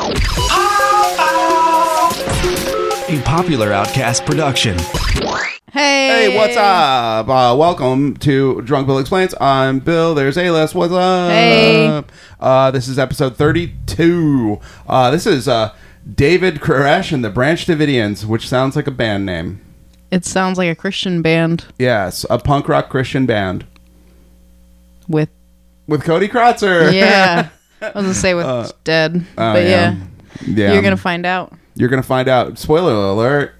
A popular Outcast production. Hey. Hey, what's up? Uh, welcome to Drunk Bill Explains. I'm Bill. There's A-List. What's up? Hey. Uh, this is episode 32. Uh, this is uh, David Koresh and the Branch Davidians, which sounds like a band name. It sounds like a Christian band Yes, a punk rock Christian band with with Cody Krotzer. yeah. I was gonna say with dead, Oh, but yeah. yeah. you're gonna find out. You're gonna find out. Spoiler alert.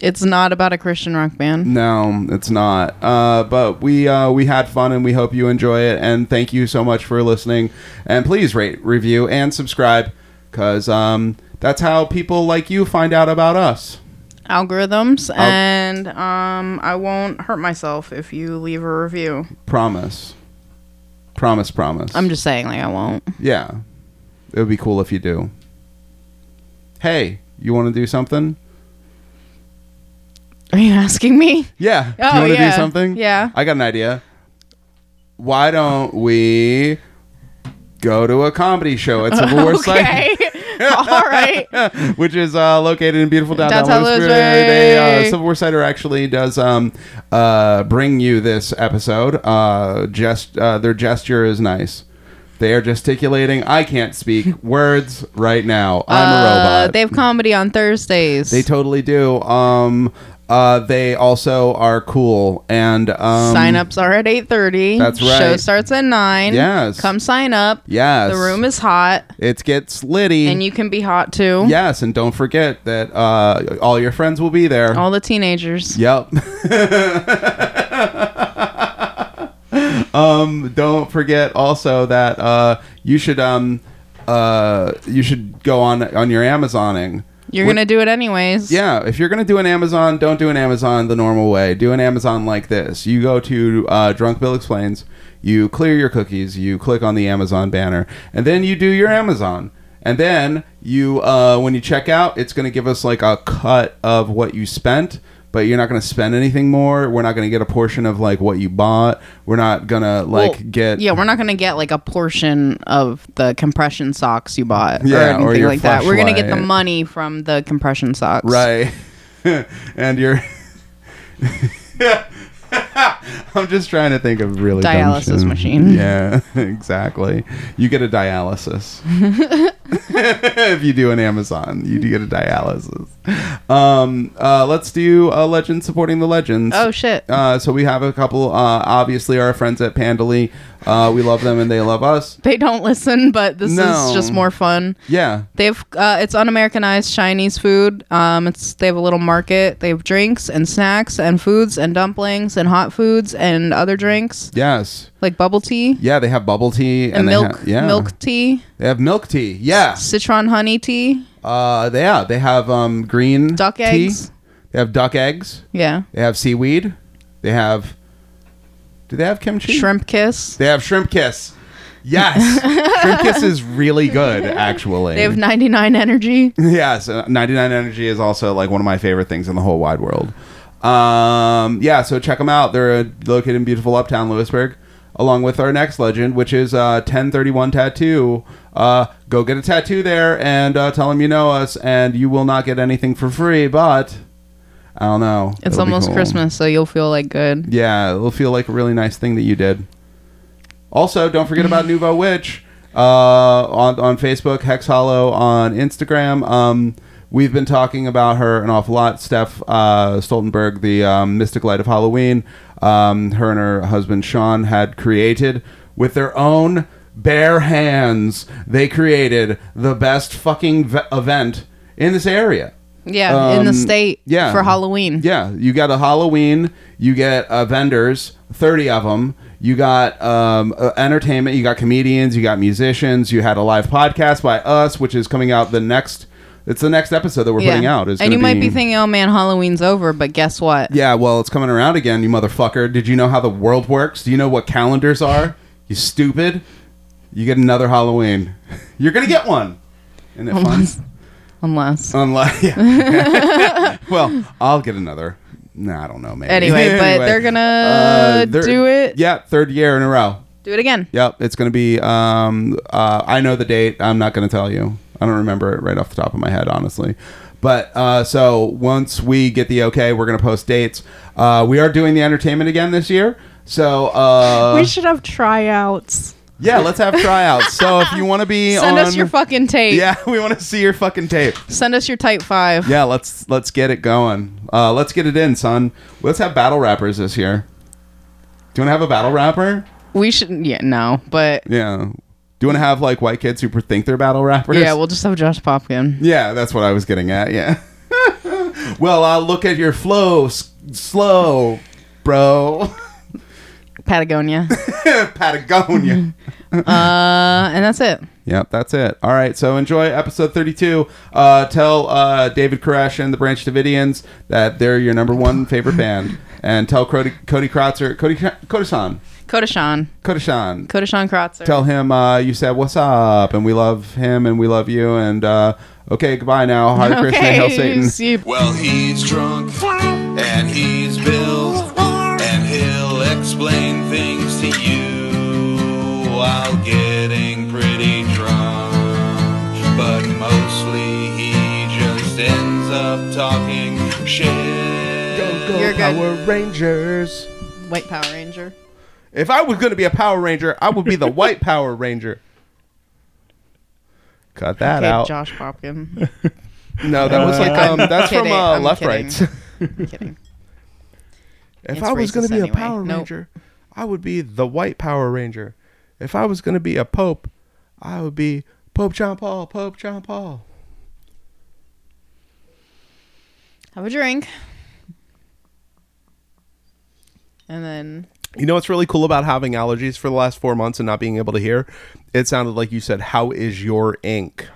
It's not about a Christian rock band. No, it's not. Uh, but we uh, we had fun and we hope you enjoy it. And thank you so much for listening. And please rate, review, and subscribe because um, that's how people like you find out about us. Algorithms, and um, I won't hurt myself if you leave a review. Promise. Promise, promise. I'm just saying, like I won't. yeah. It would be cool if you do. Hey, you want to do something? Are you asking me? Yeah. do Oh, you want to yeah. do something? Yeah. I got an idea. Why don't we go to a comedy show at Civil War Cider? Okay. All right. which is uh, located in beautiful downtown Downtown Lewisburg. They, uh, Civil War Cider actually does um, uh, bring you this episode. Uh, just uh, their gesture is nice. They are gesticulating. I can't speak words right now. I'm a Uh, robot. they have comedy on Thursdays. They totally do. Um, uh, they also are cool and um, Sign-ups are at 8.30. That's right. Show starts at 9. Yes. Come sign up. Yes, The room is hot, It gets litty. and you can be hot too. yes, and don't forget that uh, all your friends will be there. All the teenagers. Yep. um, don't forget also that uh, you should um, uh, you should go on on your Amazoning. You're gonna do it anyways. Yeah, if you're gonna do an Amazon, don't do an Amazon the normal way. Do an Amazon like this. You go to uh, Drunk Bill Explains. You clear your cookies. You click on the Amazon banner, and then you do your Amazon. And then you, uh, when you check out, it's gonna give us like a cut of what you spent. But you're not gonna spend anything more. We're not gonna get a portion of like what you bought. We're not gonna like Well, get Yeah, we're not gonna get like a portion of the compression socks you bought Yeah, or or anything your like that. We're gonna get the money from the compression socks. Right. and you're. I'm just trying to think of really dumb Dialysis machine. Yeah, exactly. You get a dialysis if you do an Amazon. You do get a dialysis. Um, uh, let's do a legend supporting the legends. Oh shit. Uh, so we have a couple. Uh, obviously, our friends at Pandally. Uh, we love them and they love us. They don't listen, but this No. is just more fun. Yeah. They have uh, it's un-Americanized Chinese food. Um, it's they have a little market. They have drinks and snacks and foods and dumplings and hot foods and other drinks Yes. like bubble tea Yeah. They have bubble tea and, they milk ha- yeah. milk tea, They have milk tea. Yeah. citron honey tea, Uh, they, yeah, they have um green duck tea. eggs. They have duck eggs. Yeah, They have seaweed. They have. Do they have kimchi? shrimp kiss. They have shrimp kiss. Yes, shrimp kiss is really good, actually. They have 99 energy. yes, uh, 99 Energy is also like one of my favorite things in the whole wide world. Um, yeah, so check them out. They're uh, located in beautiful Uptown Lewisburg, along with our next legend, which is uh, 1031 Tattoo. Uh, go get a tattoo there and uh, tell them you know us, and you will not get anything for free, but I don't know. It's It'll almost cool. Christmas, so you'll feel like good. Yeah, it'll feel like a really nice thing that you did. Also, don't forget about Nouveau Witch uh, on on Facebook, Hex Hollow on Instagram. Um, we've been talking about her an awful lot. Steph uh, Stoltenberg, the um, Mystic Light of Halloween, um, her and her husband Sean had created with their own bare hands. They created the best fucking v- event in this area. Yeah, in the Um, state yeah. for Halloween. Yeah, you got a Halloween. You get uh, vendors, thirty of them. You got um, uh, entertainment. You got comedians. You got musicians. You had a live podcast by us, which is coming out the next. It's the next episode that we're putting out. Is and you might be thinking, oh man, Halloween's over, but guess what? Yeah, well, it's coming around again, you motherfucker. Did you know how the world works? Do you know what calendars are? You stupid. You get another Halloween. You're gonna get one. Isn't it fun? Unless, unless. Unless, yeah. well, I'll get another. Nah, I don't know, maybe. Anyway, but they're gonna Uh, they're- do it. Yeah, third year in a row. Do it again. Yep, it's gonna be. Um, uh, I know the date. I'm not gonna tell you. I don't remember it right off the top of my head, honestly. But uh, so once we get the okay, we're gonna post dates. Uh, we are doing the entertainment again this year. So uh, we should have tryouts. Yeah, let's have tryouts. so if you want to be Send on, us your fucking tape. yeah, we want to see your fucking tape. Send us your type five. Yeah, let's let's get it going. Uh, let's get it in, son. Let's have battle rappers this year. Do you want to have a battle rapper? We shouldn't. Yeah, no, but Yeah. Do you want to have like white kids who think they're battle rappers? yeah, we'll just have Josh Popkin. Yeah, that's what I was getting at. Yeah. well, I'll look at your flow, s- slow, bro. Patagonia. Patagonia. uh, and that's it. Yep, that's it. All right, so enjoy episode 32. Uh, tell uh, David Koresh and the Branch Davidians that they're your number one favorite band. And tell Cody, Cody Krotzer, Cody, Kodashan, Kodashan. Kodashan. Kodashan Krotzer. Tell him uh, you said what's up, and we love him, and we love you, and uh, okay, goodbye now. Hare Krishna, Hail Satan. see you. Well, he's drunk and he's built and he'll explain good. Power Rangers. White Power Ranger. If I was going to be a Power Ranger, I would be the White Power Ranger. Cut that Okay, out. Josh Popkin. No, that was like um, that's from Kidding, uh, I'm Left kidding. Rights. kidding. if It's I was going to racist be anyway. a Power Nope. Ranger, I would be the White Power Ranger. If I was going to be a Pope, I would be Pope John Paul. Pope John Paul. Have a drink. And then You know what's really cool about having allergies for the last four months and not being able to hear? It sounded like you said, "How is your ink?"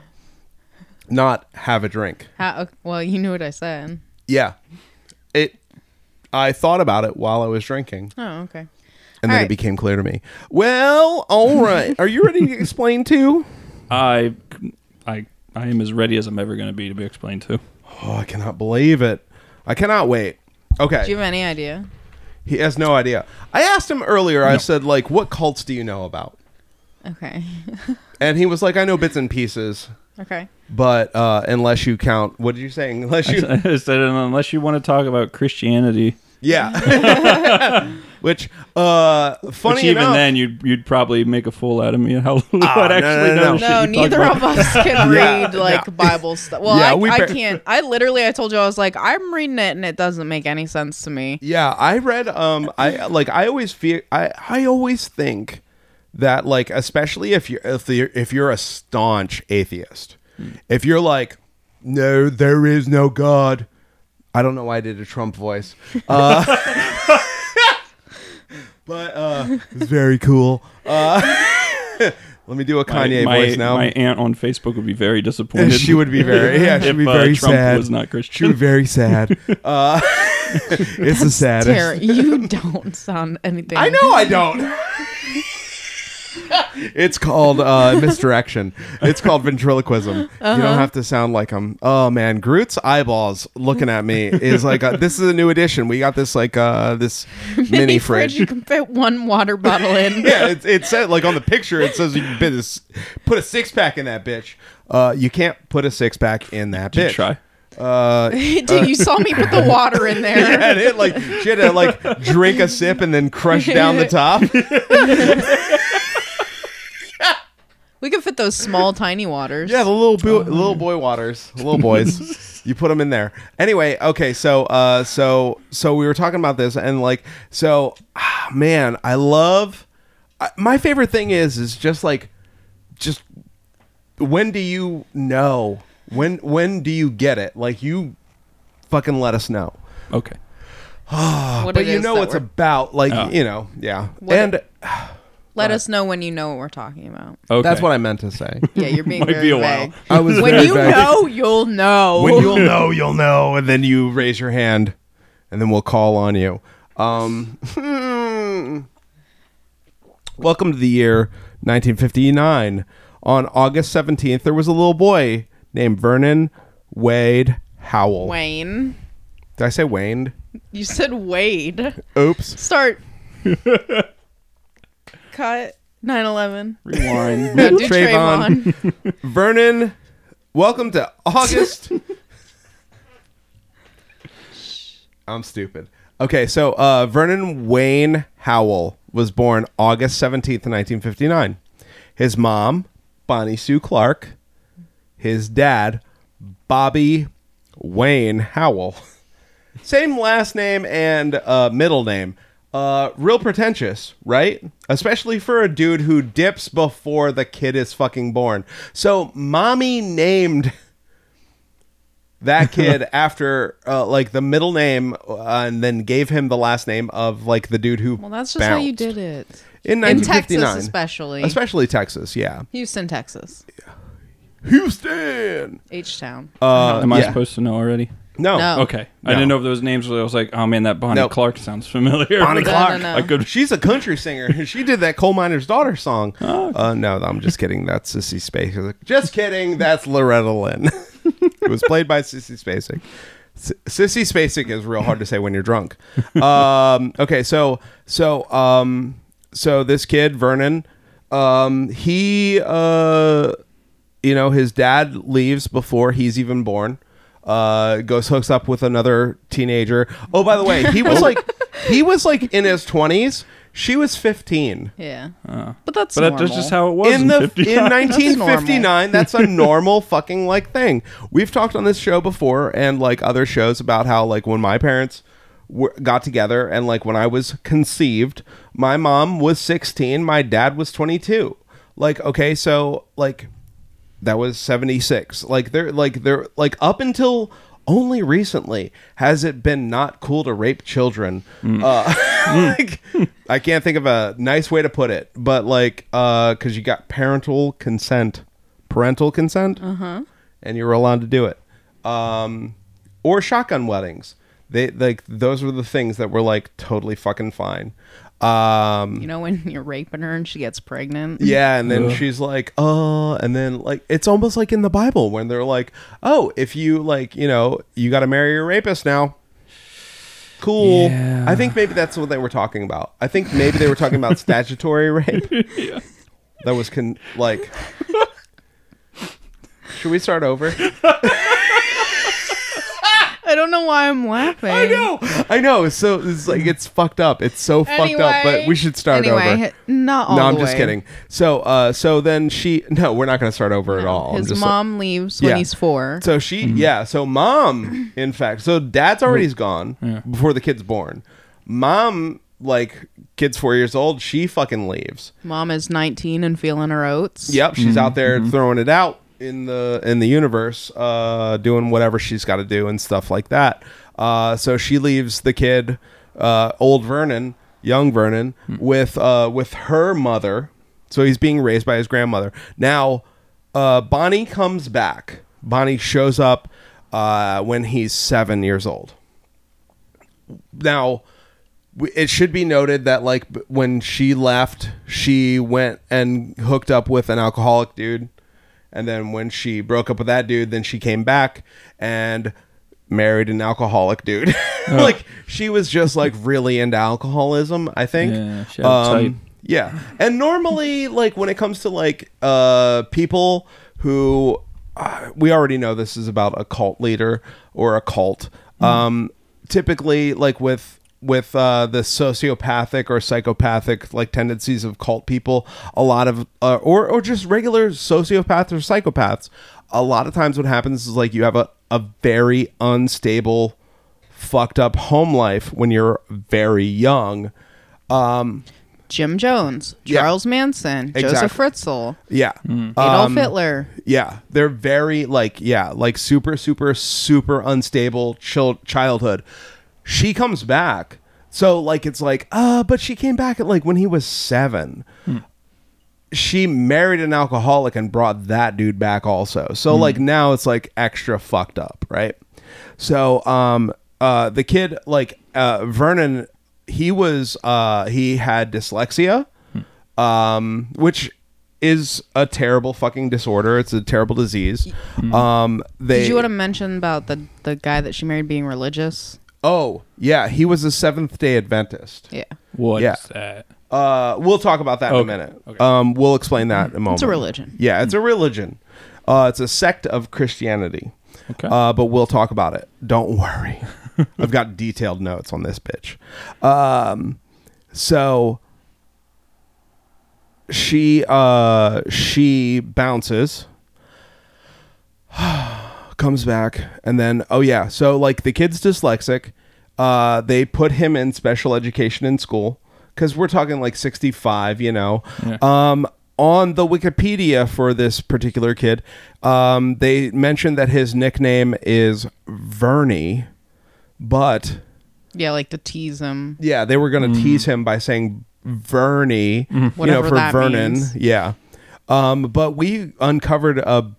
Not have a drink. how, well, you knew what I said. Yeah, it. I thought about it while I was drinking, Oh, okay. and All then it became clear to me. Well, all right. Are you ready to explain too? I, I, I am as ready as I'm ever going to be to be explained to. Oh, I cannot believe it. I cannot wait. Okay. Do you have any idea? He has no idea. I asked him earlier. I said, like, what cults do you know about? Okay. And he was like, I know bits and pieces, okay. but uh, unless you count, what did you say? Unless you, I said, unless you want to talk about Christianity, yeah. Which, uh, funny which even enough, then you'd you'd probably make a fool out of me. How no, what actually no, no, know no. shit No, you talk neither about. of us can Yeah, read like no. Bible stuff. Well, Yeah, I, we I bar- can't. I literally, I told you, I was like, I'm reading it and it doesn't make any sense to me. Yeah, I read. Um, I like. I always feel. I I always think that like, especially if you're if you're if you're a staunch atheist, if you're like, no, there is no God. I don't know why I did a Trump voice. Uh, but uh, it's very cool. Uh, let me do a Kanye my, voice now. My aunt on Facebook would be very disappointed. she would be very yeah. She'd if be uh, very Trump sad. was not Christian. She would be very sad. Uh, it's the saddest. Tara, you don't sound anything. I know I don't. it's called uh, misdirection. It's called ventriloquism. You Uh-huh. don't have to sound like I'm. Oh man, Groot's eyeballs looking at me is like a, this is a new addition. We got this like uh this mini fridge. You can fit one water bottle in. yeah, it, it said like on the picture. It says you can put a, s- put a six pack in that bitch. Uh, you can't put a six pack in that Did bitch. you try? Uh, Dude, you saw me put the water in there. yeah, and it like she had to like drink a sip and then crush down the top. We could fit those small, tiny waters. Yeah, the little bo- little boy waters, little boys. you put them in there. Anyway, okay, so uh, so so we were talking about this, and like, so ah, man, I love. I, my favorite thing is is just like, just when do you know? When when do you get it? Like you, fucking let us know. Okay. what But it you is know that what it's we're- about. Like Oh. you know, yeah. What and Let us know when you know what we're talking about. Okay. that's what I meant to say. Yeah, you're being Might very be a while. vague. I was When very you vague. know, you'll know. when you'll know, you'll know, and then you raise your hand, and then we'll call on you. Um, welcome to the year 1959. On August 17th, there was a little boy named Vernon Wade Howell. Wayne. Did I say Wayne? You said Wade. Oops. Start. Cut. 9 11. Rewind. No, do Trayvon. Trayvon. Vernon welcome to August. I'm stupid. Okay, so uh, Vernon Wayne Howell was born August 17th, 1959. His mom, Bonnie Sue Clark. His dad, Bobby Wayne Howell. Same last name and uh, middle name. Uh, real pretentious, right? Especially for a dude who dips before the kid is fucking born. So, mommy named that kid after uh, like the middle name uh, and then gave him the last name of like the dude who Well, that's just how you did it. in In Texas, especially. especially Texas yeah Houston, Texas. Houston H Town. uh Am I yeah. supposed to know already? No No. Okay. I No. didn't know if those names were. I was like, oh man, that Bonnie No. Clark sounds familiar. Bonnie No, Clark. no, no. I could. She's a country singer. She did that coal miner's daughter song. Uh, no, I'm just kidding. That's Sissy Spacek. Just kidding. That's Loretta Lynn. it was played by Sissy Spacek. S- Sissy Spacek is real hard to say when you're drunk. Um, okay, so so um, so this kid Vernon, um, he uh, you know his dad leaves before he's even born. Uh, goes hooks up with another teenager. Oh, by the way, he was like he was like in his twenties. She was fifteen. Yeah. but that's But normal. that's just how it was in in, the 59. in 1959 that's a normal fucking like thing we've talked on this show before and like other shows about how like when my parents were, got together and like when i was conceived my mom was 16 my dad was 22 like okay so like that was 76 like they're like they're like up until only recently has it been not cool to rape children? Uh like, i can't think of a nice way to put it but like uh because you got parental consent parental consent uh-huh. and you were allowed to do it. Um or shotgun weddings. They like those were the things that were like totally fucking fine um You know when you're raping her and she gets pregnant. yeah, and then she's like, "Uh," and then like it's almost like in the Bible when they're like, "Oh, if you like, you know, you got to marry your rapist now." Cool. Yeah. I think maybe that's what they were talking about. I think maybe they were talking about statutory rape. That was con like. Should we start over? I know why I'm laughing. I know, I know. So it's like it's fucked up. It's so fucked up. But we should start anyway, over. Not all No, I'm the just way. kidding. So, uh, so then she. No, we're not going to start over at all. I'm His just- mom leaves when Yeah. he's four. So she, mm-hmm. yeah. So mom, in fact, so dad's already mm-hmm. gone before the kid's born. Mom, like kid's four years old, she fucking leaves. Mom is 19 and feeling her oats. Yep, she's mm-hmm. out there throwing it out in the in the universe, uh, doing whatever she's got to do and stuff like that. Uh, so she leaves the kid, uh, old Vernon, young Vernon, with uh, with her mother. So he's being raised by his grandmother. Now, uh, Bonnie comes back. Bonnie shows up uh, when he's seven years old. Now, it should be noted that like when she left, she went and hooked up with an alcoholic dude, and then when she broke up with that dude, then she came back and married an alcoholic dude. like she was just like really into alcoholism. I think. Yeah, she had it tight. Yeah. And normally, like when it comes to like uh people who uh, we already know this is about a cult leader or a cult. Um typically like with with uh, the sociopathic or psychopathic like tendencies of cult people, a lot of uh, or or just regular sociopaths or psychopaths, a lot of times what happens is like you have a, a very unstable, fucked up home life when you're very young. Um, Jim Jones, Yeah. Charles Manson, Joseph Fritzl, Yeah. Adolf Um, Hitler. Yeah, they're very like yeah, like super super super unstable chil- childhood. She comes back. So like it's like, uh, but she came back at like when he was 7. She married an alcoholic and brought that dude back also. So like now it's like extra fucked up, right? So um uh the kid like uh Vernon he was uh he had dyslexia um which is a terrible fucking disorder. It's a terrible disease. Um they Did you want to mention about the the guy that she married being religious? Oh, yeah, he was a Seventh-day Adventist. Yeah, What's Yeah. that? Uh we'll talk about that in a Okay, minute. okay. Um we'll explain that in a moment. it's a religion. Yeah, it's a religion. Uh, it's a sect of Christianity. Okay. Uh, but we'll talk about it. Don't worry. I've got detailed notes on this bitch. Um, so she uh she bounces comes back and then oh yeah so like the kid's dyslexic uh they put him in special education in school because we're talking like 65 you know Yeah. um on the wikipedia for this particular kid um they mentioned that his nickname is vernie but Yeah, like to tease him. yeah, they were going to tease him by saying Vernie, you know, Whatever for that Vernon. means. Yeah. Um, but we uncovered a,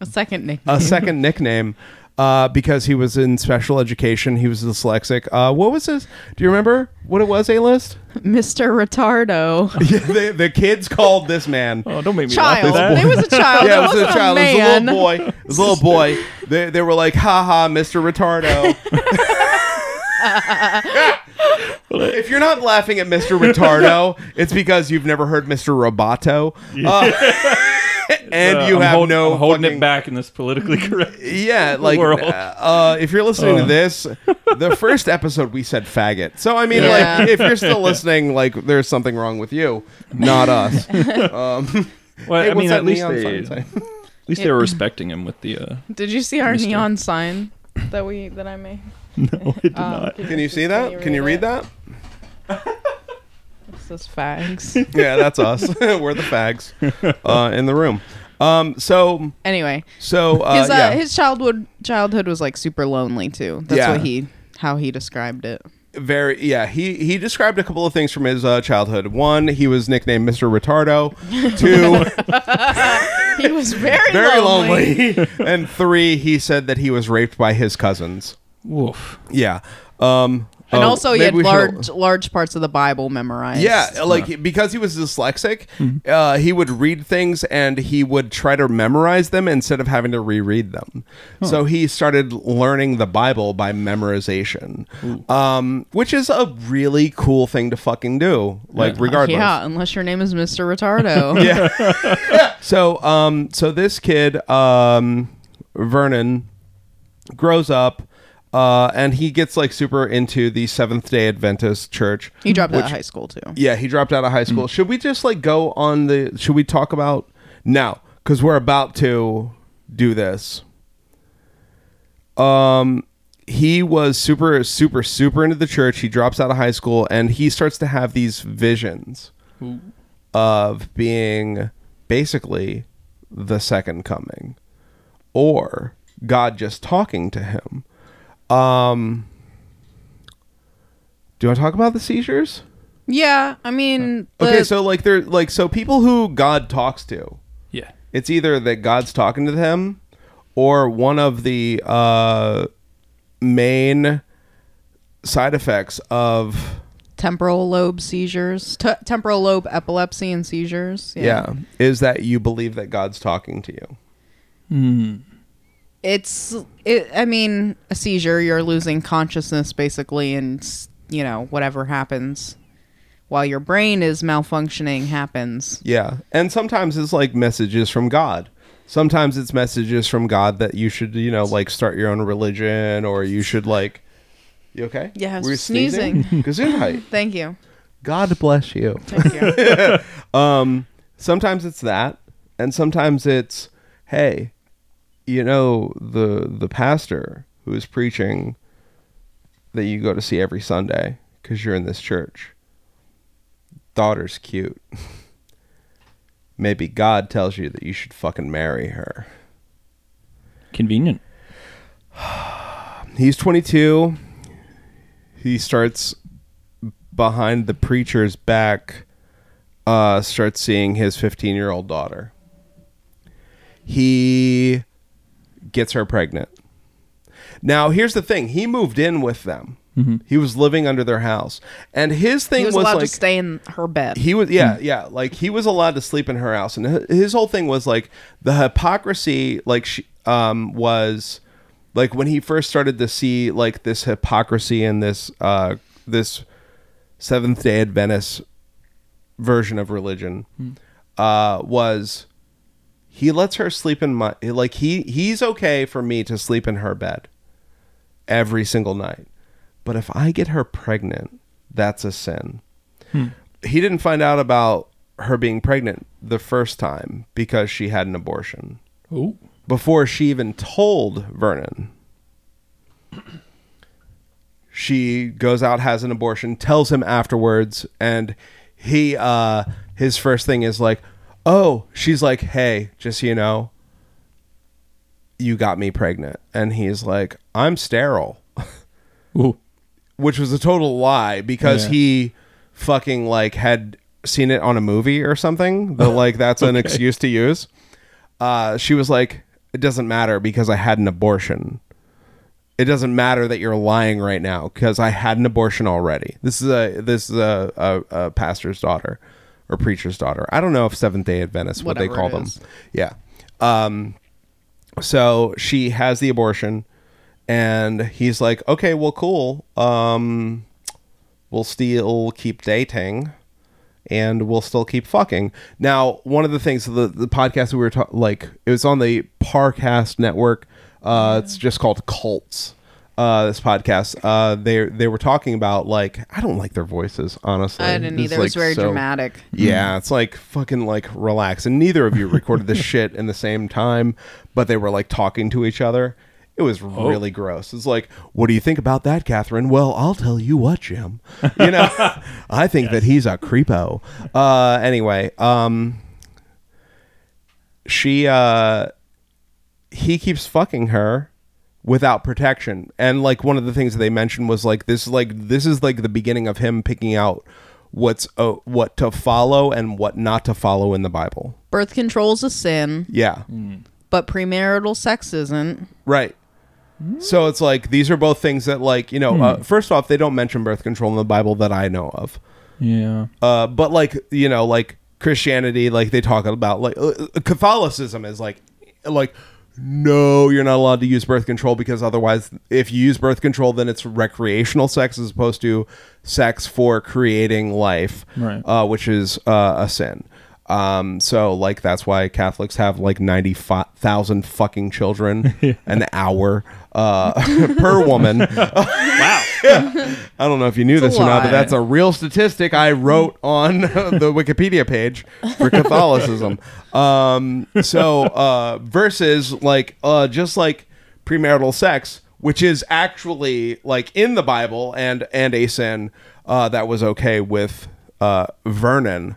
A second nickname. a second nickname uh, because he was in special education. He was dyslexic. Uh, what was his? Do you remember what it was, A list? Mr. Retardo. yeah, the, the kids called this man. oh, don't make me child. laugh at. It was a child. yeah, it was wasn't a child. It was a man. little boy. It was a little boy. They, they were like, "Ha ha, Mr. Retardo." if you're not laughing at Mr. Retardo, it's because you've never heard Mr. Roboto, uh, and Uh, you I'm have hold- no I'm holding fucking- it back in this politically correct. Yeah, like world. uh, if you're listening to this, the first episode we said faggot. So I mean, Yeah. like if you're still listening, like there's something wrong with you, not us. Um, Well, hey, I mean, at least they, at least they were respecting him with the. Uh, Did you see our Mister. neon sign that we that I made? no, I did Um, not. Can you see that? Can you read that? It says fags. Yeah, that's us. We're the fags uh, in the room. Um, so anyway, so uh, his uh, yeah, his childhood childhood was like super lonely too. That's Yeah. what he how he described it. very yeah. He he described a couple of things from his uh, childhood. One, he was nicknamed Mr. Retardo. Two, He was very very lonely. lonely. and three, he said that he was raped by his cousins. Woof. Yeah. Um, And oh, also, he had we should- large large parts of the Bible memorized. Yeah, like because he was dyslexic, Mm-hmm. uh, he would read things and he would try to memorize them instead of having to reread them. So he started learning the Bible by memorization, um, which is a really cool thing to fucking do. Like, Yeah. regardless. Yeah, unless your name is Mr. Retardo. Yeah. So, um, so this kid, um, Vernon, grows up, uh, and he gets like super into the Seventh Day Adventist Church. He dropped out of high school too. Yeah, he dropped out of high school. Should we just like go on the? Should we talk about now? Because we're about to do this. Um, he was super, super, super into the church. He drops out of high school and he starts to have these visions of being basically the second coming or God just talking to him. Um, do you want to talk about the seizures? Yeah, I mean, Okay, the- so like they're like so people who God talks to, Yeah. it's either that God's talking to them or one of the uh main side effects of temporal lobe seizures, T- temporal lobe epilepsy and seizures. yeah. is that you believe that God's talking to you. It's it, i mean a seizure you're losing consciousness basically and you know whatever happens while your brain is malfunctioning happens Yeah. And sometimes it's like messages from God. Sometimes it's messages from God that you should, you know, like start your own religion or you should like You okay? Yeah, we're sneezing. Gesundheit. thank you God bless you. thank you Um, sometimes it's that, and sometimes it's, hey, you know the the pastor who is preaching that you go to see every Sunday because you're in this church. Daughter's cute. Maybe God tells you that you should fucking marry her. Convenient. He's 22. He starts behind the preacher's back, uh, starts seeing his 15 year old daughter. He gets her pregnant. Now, here's the thing he moved in with them. He was living under their house. And his thing he was, was, allowed like to stay in her bed he was yeah yeah like he was allowed to sleep in her house and his whole thing was like the hypocrisy like she um was like when he first started to see like this hypocrisy in this uh this seventh day adventist version of religion uh was he lets her sleep in my like he he's okay for me to sleep in her bed every single night. But if I get her pregnant, that's a sin. He didn't find out about her being pregnant the first time because she had an abortion Ooh. before she even told Vernon. She goes out, has an abortion, tells him afterwards, and he uh his first thing is like, "Oh, she's like, "Hey, just so you know, you got me pregnant." And he's like, "I'm sterile." Ooh. which was a total lie because Yeah. he fucking like had seen it on a movie or something. The like that's an excuse to use. Uh, she was like, "It doesn't matter because I had an abortion. It doesn't matter that you're lying right now because I had an abortion already." This is a this is a, a, a pastor's daughter or preacher's daughter. I don't know if Seventh Day Adventist what they call them. Yeah. Um, so she has the abortion and he's like okay well cool um we'll still keep dating and we'll still keep fucking now one of the things the the podcast we were ta- like it was on the parcast network uh it's just called cults uh this podcast uh they they were talking about like i don't like their voices honestly I didn't It's, either. It was very so- dramatic. yeah, it's like fucking like relax. And neither of you recorded this shit in the same time, but they were like talking to each other. It was really gross. It's like, what do you think about that, Catherine? Well, I'll tell you what, Jim. You know, I think that he's a creepo. Uh, anyway, um, she, uh, he keeps fucking her without protection. And like one of the things that they mentioned was like this like this is like the beginning of him picking out what's uh, what to follow and what not to follow in the bible. Birth control is a sin, yeah. But premarital sex isn't. right. So it's like these are both things that like you know uh, first off they don't mention birth control in the bible that i know of. Yeah. uh, but like you know like christianity like they talk about like uh, catholicism is like like no you're not allowed to use birth control because otherwise if you use birth control then it's recreational sex as opposed to sex for creating life Right. uh, which is uh, a sin um, so like that's why Catholics have like ninety thousand fucking children an hour uh, per woman. wow! I don't know if you knew this or not, but that's a real statistic I wrote on the Wikipedia page for Catholicism. Um, so uh, versus like uh, just like premarital sex, which is actually like in the Bible and and a sin uh, that was okay with uh, Vernon.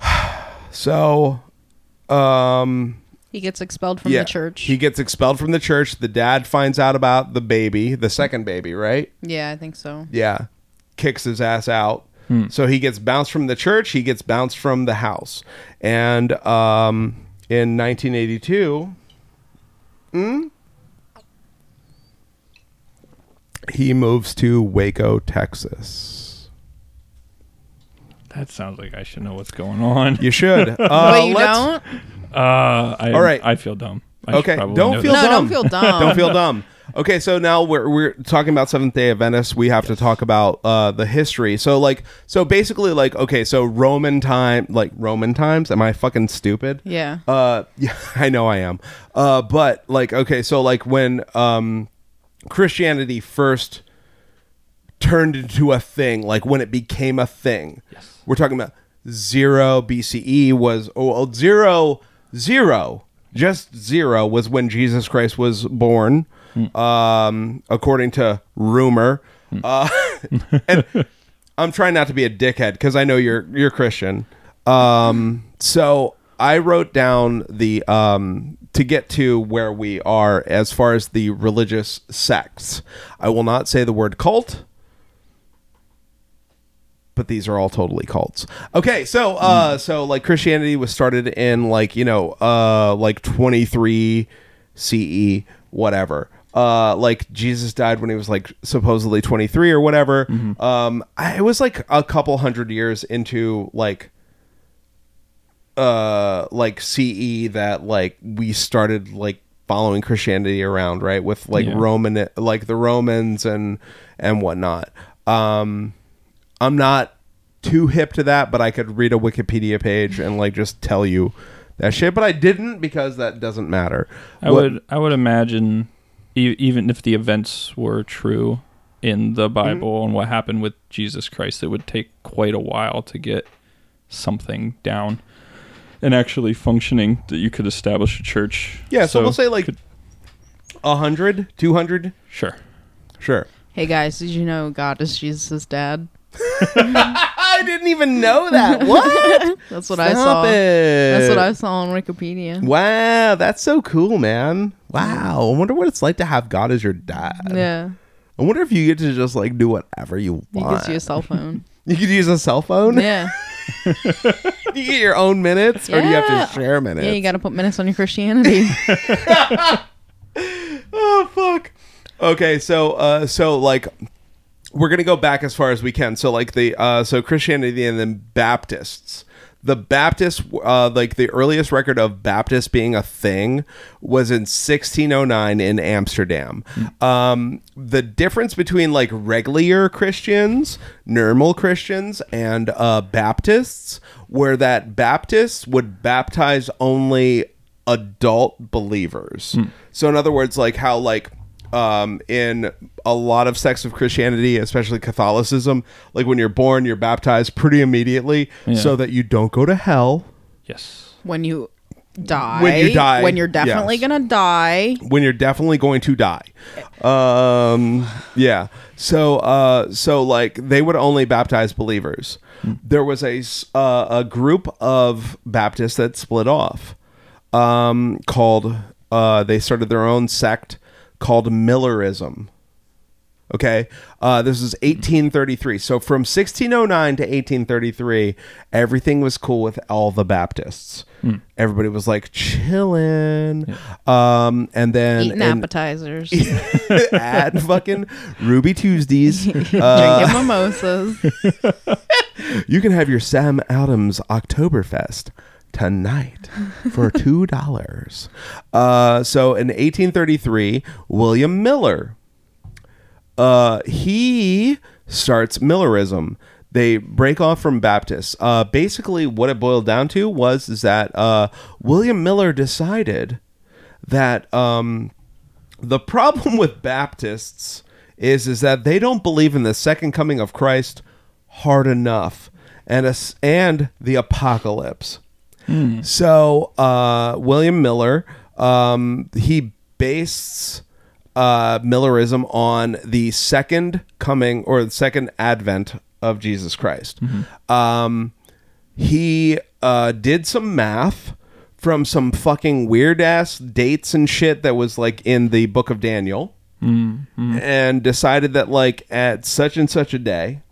So, um, He gets expelled from yeah, the church. he gets expelled from the church. The dad finds out about the baby, the second baby, right? yeah, I think so. Yeah. Kicks his ass out. So he gets bounced from the church, he gets bounced from the house. And um, in 1982, hmm, he moves to Waco, Texas. That sounds like I should know what's going on. You should. Uh, but you let's- don't? Uh, I, All right. I feel dumb. I should Okay, probably don't know feel this. No, dumb. don't feel dumb. don't feel dumb. Okay, so now we're we're talking about Seventh Day Adventists. We have to talk about uh, the history. So like, so basically, like, okay, so Roman time, like Roman times. Am I fucking stupid? Yeah. Uh, yeah, I know I am. Uh, but like, okay, so like when um, Christianity first turned into a thing, like when it became a thing. Yes. We're talking about zero BCE was oh well, zero zero just zero was when Jesus Christ was born, um, according to rumor. Uh, and I'm trying not to be a dickhead because I know you're you're Christian. Um, so I wrote down the um, to get to where we are as far as the religious sects. I will not say the word cult, but these are all totally cults. Okay, so uh, so like Christianity was started in like you know uh like 23 CE whatever. Uh, like Jesus died when he was like supposedly 23 or whatever. Um, I, it was like a couple hundred years into like uh like CE that like we started like following Christianity around, right? With like Yeah. Roman like the Romans and and whatnot. Um I'm not too hip to that, but I could read a Wikipedia page and like just tell you that shit. But I didn't because that doesn't matter. I What- would I would imagine e- even if the events were true in the mm-hmm. Bible and what happened with Jesus Christ, it would take quite a while to get something down and actually functioning that you could establish a church. Yeah, so, we'll say like could- a hundred, two hundred. sure. Sure. Hey guys, did you know God is Jesus' dad? I didn't even know that. What? That's what I saw. it. That's what I saw on Wikipedia. Wow, that's so cool, man. Wow. I wonder what it's like to have God as your dad. Yeah, I wonder if you get to just like do whatever you want. you a cell phone. You could use a cell phone. yeah, Do you get your own minutes, or do you have to share minutes? yeah, you got to put minutes on your Christianity. oh fuck. Okay, so uh, so like we're gonna go back as far as we can. So like the uh, so Christianity and then Baptists. The Baptist, uh, like the earliest record of Baptist being a thing, was in 1609 in Amsterdam. Um, the difference between like regular Christians, normal Christians, and uh, Baptists were that Baptists would baptize only adult believers. So in other words, like how like um, in a lot of sects of Christianity, especially Catholicism, like when you're born, you're baptized pretty immediately Yeah. so that you don't go to hell. Yes. when you die, When you die, when you're definitely yes. gonna die. when you're definitely going to die. Um, yeah. So, uh, so like they would only baptize believers. There was a s- uh, a group of Baptists that split off, um, called. Uh, they started their own sect called Millerism. Okay. Uh, this is 1833. So from 1609 to 1833, everything was cool with all the Baptists. Everybody was like chilling. Um, and then Eating and- appetizers, at fucking Ruby Tuesdays. Uh, drinking mimosas. you can have your Sam Adams Oktoberfest tonight for two dollars. Uh, so in 1833, William Miller, uh, he starts Millerism. They break off from Baptists. Uh, basically, what it boiled down to was is that uh, William Miller decided that um, the problem with Baptists is is that they don't believe in the second coming of Christ hard enough, and as- and the apocalypse. So uh, William Miller, um, he based uh, Millerism on the second coming or the second advent of Jesus Christ. Um, he uh, did some math from some fucking weird ass dates and shit that was like in the book of Daniel and decided that like at such and such a day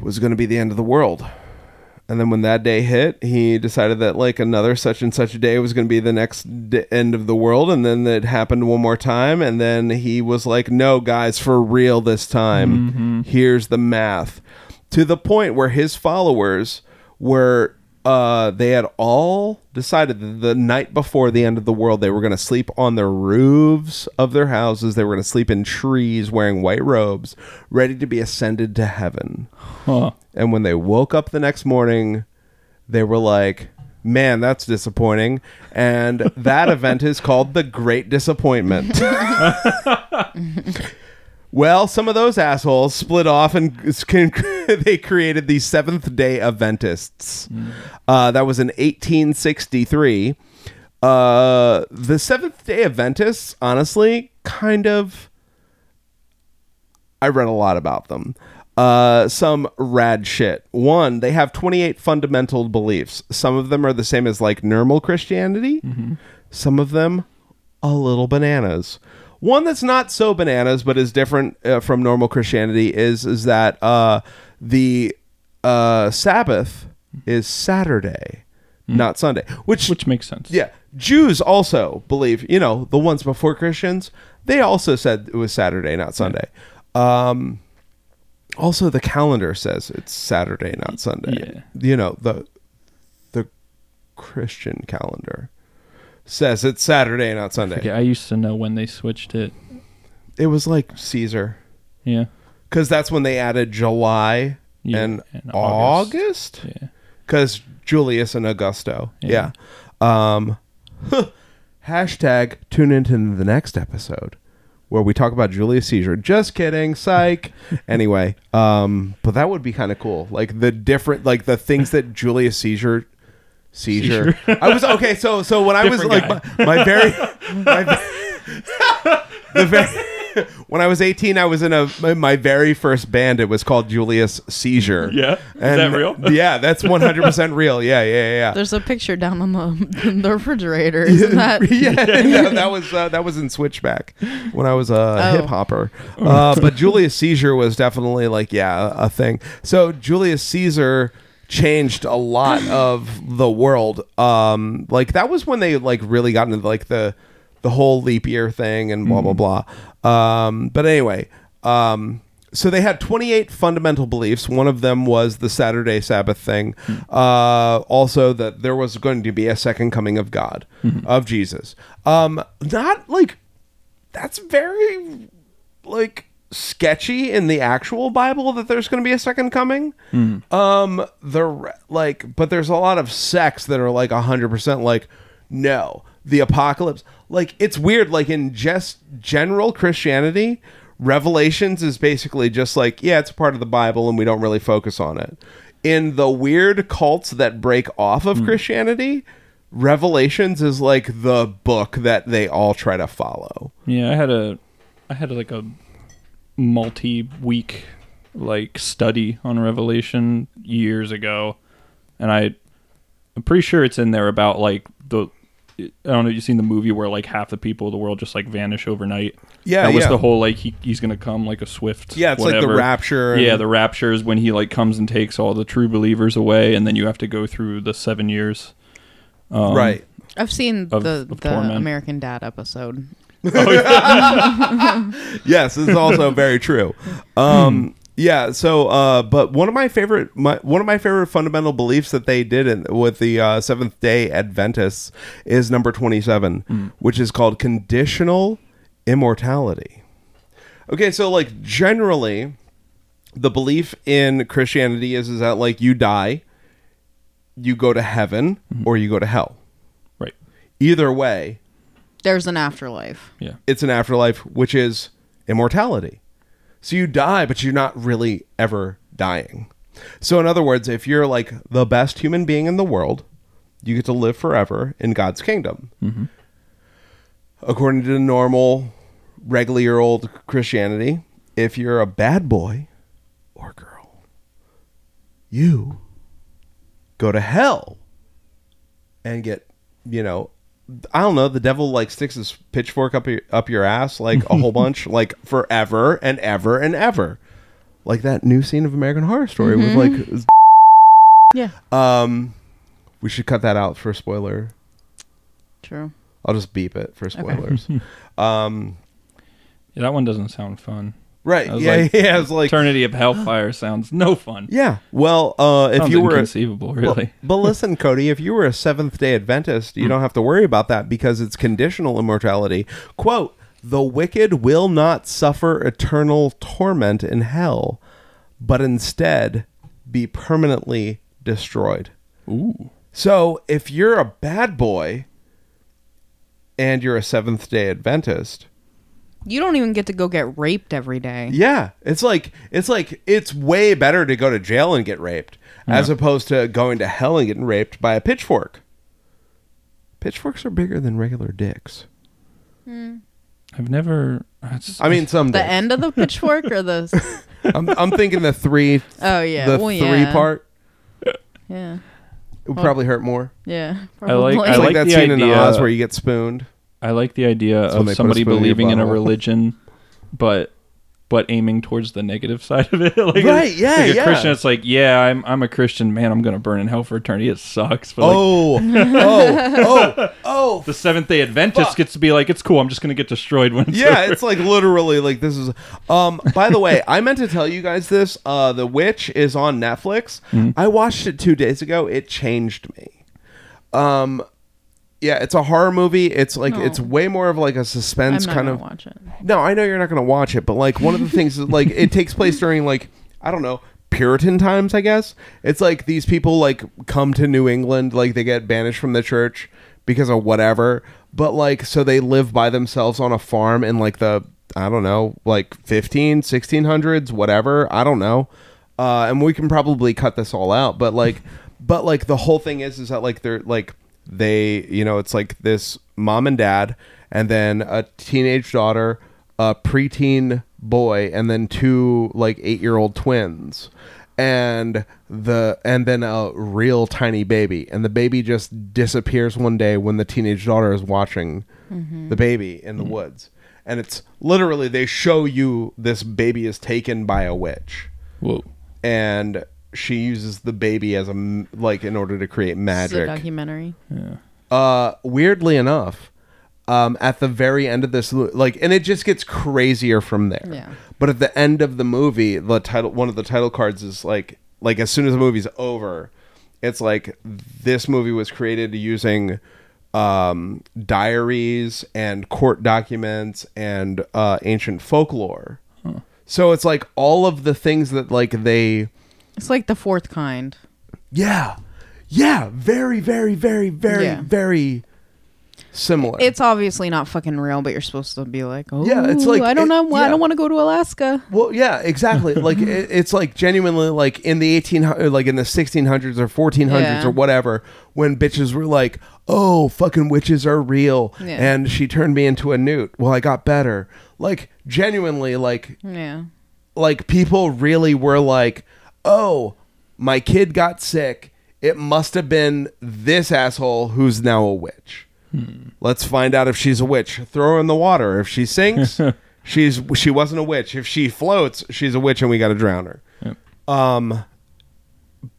was going to be the end of the world. And then when that day hit, he decided that like another such and such day was going to be the next d- end of the world. And then it happened one more time. And then he was like, no, guys, for real this time. Mm-hmm. Here's the math. To the point where his followers were, uh, they had all decided that the night before the end of the world, they were going to sleep on the roofs of their houses. They were going to sleep in trees wearing white robes, ready to be ascended to heaven. Huh. And when they woke up the next morning, they were like, man, that's disappointing. And that event is called the Great Disappointment. well, some of those assholes split off and they created the Seventh day Adventists. Uh, that was in 1863. Uh, the Seventh day Adventists, honestly, kind of. I read a lot about them. Uh, some rad shit. One, they have 28 fundamental beliefs. Some of them are the same as like normal Christianity. Some of them a little bananas. One that's not so bananas but is different uh, from normal Christianity is is that uh, the uh, Sabbath is Saturday, not Sunday. Which Which makes sense. yeah, Jews also believe, you know, the ones before Christians, they also said it was Saturday, not Sunday. Um, also, the calendar says it's Saturday, not Sunday. You know, the the Christian calendar says it's Saturday, not Sunday. Okay, I used to know when they switched it. It was like Caesar, Yeah. because that's when they added July Yeah, and in August Yeah. because Julius and Augusto. Yeah. Yeah. Um, hashtag tune into the next episode where we talk about Julius Caesar. Just kidding, psych. anyway, um, but that would be kind of cool. Like the different, like the things that Julius Caesar. Caesar. I was okay. So, so when I was Different like my, my very, my, the very, when I was eighteen, I was in a my, my very first band. It was called Julius Caesar. Yeah? Is that real? Yeah, that's one hundred percent real. Yeah, yeah, yeah. There's a picture down on the, in the refrigerator. Isn't that? yeah, yeah, that was uh, that was in Switchback when I was a Oh. hip hopper. Uh, but Julius Caesar was definitely like yeah a thing. So Julius Caesar changed a lot of the world. Um, like that was when they like really got into like the the whole leap year thing and blah blah blah. Um, but anyway. Um, so they had 28 fundamental beliefs. One of them was the Saturday Sabbath thing. Uh, also, that there was going to be a second coming of God, of Jesus. Um, not like that's very like sketchy in the actual Bible that there's going to be a second coming. Um, the like, but there's a lot of sects that are like hundred percent like, no, the apocalypse. Like, it's weird. Like in just general Christianity, Revelations is basically just like, yeah, it's part of the Bible, and we don't really focus on it. In the weird cults that break off of Christianity. Revelations is like the book that they all try to follow. Yeah, I had a, I had like a multi-week like study on Revelation years ago, and I, I'm pretty sure it's in there about like the, I don't know. You've seen the movie where like half the people of the world just like vanish overnight. Yeah, that was yeah. the whole like he, he's gonna come like a swift. Yeah, it's like the rapture. and- Yeah, the rapture is when he like comes and takes all the true believers away, and then you have to go through the seven years. Um, right. I've seen Of- the of the. American Dad episode. Yes, this is also very true. Um, yeah. So, uh, but one of my favorite, my, one of my favorite fundamental beliefs that they did in, with the uh, Seventh Day Adventists is number twenty-seven, which is called conditional immortality. Okay, so like generally, the belief in Christianity is is that like you die, you go to heaven or you go to hell. Right. Either way, There's an afterlife. Yeah. it's an afterlife which is immortality. So you die, but you're not really ever dying. So in other words, if you're like the best human being in the world, you get to live forever in God's kingdom. Mm-hmm. According to normal, regular old Christianity, if you're a bad boy or girl, you go to hell and get, you know, I don't know, the devil like sticks his pitchfork up your, up your ass like a whole bunch, like forever and ever and ever. Like that new scene of American Horror Story with like Yeah. um we should cut that out for spoiler. True. I'll just beep it for spoilers. um Yeah, that one doesn't sound fun. Right. I was Yeah, like, yeah, it's like Eternity of Hellfire sounds no fun. Yeah. Well, uh if Sounds you were inconceivable, really. But, but listen, Cody, if you were a Seventh day Adventist, you don't have to worry about that because it's conditional immortality. Quote, the wicked will not suffer eternal torment in hell, but instead be permanently destroyed. Ooh. So if you're a bad boy and you're a Seventh day Adventist, You don't even get to go get raped every day. Yeah, it's like it's like it's way better to go to jail and get raped as opposed to going to hell and getting raped by a pitchfork. Pitchforks are bigger than regular dicks. Hmm. I've never. That's, I mean, some The dicks. end of the pitchfork or the I'm, I'm thinking the three, Oh yeah. the well, three yeah. part Yeah. It would probably hurt more. Yeah. I like- probably. It's I like, like that the scene in Oz where you get spooned. I like the idea when they of somebody spoon in your believing in a religion, but but aiming towards the negative side of it. like Right, yeah, like a yeah. Christian, it's like, yeah, I'm I'm a Christian, man. I'm gonna burn in hell for eternity. It sucks. But like, Oh, oh, oh, oh. the Seventh Day Adventist Fuck. gets to be like, it's cool. I'm just gonna get destroyed when it's yeah, over. it's like literally like this is. Um, by the way, I meant to tell you guys this. Uh, The Witch is on Netflix. I watched it two days ago. It changed me. Um, yeah, it's a horror movie. It's like it's way more of like a I'm suspense not kind gonna of. watch it. No, I know you're not going to watch it, but like one of the things is like it takes place during like I don't know Puritan times, I guess. It's like these people like come to New England, like they get banished from the church because of whatever. But like, so they live by themselves on a farm in like the, I don't know, like 15, 1600s, whatever. I don't know. Uh, and we can probably cut this all out. But like, but like the whole thing is, is that like they're like, they, you know, it's like this mom and dad, and then a teenage daughter, a preteen boy, and then two like eight year old twins. And the and then a real tiny baby. And the baby just disappears one day when the teenage daughter is watching mm-hmm. the baby in the mm-hmm. woods. And it's literally they show you this baby is taken by a witch. Whoa. and she uses the baby as a like in order to create It's a magic. documentary. uh weirdly enough um at the very end of this like and it just gets crazier from there. Yeah. but at the end of the movie the title one of the title cards is like like as soon as the movie's over it's like this movie was created using um diaries and court documents and uh ancient folklore. So it's like all of the things that like they It's like the fourth kind. yeah yeah very very very very Yeah. very similar It's obviously not fucking real, but you're supposed to be like, oh, Yeah, it's like- I don't it- know, I yeah. don't want to go to Alaska. Well, yeah, exactly. like it, it's like genuinely like in the eighteen like in the sixteen hundreds or fourteen hundreds Yeah. or whatever, when bitches were like, "Oh, fucking witches are real," Yeah. and she turned me into a newt. Well, I got better. Like genuinely, like Yeah. like people really were like, "Oh, my kid got sick. It must have been this asshole who's now a witch." Let's find out if she's a witch. Throw her in the water. If she sinks, she's she wasn't a witch. If she floats, she's a witch, and we got to drown her. Yep. Um,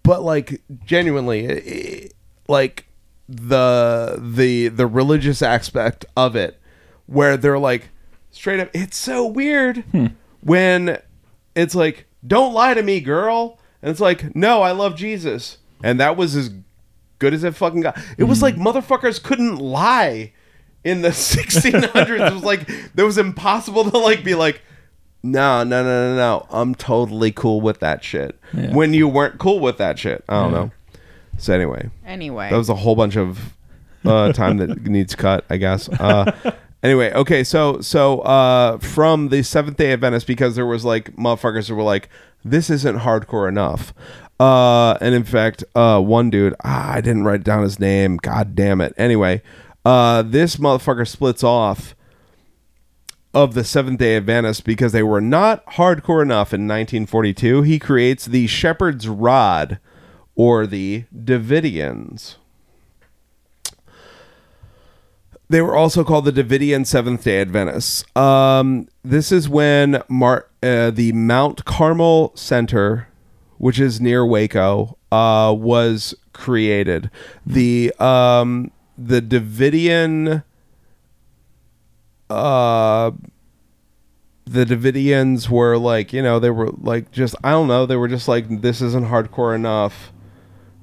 but like genuinely, i- i- like the the the religious aspect of it, where they're like straight up, it's so weird when it's like, don't lie to me, girl, and it's like, no, I love Jesus, and that was as good as it fucking got. It was like motherfuckers couldn't lie in the 1600s. it was like it was impossible to like be like, no, no, no, no, no. I'm totally cool with that shit. Yeah. When you weren't cool with that shit, I don't know. So anyway, Anyway. that was a whole bunch of uh, time that needs cut, I guess. Uh, anyway, okay, so so uh, from the Seventh Day Adventist, because there was like motherfuckers who were like, "This isn't hardcore enough," uh, and in fact, uh, one dude, ah, I didn't write down his name. God damn it. Anyway, uh, this motherfucker splits off of the Seventh Day Adventists because they were not hardcore enough in 1942. He creates the Shepherd's Rod, or the Davidians. They were also called the Davidian Seventh Day Adventists. Um, this is when Mar- uh, the Mount Carmel Center, which is near Waco, uh, was created. The um, the Davidian uh the Davidians were like, you know, they were like just I don't know, they were just like this isn't hardcore enough.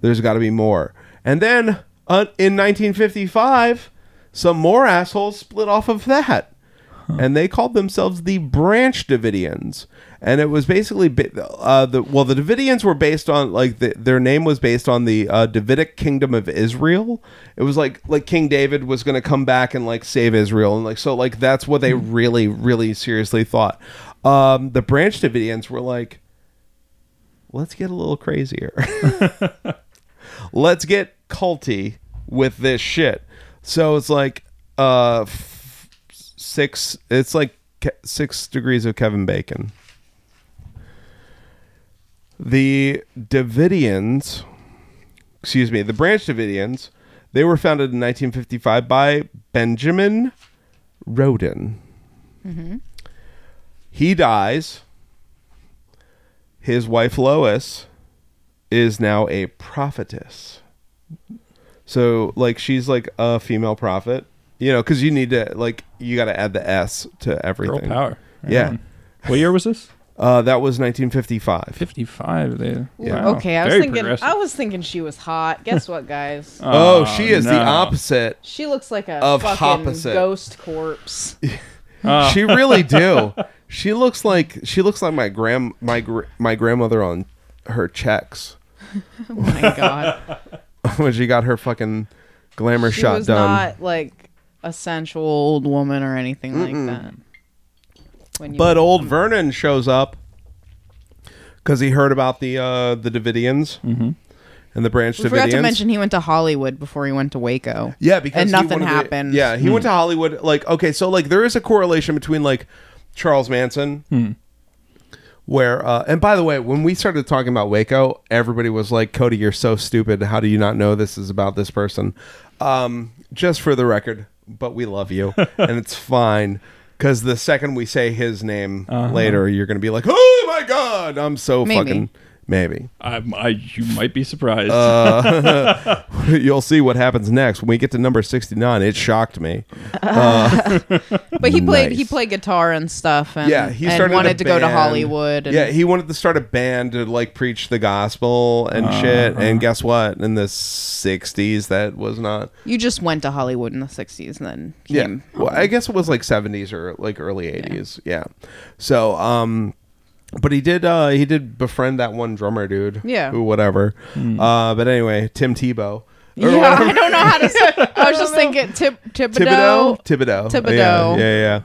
There's got to be more. And then uh, in 1955, some more assholes split off of that. And they called themselves the Branch Davidians. And it was basically uh, the well, the Davidians were based on like the, their name was based on the uh, Davidic kingdom of Israel. It was like like King David was going to come back and like save Israel, and like so like that's what they really really seriously thought. Um, the Branch Davidians were like, let's get a little crazier. let's get culty with this shit. So it's like uh f- six. It's like Ke- six degrees of Kevin Bacon. The Davidians, excuse me, the Branch Davidians, they were founded in 1955 by Benjamin Roden. He dies. His wife Lois is now a prophetess. So like she's like a female prophet, you know, because you need to like you got to add the S to everything. Girl everything. power. Right Yeah. on. What year was this? Uh, that was 1955. 55. They, Yeah. wow. okay, I was Very thinking. I was thinking she was hot. Guess what, guys? Oh, she is the opposite. she looks like a Of fucking opposite. ghost corpse. Oh. She really do. She looks like she looks like my grand my gr- my grandmother on her checks Oh my god. when she got her fucking glamour she shot was done. not like a sensual old woman or anything like that. When you But old Vernon shows up because he heard about the uh, the Davidians mm-hmm. and the Branch we forgot Davidians. to mention he went to Hollywood before he went to Waco. yeah, because and nothing wanted to- happened. yeah, he went hmm. to Hollywood. Like, okay, so like there is a correlation between like Charles Manson. Hmm. Where uh, and by the way, when we started talking about Waco, everybody was like, "Cody, you're so stupid. How do you not know this is about this person?" Um, just for the record, but we love you, and it's fine because the second we say his name later, you're gonna be like, "Oh my god, I'm so Maybe. fucking maybe." I, I, you might be surprised. Uh, You'll see what happens next when we get to number 69. It shocked me. But he played he played guitar and stuff and, yeah, he and started a wanted to go to. Hollywood and yeah, he wanted to start a band to like preach the gospel and shit. And guess what? In the 60s, that was not. you just went to Hollywood in the 60s and then Yeah, came well, I guess it was like 70s or like early 80s. Yeah. So, um, but he did uh he did befriend that one drummer dude. Yeah. Who whatever. Uh, but anyway, Tim Tebow. Or Yeah, whatever. I don't know how to say. I was just thinking Tib- Thibodeau. Thibodeau. Thibodeau. Thibodeau. Yeah, yeah, yeah.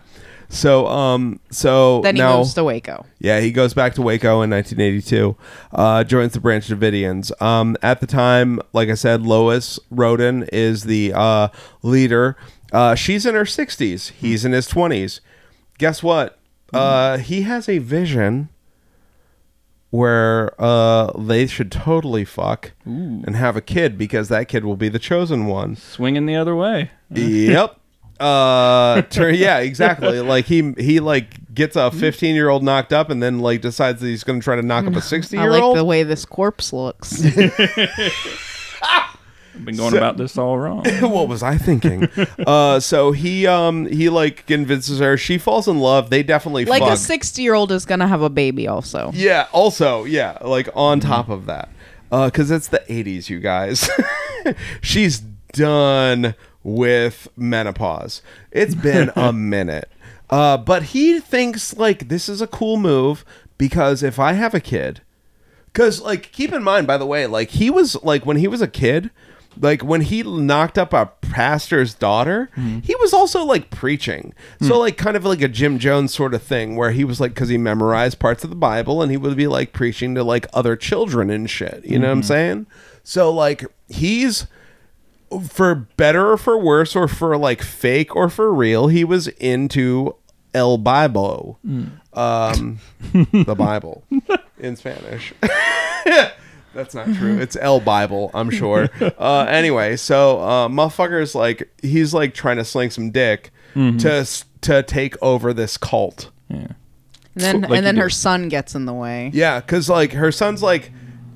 So, um, so Then he now, moves to Waco. yeah, he goes back to Waco in 1982. Uh, joins the Branch Davidians. Um, at the time, like I said, Lois Roden is the uh, leader. Uh, she's in her 60s. He's in his 20s. Guess what? Uh, he has a vision where uh, they should totally fuck and have a kid because that kid will be the chosen one. Swinging the other way. Yep. Uh, tur- yeah, exactly. Like he he like gets a 15 year old knocked up and then like decides that he's going to try to knock up a 60 I year like the way this corpse looks. I've been going about this all wrong. what was I thinking? uh, so he um he like convinces her. She falls in love. They definitely like fuck. a 60 year old is going to have a baby also. Yeah. Also, yeah. Like on top of that, because it's the '80s, you guys. She's done with menopause. It's been a minute. Uh, but he thinks like this is a cool move because if I have a kid, because like keep in mind, by the way, like he was like when he was a kid. Like when he knocked up a pastor's daughter, mm-hmm. he was also like preaching. So hmm. like kind of like a Jim Jones sort of thing where he was like cuz he memorized parts of the Bible and he would be like preaching to like other children and shit. You know what I'm mm-hmm. saying? So like he's for better or for worse or for like fake or for real, he was into El Bible. Mm. Um the Bible in Spanish. That's not true. It's L Bible, I'm sure. Uh, anyway, so uh, motherfucker's like he's like trying to sling some dick to s- to take over this cult. And then Like and then you her do. son gets in the way. Yeah, because like her son's like,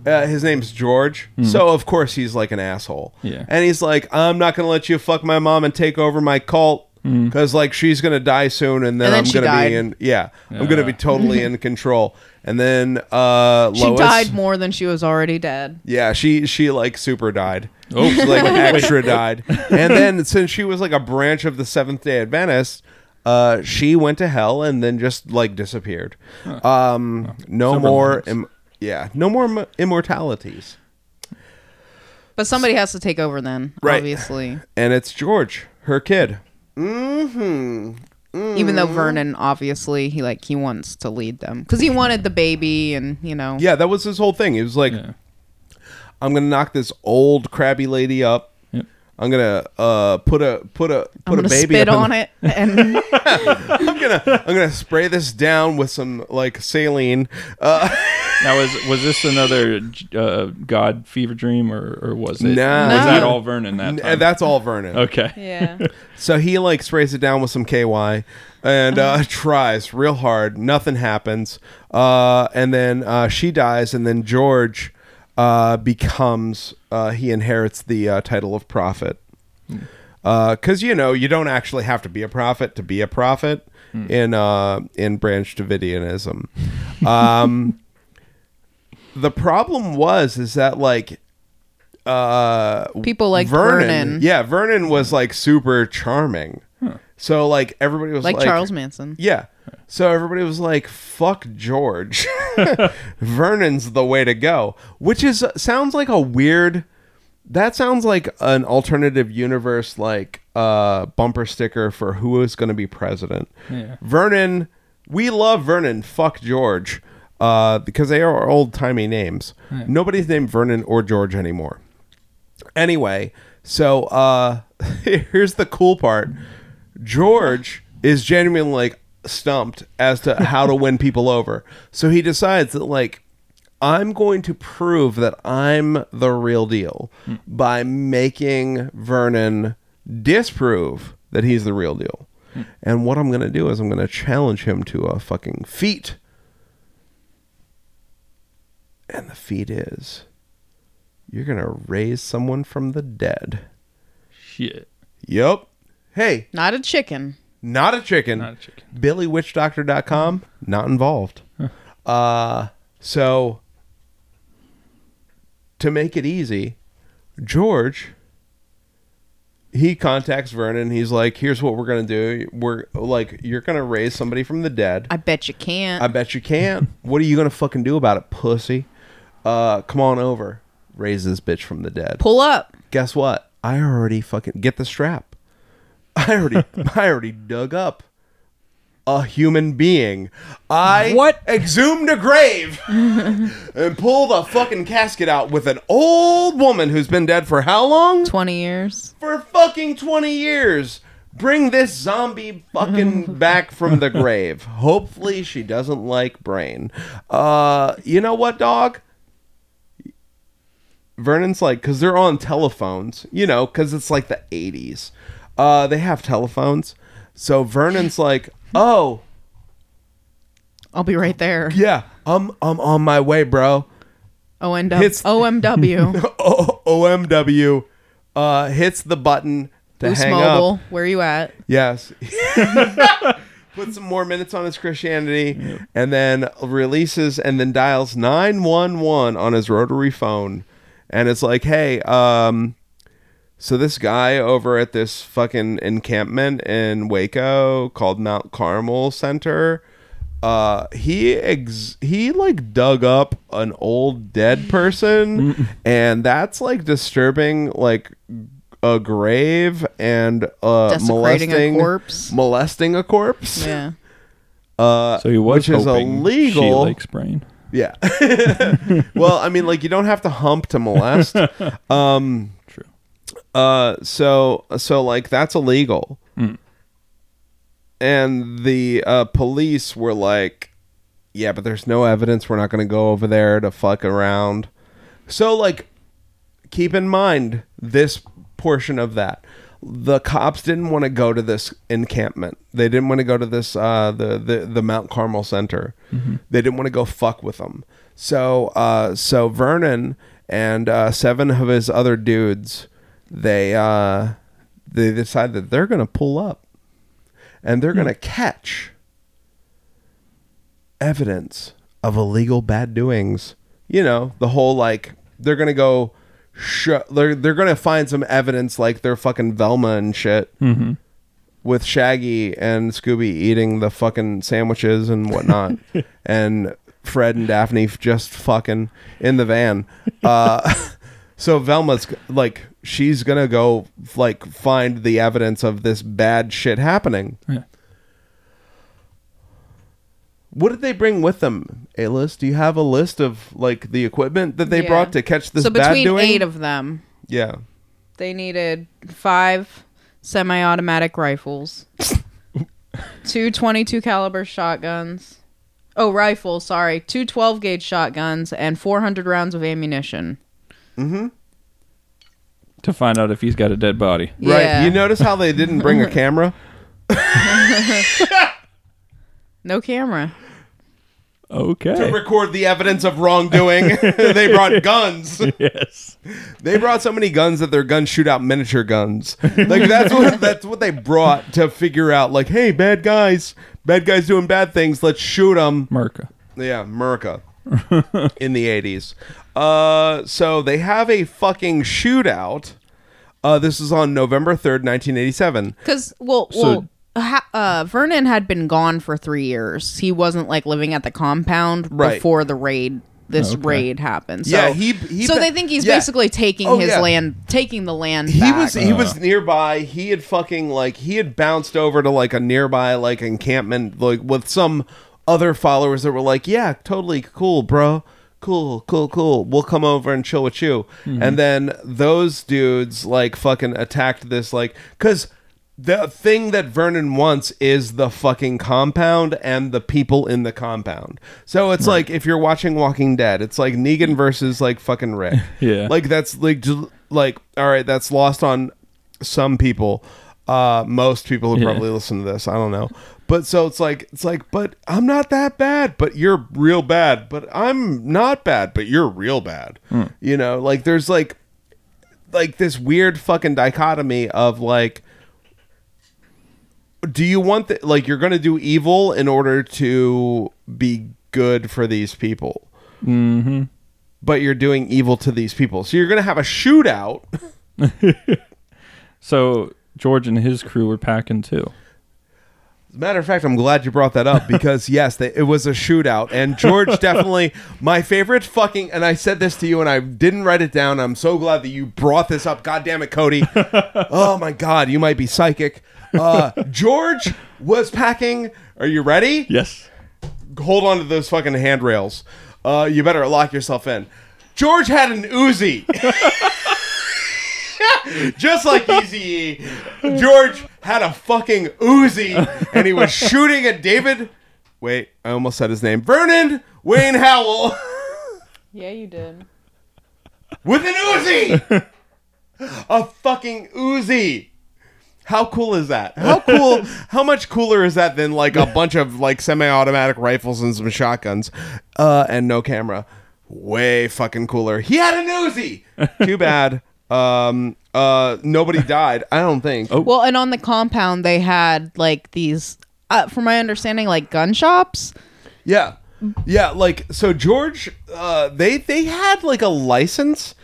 uh, his name's George, so of course he's like an asshole. Yeah. and he's like, I'm not gonna let you fuck my mom and take over my cult because like she's gonna die soon, and then, And then I'm she gonna died. be in. Yeah, I'm gonna be totally in control. And then uh, She Lois, died more than she was already dead. Yeah, she she like super died. Oh. She, like extra died. And then since she was like a branch of the Seventh Day Adventist, uh, she went to hell and then just like disappeared. Um, no Silver more. linings. Im- yeah, no more m- immortalities. But somebody has to take over then, Right. obviously. And it's George, her kid. Mm-hmm. Even though Vernon obviously he like he wants to lead them cuz he wanted the baby and, you know. Yeah, that was his whole thing. He was like, Yeah. I'm gonna knock this old crabby lady up. Yep. I'm gonna uh put a put a I'm put a going to baby spit up in on it and I'm gonna I'm gonna spray this down with some like saline. Uh, Now was was this another uh, God fever dream or, or was it? Nah. Was that all Vernon that time? that's all Vernon. okay. yeah. So he like sprays it down with some KY and uh, tries real hard. Nothing happens. Uh, and then uh, she dies, and then George uh, becomes uh, he inherits the uh, title of prophet. Because you know you don't actually have to be a prophet to be a prophet in uh, in Branch Davidianism. Um, the problem was is that like uh People like Vernon. yeah vernon was like super charming so like everybody was Like like, Charles Manson. yeah So everybody was like, "Fuck George, Vernon's the way to go," which is sounds like a weird. That sounds like an alternative universe, like uh, bumper sticker for who is going to be president. Yeah. Vernon, we love Vernon. Fuck George, uh, because they are old timey names. Nobody's named Vernon or George anymore. Anyway, so uh, here's the cool part: George is genuinely like stumped as to how to win people over. So he decides that like I'm going to prove that I'm the real deal by making Vernon disprove that he's the real deal. And what I'm going to do is I'm going to challenge him to a fucking feat. And the feat is you're going to raise someone from the dead. Shit. Yep. Hey, Not a chicken. not a chicken. Not a chicken. BillyWitchDoctor.com, not involved. Uh, so, to make it easy, George, he contacts Vernon. He's like, here's what we're going to do. We're like, you're going to raise somebody from the dead. I bet you can't. I bet you can't. what are you going to fucking do about it, pussy? Uh, come on over. Raise this bitch from the dead Pull up. guess what? I already fucking get the strap. I already I already dug up a human being. I What? exhumed a grave and pulled a fucking casket out with an old woman who's been dead for how long? 20 years. For fucking 20 years. Bring this zombie fucking back from the grave. Hopefully she doesn't like brain. Uh you know what, dog? Vernon's like, because they're on telephones, you know, because it's like the 80s. Uh, they have telephones. So Vernon's like, oh, I'll be right there. yeah, I'm, I'm on my way, bro. OMW. Hits- OMW. O- OMW uh, hits the button to Boost hang Mobile. up. Where you at? Yes. Put some more minutes on his Christianity and then releases and then dials 911 on his rotary phone. And it's like, hey, um, so this guy over at this fucking encampment in Waco called Mount Carmel Center, uh, he ex- he like dug up an old dead person, and that's like disturbing, like a grave and uh, Desecrating a molesting corpse. molesting a corpse. Yeah. Uh, So he was which is hoping illegal. She likes brain. Yeah. well, I mean, like you don't have to hump to molest. Um, True. uh, so so like that's illegal. And the uh, police were like, "Yeah, but there's no evidence. We're not going to go over there to fuck around." So like, keep in mind this portion of that. The cops didn't want to go to this encampment. They didn't want to go to this uh, the, the the Mount Carmel Center. They didn't want to go fuck with them. So uh, so Vernon and uh, seven of his other dudes, they uh, they decide that they're gonna pull up, and they're gonna catch evidence of illegal bad doings. You know, the whole like they're gonna go. They're they're gonna find some evidence like they're fucking Velma and shit Mm-hmm. with Shaggy and Scooby eating the fucking sandwiches and whatnot, and Fred and Daphne just fucking in the van. Uh, so Velma's like, she's gonna go like find the evidence of this bad shit happening. Yeah. What did they bring with them? A list? Do you have a list of like the equipment that they Yeah. brought to catch this so bad between doing? eight of them, yeah. they needed five semi-automatic rifles, two 22 caliber shotguns. Oh, rifles, sorry. Two 12 gauge shotguns and 400 rounds of ammunition. Mm-hmm. To find out if he's got a dead body. Right. Yeah. You notice how they didn't bring a camera? No camera. Okay. To record the evidence of wrongdoing. they brought guns. yes. They brought so many guns that their guns shoot out miniature guns. Like that's what that's what they brought to figure out. Like, hey, bad guys, bad guys doing bad things. Let's shoot them. Merca. Yeah, America in the eighties. Uh, so they have a fucking shootout. Uh, this is on November third, nineteen eighty-seven. Because, well, So well ha- uh, Vernon had been gone for three years. He wasn't like living at the compound Right. before the raid. This Okay. raid happened. So, Yeah, he- he so they think he's yeah. basically taking Oh, his yeah. land, taking the land. he back. was he was nearby he had fucking like he had bounced over to like a nearby like encampment like with some other followers that were like yeah totally cool bro cool cool cool we'll come over and chill with you and then those dudes like fucking attacked this like because the thing that Vernon wants is the fucking compound and the people in the compound. So it's like if you're watching Walking Dead, it's like Negan versus like fucking Rick. Yeah. Like that's like j- like all right, that's lost on some people. Uh most people who Yeah. probably listen to this, I don't know. But so it's like it's like but I'm not that bad, but you're real bad, but I'm not bad, but you're real bad. You know, like there's like like this weird fucking dichotomy of like do you want the, like you're going to do evil in order to be good for these people mm-hmm. but you're doing evil to these people so you're going to have a shootout So George and his crew were packing too. As a matter of fact, I'm glad you brought that up because yes, they, it was a shootout, and George definitely my favorite fucking. And I said this to you, and I didn't write it down. I'm so glad that you brought this up. God damn it, Cody! oh my God, you might be psychic. Uh, George was packing. Are you ready? Yes. hold on to those fucking handrails. Uh, you better lock yourself in. George had an Uzi. Just like Easy George had a fucking Uzi and he was shooting at David. Wait, I almost said his name. Vernon Wayne Howell yeah, you did. with an Uzi. A fucking Uzi. How cool is that? How cool? how much cooler is that than like a bunch of like semi-automatic rifles and some shotguns, uh, and no camera? Way fucking cooler. He had an Uzi. Too bad. Um. Uh. Nobody died. I don't think. Oh. Well, and on the compound they had like these, uh, from my understanding, like gun shops. Yeah. Yeah. Like so, George. Uh. They they had like a license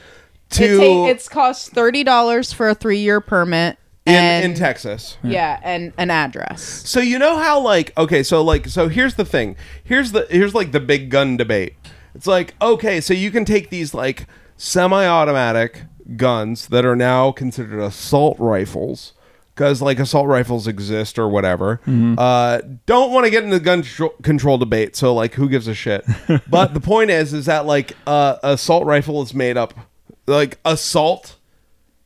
to It ta- it's cost thirty dollars for a three year permit. In and, in Texas. Yeah, and an address. So you know how like okay, so like so here's the thing. Here's the here's like the big gun debate. It's like okay, so you can take these like semi-automatic guns that are now considered assault rifles because like assault rifles exist or whatever. Uh, don't want to get into the gun tro- control debate. So like, who gives a shit? but the point is, is that like uh, assault rifle is made up. Like assault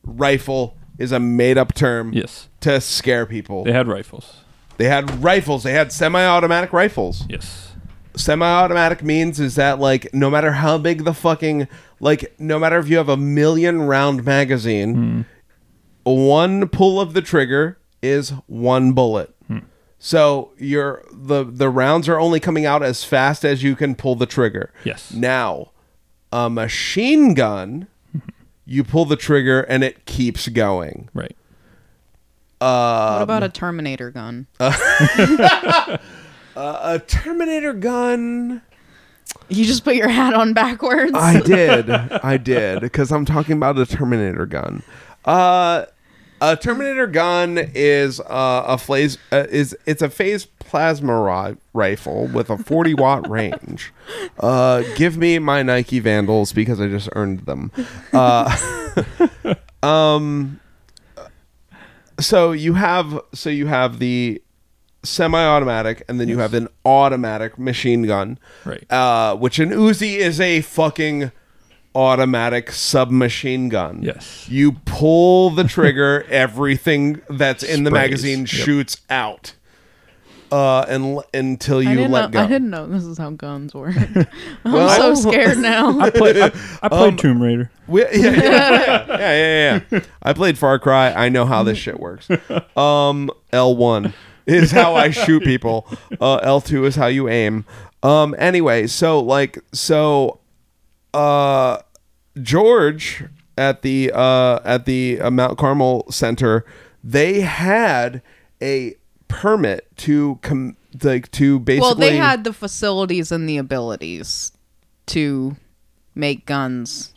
rifle is a made up term Yes. to scare people. They had rifles. They had rifles. They had semi-automatic rifles. Yes. Semi-automatic means is that like no matter how big the fucking like no matter if you have a million round magazine, hmm. one pull of the trigger is one bullet. Hmm. So your the the rounds are only coming out as fast as you can pull the trigger. Yes. Now, a machine gun, you pull the trigger and it keeps going. Right. Um, what about a Terminator gun? A Terminator gun. you just put your hat on backwards. I did. I did because I'm talking about a Terminator gun. Uh, a Terminator gun is uh, a phase uh, is it's a phase plasma ri- rifle with a 40 watt range. Uh, give me my Nike Vandals because I just earned them. Uh, um, so you have so you have the semi-automatic and then you have an automatic machine gun Right. uh, which an Uzi is a fucking automatic submachine gun. Yes. You pull the trigger, everything that's in the Sprays. magazine Yep. shoots out. Uh, and until you let know. go. I didn't know this is how guns work. I'm Well- so scared now. I played. I, I played Um, Tomb Raider. We- yeah, yeah, yeah, yeah, yeah, yeah. I played Far Cry. I know how this shit works. Um, L one is how I shoot people. Uh, L two is how you aim. Um, anyway, so like, so, uh, George at the uh at the uh, Mount Carmel Center, they had a permit to com like to basically. well, they had the facilities and the abilities to make guns.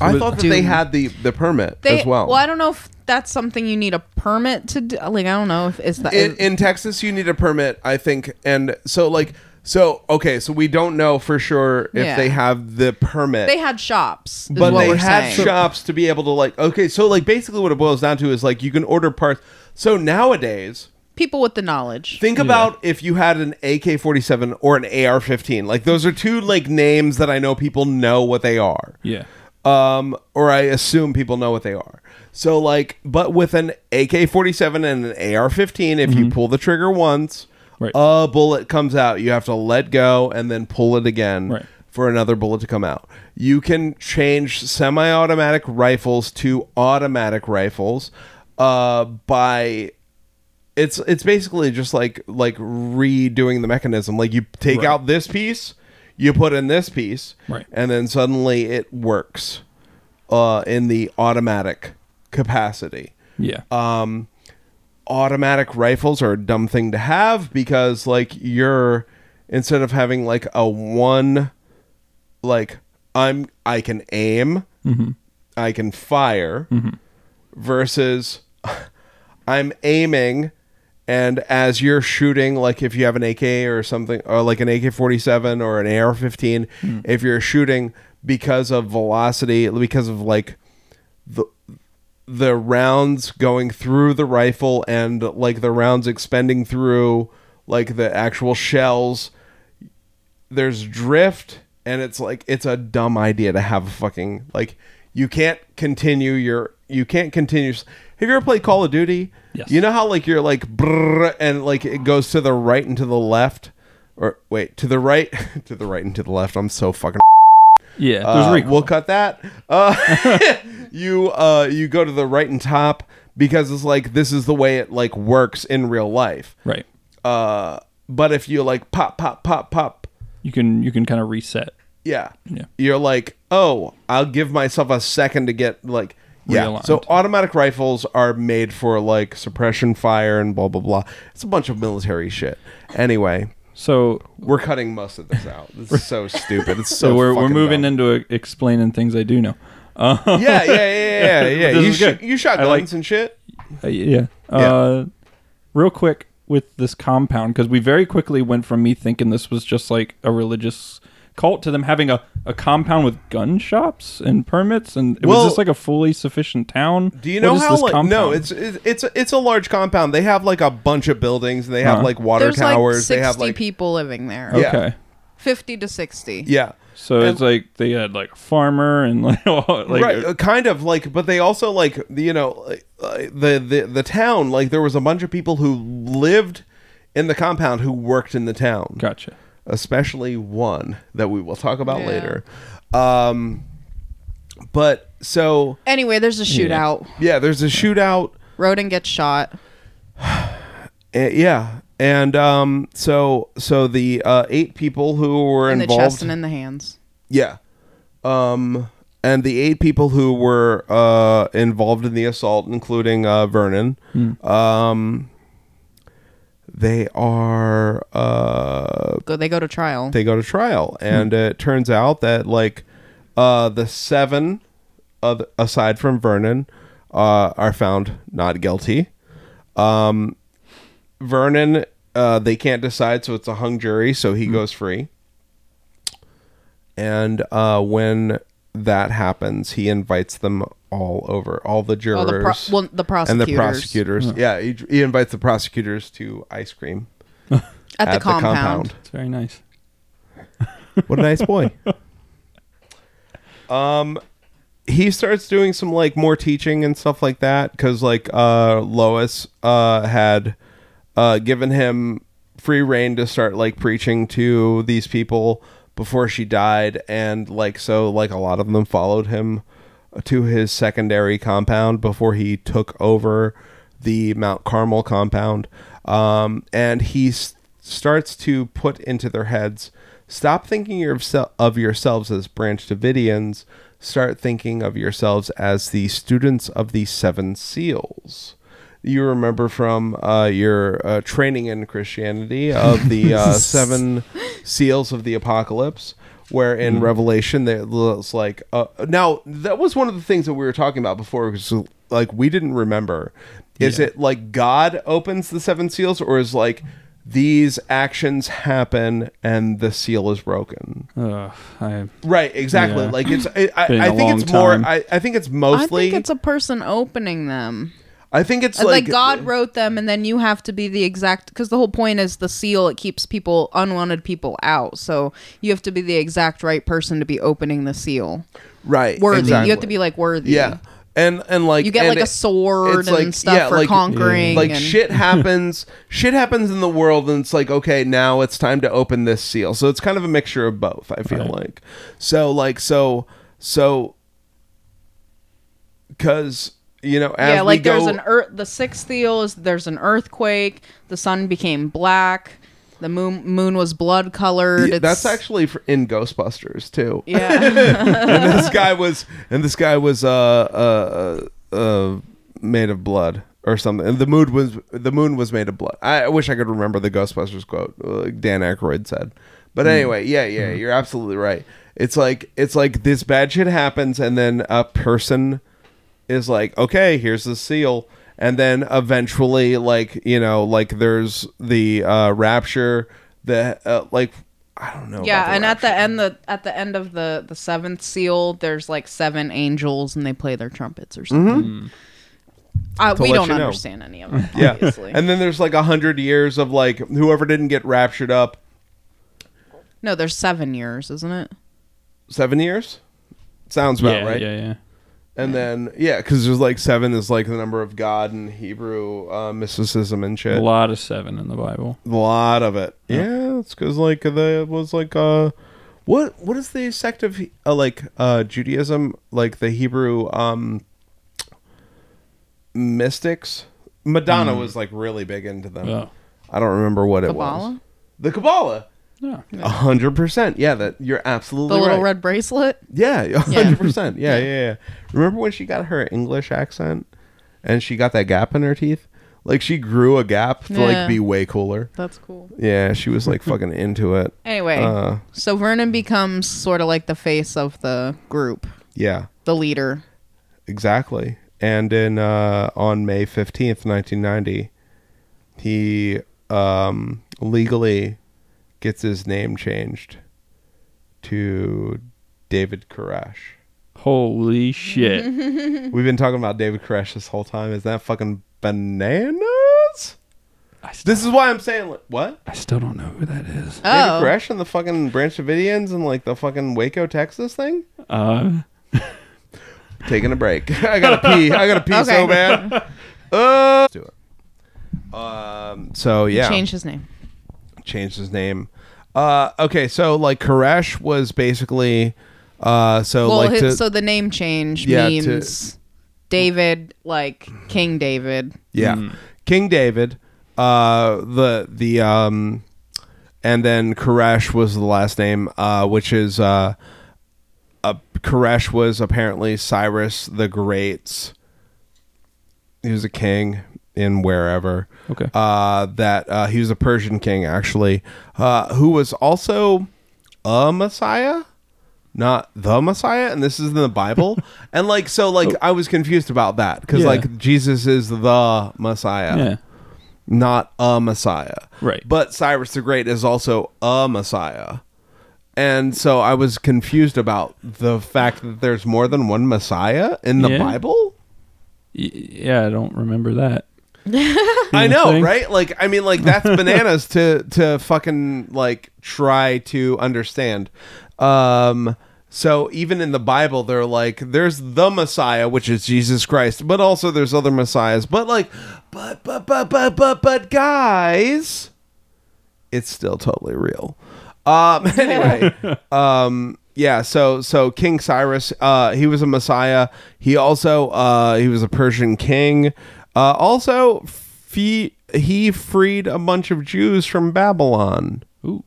I thought that they had the the permit They, as well. Well, I don't know if that's something you need a permit to do. Like I don't know if is that in, in Texas, you need a permit, I think, and so like so okay, so we don't know for sure if Yeah. they have the permit. they had shops, is but what they we're have saying. shops to be able to like okay, so like basically what it boils down to is like you can order parts. So nowadays, People with the knowledge. think about if you had an AK-47 or an AR-15. Like those are two like names that I know people know what they are. Yeah. um, or I assume people know what they are. So like, but with an AK-47 and an AR-15, if you pull the trigger once, Right. a bullet comes out. You have to let go and then pull it again Right. for another bullet to come out. You can change semi-automatic rifles to automatic rifles uh, by it's it's basically just like like redoing the mechanism. Like you take Right. out this piece, you put in this piece, Right. and then suddenly it works uh, in the automatic capacity. Yeah. Um, automatic rifles are a dumb thing to have because like you're instead of having like a one like I'm I can aim, mm-hmm. I can fire mm-hmm. versus I'm aiming and as you're shooting like if you have an AK or something or like an AK47 or an AR15 hmm. if you're shooting because of velocity because of like the the rounds going through the rifle and like the rounds expending through like the actual shells there's drift and it's like it's a dumb idea to have a fucking like you can't continue your you can't continue have you ever played call of duty Yes. you know how like you're like and like it goes to the right and to the left or wait to the right to the right and to the left i'm so fucking yeah. There's uh, we'll cut that. Uh, you uh, you go to the right and top because it's like this is the way it like works in real life. right. Uh, but if you like pop pop pop pop, You can you can kind of reset. yeah, Yeah. you're like, oh, I'll give myself a second to get like. Yeah, Realigned. so automatic rifles are made for like suppression fire and blah blah blah. It's a bunch of military shit. Anyway, So we're cutting most of this out. This is so stupid. It's so, so, we're we're moving dumb. into uh, explaining things I do know. Uh, Yeah, yeah, yeah, yeah, yeah. You, sh- you shot guns like- and shit. Uh, yeah. Uh, real quick with this compound because we very quickly went from me thinking this was just like a religious cult to them having a, a compound with gun shops and permits and it Well- was this like a fully sufficient town Do you know is how this like no, compound? it's it's it's a, it's a large compound. They have like a bunch of buildings. and They have Huh. like water There's like towers. 60 they have like people living there. Yeah. okay 50 to 60. yeah. so And- it's like they had like a farmer and like, all- like right, uh, kind of like, but they also like you know like, uh, the the the town. Like there was a bunch of people who lived in the compound who worked in the town. gotcha especially one that we will talk about Yeah. later. Um, but so Anyway, there's a shootout. yeah, there's a shootout. Roden gets shot. Uh, yeah, and um, so so the uh, eight people who were in the chest and in the hands. Yeah. Um and the eight people who were uh involved in the assault including uh Vernon um they are uh Go, they go to trial. they go to trial and it turns out that like uh the seven other, aside from Vernon uh are found not guilty. Um Vernon uh they can't decide so it's a hung jury so he goes free and uh, when that happens, he invites them all over, all the jurors Oh, the pro- well, the and prosecutors. the prosecutors. Yeah, he, he invites the prosecutors to ice cream at, the, compound. it's very nice What a nice boy. um, he starts doing some like more teaching and stuff like that because like uh Lois uh had uh given him free rein to start like preaching to these people before she died and like so like a lot of them followed him to his secondary compound before he took over the Mount Carmel compound. Um and he s- starts to put into their heads stop thinking of, of yourselves as branch davidians start thinking of yourselves as the students of the seven seals. You remember from uh, your uh, training in christianity of the uh, seven seals of the apocalypse where in Revelation there's like uh, now that was one of the things that we were talking about before because like we didn't remember. Is Yeah. it like God opens the seven seals, or is like these actions happen and the seal is broken? Ugh, I, Right, exactly. Yeah. Like it's. I, I, Been think long it's more. I, I think it's mostly I think it's a person opening them. I think it's uh, like, like, God wrote them, and then you have to be the exact. Because the whole point is the seal; it keeps people unwanted people out. So you have to be the exact right person to be opening the seal. right Worthy. exactly. You have to be like worthy. Yeah, and and like You get and like a sword it's and like- stuff yeah, for like- conquering. like and, shit happens shit happens in the world and it's like okay now it's time to open this seal so it's kind of a mixture of both i feel Right. like so like so so because you know as yeah, like there's an earth. The sixth seal is there's an earthquake. The sun became black. The moon moon was blood colored. Yeah, that's actually in ghostbusters too yeah. and this guy was and this guy was uh uh uh made of blood or something and the moon was the moon was made of blood i, I wish i could remember the ghostbusters quote uh, like dan Aykroyd said but anyway yeah yeah you're absolutely right it's like it's like this bad shit happens and then a person is like okay here's the seal and then eventually like you know like there's the uh rapture the uh, like i don't know about yeah, the and at the end the at the end of the the seventh seal, there's like seven angels and they play their trumpets or something. Uh, we don't you know. understand any of it, Yeah, obviously. and then there's like a hundred years of like whoever didn't get raptured up. no, there's seven years, isn't it? Seven years, sounds about yeah, right. yeah, yeah. And then yeah, because there's like seven is like the number of God in Hebrew uh, mysticism and shit. A lot of seven in the Bible. A lot of it. Yeah, it's because like the was like uh, what what is the sect of uh, like uh Judaism like the Hebrew um mystics? Madonna was like really big into them. Oh. I don't remember what it was. Kabbalah? The Kabbalah. Yeah. A hundred percent. Yeah, that you're absolutely The little right. red bracelet. Yeah, a hundred percent. Yeah, yeah, yeah. Remember when she got her English accent and she got that gap in her teeth? Like she grew a gap to Yeah. like be way cooler. That's cool. Yeah, she was like fucking into it. Anyway, Uh, so Vernon becomes sort of like the face of the group, yeah, the leader. exactly. And in uh, on May fifteenth, nineteen ninety, he um, legally gets his name changed to David Koresh. Holy shit. We've been talking about David Koresh this whole time. Is that fucking bananas? I still, This is why I'm saying like, what? I still don't know who that is. Oh, David Koresh and the fucking Branch Davidians and like the fucking Waco, Texas thing? Uh, Taking a break. I gotta pee. I gotta pee so bad. Uh, let's do it. Um. So yeah, change his name. Changed his name. Uh. Okay. So like Koresh was basically. Uh. So well, like his, to, so the name change Yeah, to- means David, like King David. Yeah. King David, uh the the um and then Koresh was the last name, uh which is uh uh Koresh was apparently Cyrus the Great's he was a king in wherever. Okay. Uh that uh he was a Persian king actually, uh who was also a Messiah not the Messiah, and this is in the Bible. and like, so, like, I was confused about that because, Yeah. like, Jesus is the Messiah, yeah. not a Messiah. Right. But Cyrus the Great is also a Messiah. And so I was confused about the fact that there's more than one Messiah in the Yeah. Bible. Y- yeah, I don't remember that. I know, right? Like, I mean, like that's bananas to to fucking like try to understand. Um, so even in the Bible, they're like, there's the Messiah, which is Jesus Christ, but also there's other messiahs. But like, but but but but but but guys, it's still totally real. Um, anyway, um, yeah. So so King Cyrus, uh, he was a messiah. He also uh, he was a Persian king. Uh, also, fe- he freed a bunch of Jews from Babylon Ooh.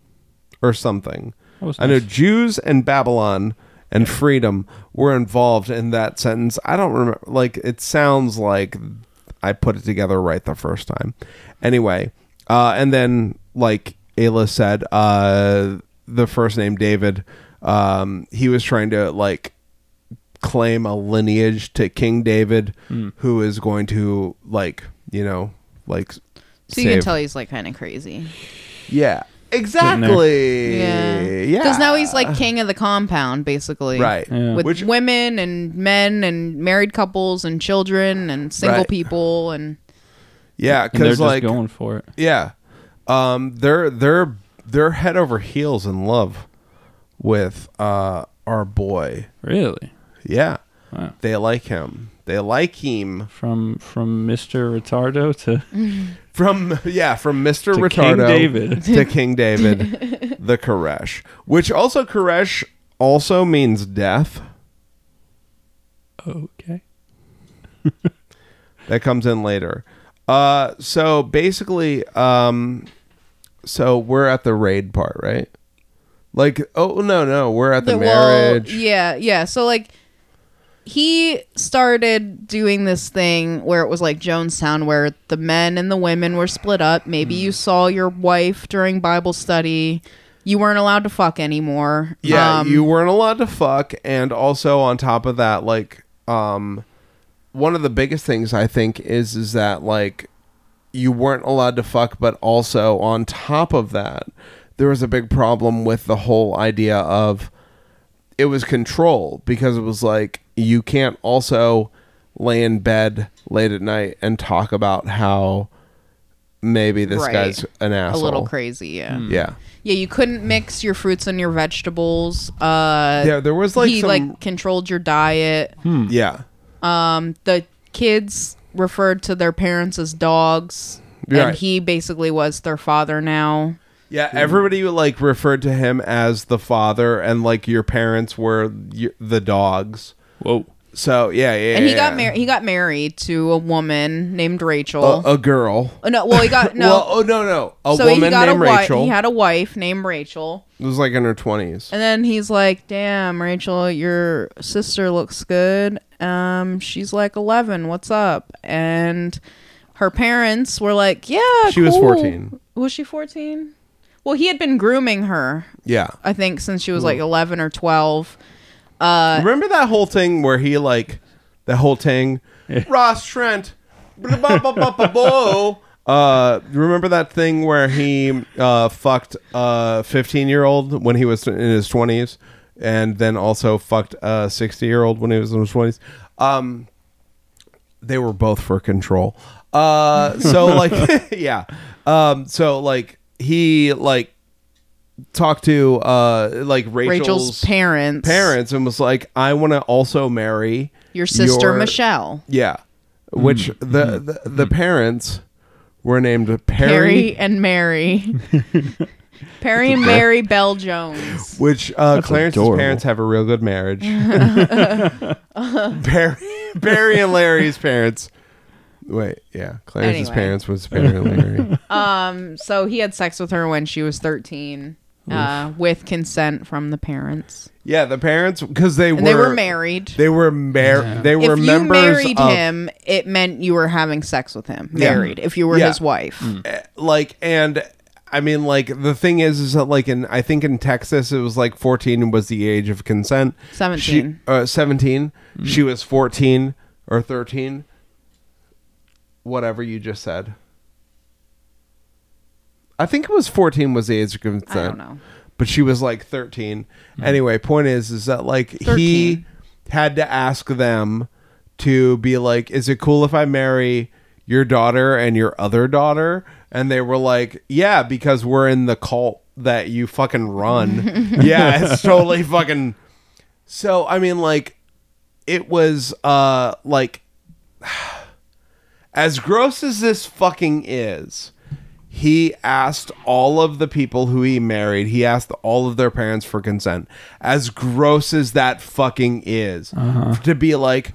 or something. Was I know. Jews and Babylon and freedom were involved in that sentence. I don't remember. Like it sounds like I put it together right the first time. Anyway, uh, and then like Ayla said, uh, the first name David um, he was trying to like claim a lineage to King David, who is going to like you know like So you can tell he's like kind of crazy. yeah exactly Yeah. yeah Because now he's like king of the compound, basically. right Yeah. With Which- women and men and married couples and children and single Right. people and yeah And they're because just like going for it. Yeah. Um they're they're they're head over heels in love with uh our boy. Really? Yeah. Wow. They like him. They like him From from Mr. Retardo to, from yeah, from Mr. to Retardo King David. to King David, the Koresh. Which also Koresh also means death. okay. That comes in later. Uh so basically um so we're at the raid part, right? Like oh no no, we're at the, The- well, marriage. yeah, yeah. So like he started doing this thing where it was like Jonestown where the men and the women were split up. Maybe Hmm. you saw your wife during Bible study. You weren't allowed to fuck anymore. Yeah, Um, you weren't allowed to fuck, and also on top of that, like, um, one of the biggest things I think is is that like you weren't allowed to fuck, but also on top of that, there was a big problem with the whole idea of it was control because it was like you can't also lay in bed late at night and talk about how maybe this Right. guy's an asshole. a little crazy, yeah. Yeah. Yeah, you couldn't mix your fruits and your vegetables. Uh Yeah, there was like he some like controlled your diet. yeah. Um the kids referred to their parents as dogs. Right. And he basically was their father now. Yeah, everybody like referred to him as the father, and like your parents were y- the dogs. Whoa. So yeah, yeah. And he yeah. got married. He got married to a woman named Rachel. A, a girl. Oh, no, well, he got no. Well, oh no, no, a so woman he got named a wife. Rachel. He had a wife named Rachel, it was like in her twenties. and then he's like, "Damn, Rachel, your sister looks good. Um, she's like eleven. What's up?" And her parents were like, "Yeah, She was cool." 14. Was she fourteen? Well, he had been grooming her, Yeah. I think, since she was like eleven or twelve. Uh, Remember that whole thing where he like the whole thing, Ross Trent. ba-ba-ba-ba-ba-bo. Uh, remember that thing where he uh fucked a fifteen year old when he was in his twenties, and then also fucked a sixty year old when he was in his twenties. Um, they were both for control. Uh, so like, yeah. Um, so like he like talked to uh like Rachel's, Rachel's parents, parents and was like, I want to also marry your sister your- Michelle, Yeah, which the, the the parents were named Perry, Perry and Mary, Perry and Mary Belle Jones. which uh, That's Clarence's adorable. parents have a real good marriage. Barry, Barry and Larry's parents. Wait, yeah, Clarence's Anyway. parents was apparently and Larry. Um, so he had sex with her when she was thirteen, uh, with consent from the parents, yeah, the parents because they and were they were married. They were mar- They were if you members married of him, it meant you were having sex with him. Yeah. Married, if you were Yeah. his wife. eh, like and I mean like the thing is is that like in I think in Texas it was like 14 was the age of consent. 17. She, uh 17. She was 14 or 13. Whatever you just said. I think it was 14 was the age of consent. I don't know. But she was like 13. Anyway, point is is that like he had to ask them to be like is it cool if I marry your daughter and your other daughter? And they were like, "Yeah, because we're in the cult that you fucking run." yeah, it's totally fucking So, I mean like it was uh like as gross as this fucking is, he asked all of the people who he married, he asked all of their parents for consent. As gross as that fucking is, uh-huh. to be like,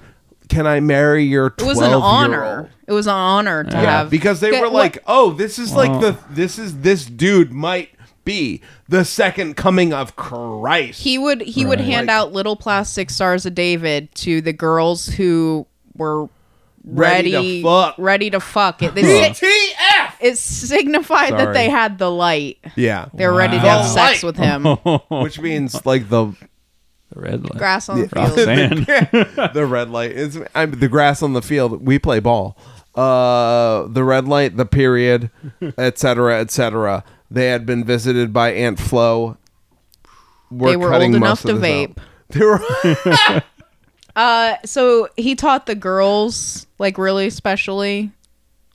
can I marry your It was an honor. It was an honor to Yeah, have because they Get- were what- like, oh, this is like the, this is, this dude might be the second coming of Christ. he would he would hand Like- out little plastic stars of David to the girls who were Ready ready to fuck. ready to fuck it. They, TF! it signified Sorry. that they had the light. Yeah. They were ready to have sex with him. Which means like the The red light. Grass on the Raw field. sand. the red light is I'm, the grass on the field. We play ball. Uh, the red light, the period, etc., etc. They had been visited by Aunt Flo. They were old enough to this out. vape. They were Uh, so he taught the girls like really specially,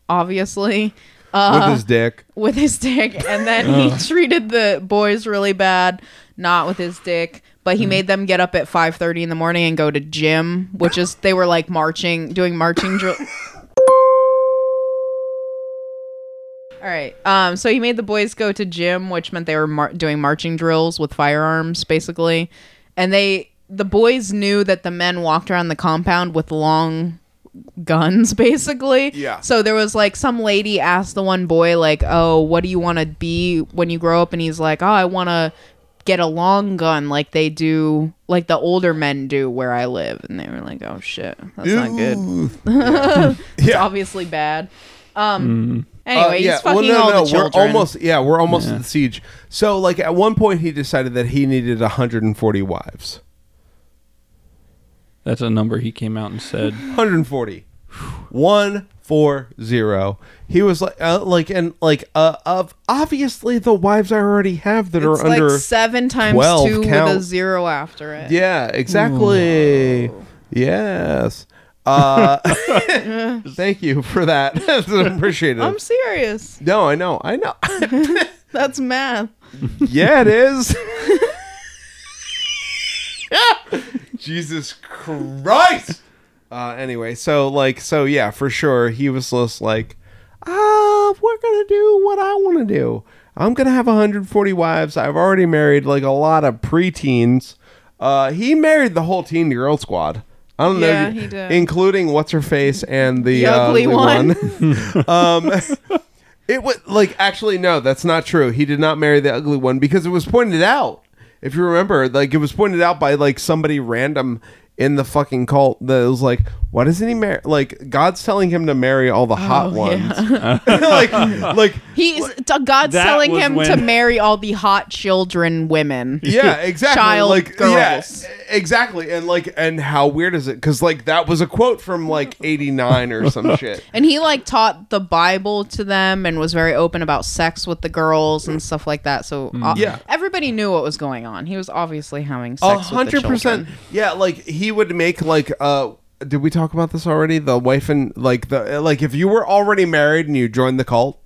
obviously, uh, with his dick. with his dick, and then he treated the boys really bad, not with his dick. But he made them get up at five thirty in the morning and go to gym, which is they were like marching, doing marching drill. All right. Um. So he made the boys go to gym, which meant they were mar- doing marching drills with firearms, basically. And they, the boys knew that the men walked around the compound with long guns, basically. Yeah. So there was like some lady asked the one boy, like, "Oh, what do you want to be when you grow up?" And he's like, "Oh, I want to." get a long gun like they do like the older men do where I live and they were like oh shit that's not good it's Yeah. obviously bad um Uh, anyway he's fucking well, no, all no, the children we're almost yeah, we're almost at the siege. So like at one point he decided that he needed 140 wives. That's a number he came out and said. 140. 140. He was like uh, like and like uh of obviously the wives I already have that it's are under seven times 12 two count. with a zero after it Yeah, exactly. Yes. Uh Thank you for that. Appreciate it. I'm serious no, I know. I know. that's math yeah, it is. Jesus Christ. Uh, anyway, so like, so yeah, for sure, he was just like, ah, we're gonna do what I want to do. I'm gonna have 140 wives. I've already married like a lot of preteens. Uh, he married the whole teen girl squad. I don't know, Yeah, you- he did. including what's her face and the, The uh, ugly one. um, it was like actually no, that's not true. He did not marry the ugly one because it was pointed out. If you remember, like it was pointed out by like somebody random in the fucking cult that was like, why doesn't he marry? Like God's telling him to marry all the hot Oh, ones. like, like he's t- God's That telling was him when- to marry all the hot children women yeah, exactly. Child like girls. yeah, exactly. And like, and how weird is it? Because like that was a quote from like '89 or some shit. And he like taught the Bible to them and was very open about sex with the girls and stuff like that. So uh, Yeah. everybody knew what was going on. He was obviously having A sex with the hundred percent. Yeah, like he would make like uh did we talk about this already? The wife and like the like if you were already married and you joined the cult,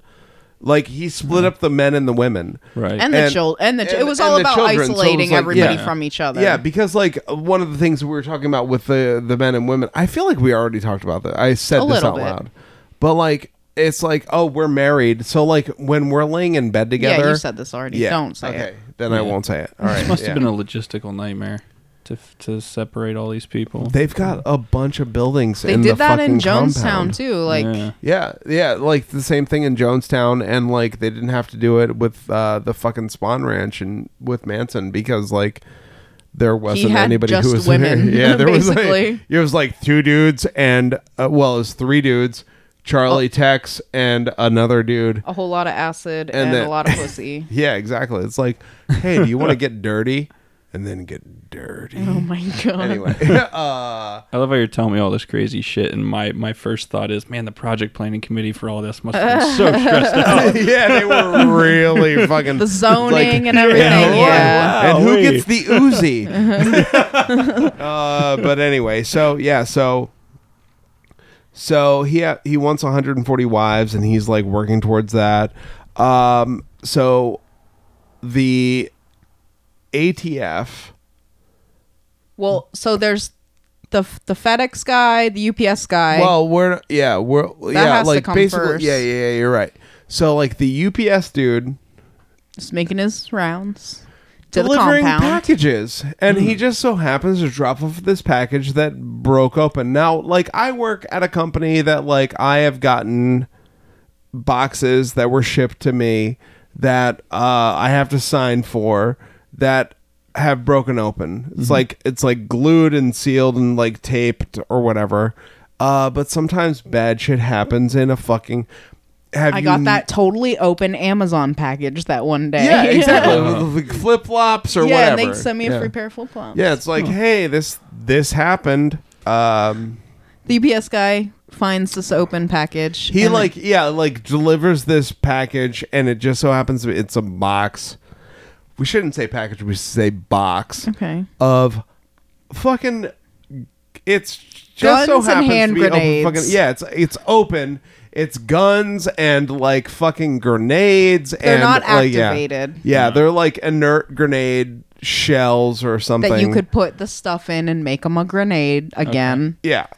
like he split mm. up the men and the women. Right. And the And- children. And the ch- and- it was all about children, so isolating like- everybody yeah. from each other. Yeah, because like one of the things we were talking about with the the men and women, I feel like we already talked about that. I said A this little out bit. loud, but like it's like oh we're married, so like when we're laying in bed together. yeah, you said this already. Yeah, Don't say okay, it. then I won't say it. All right, This must yeah. have been a logistical nightmare to to separate all these people. They've got a bunch of buildings. They in did the that in Jonestown compound. too. Like yeah. Yeah, yeah, like the same thing in Jonestown, and like they didn't have to do it with uh, the fucking Spahn Ranch and with Manson because like there wasn't had anybody just who was women, yeah, there was like, it was like two dudes and uh, well, it was three dudes, Charlie Oh. Tex and another dude. a whole lot of acid And and, then- a lot of pussy. Yeah, exactly. It's like, hey, do you want to get dirty? And then get dirty. oh my god. Anyway, uh, I love how you're telling me all this crazy shit, and my my first thought is, man, the project planning committee for all this must have been so stressed out. yeah, they were really fucking The zoning like- and everything. Yeah, Yeah. and Wow, who wait. gets the Uzi? uh, but anyway, so yeah, so so he ha- he wants 140 wives, and he's like working towards that. Um, so the ATF, Well, so there's the the FedEx guy, the UPS guy. well, we're yeah, we're yeah, has to like come basically, first. yeah, yeah, yeah, you're right. So like the UPS dude. just making his rounds to the delivering compound. packages and he just so happens to drop off this package that broke open now like i work at a company that like i have gotten boxes that were shipped to me that uh, i have to sign for that have broken open it's like it's like glued and sealed and like taped or whatever uh, but sometimes bad shit happens in a fucking have I you got that totally open Amazon package that one day. Yeah, exactly. Flip flops or yeah, whatever. and they sent me a yeah. free pair of flip flops. Yeah, it's like, hey, this this happened. Um, The UPS guy finds this open package. he and like yeah, like delivers this package, and it just so happens it's a box. We shouldn't say package. We should say box okay. of fucking. It's just Guns so and happens hand to be open grenades. fucking, yeah, it's it's open. It's guns and like fucking grenades. They're and, not like, yeah. activated. Yeah, they're like inert grenade shells or something That you could put the stuff in and make them a grenade again. Yeah.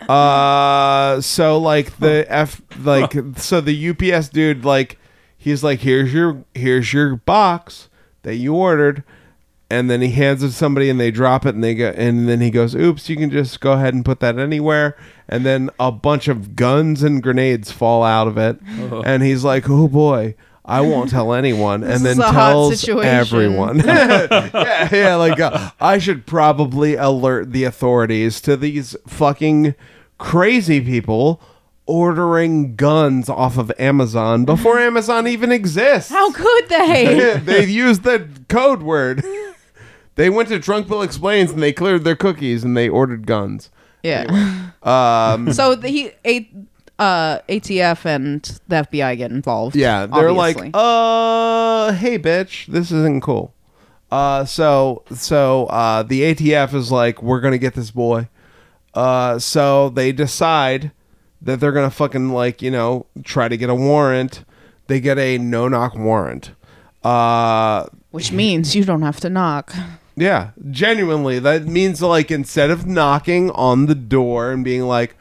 Uh so like the F like so the UPS dude like he's like here's your here's your box that you ordered and then he hands it to somebody and they drop it and they go and then he goes oops you can just go ahead and put that anywhere. And then a bunch of guns and grenades fall out of it. And he's like oh boy I won't tell anyone, and then tells everyone. yeah, yeah, like uh, I should probably alert the authorities to these fucking crazy people ordering guns off of Amazon before Amazon even exists. How could they? they used the code word. They went to Drunk Bill Explains and they cleared their cookies and they ordered guns. yeah. Um, So the, he, a, uh, ATF and the FBI get involved. Yeah, they're obviously. like, uh, hey, bitch, this isn't cool. Uh, so so uh, the ATF is like, we're gonna get this boy. Uh, so they decide that they're gonna fucking like you know try to get a warrant. They get a no knock warrant. Uh, which means you don't have to knock. yeah, genuinely, that means like instead of knocking on the door and being like,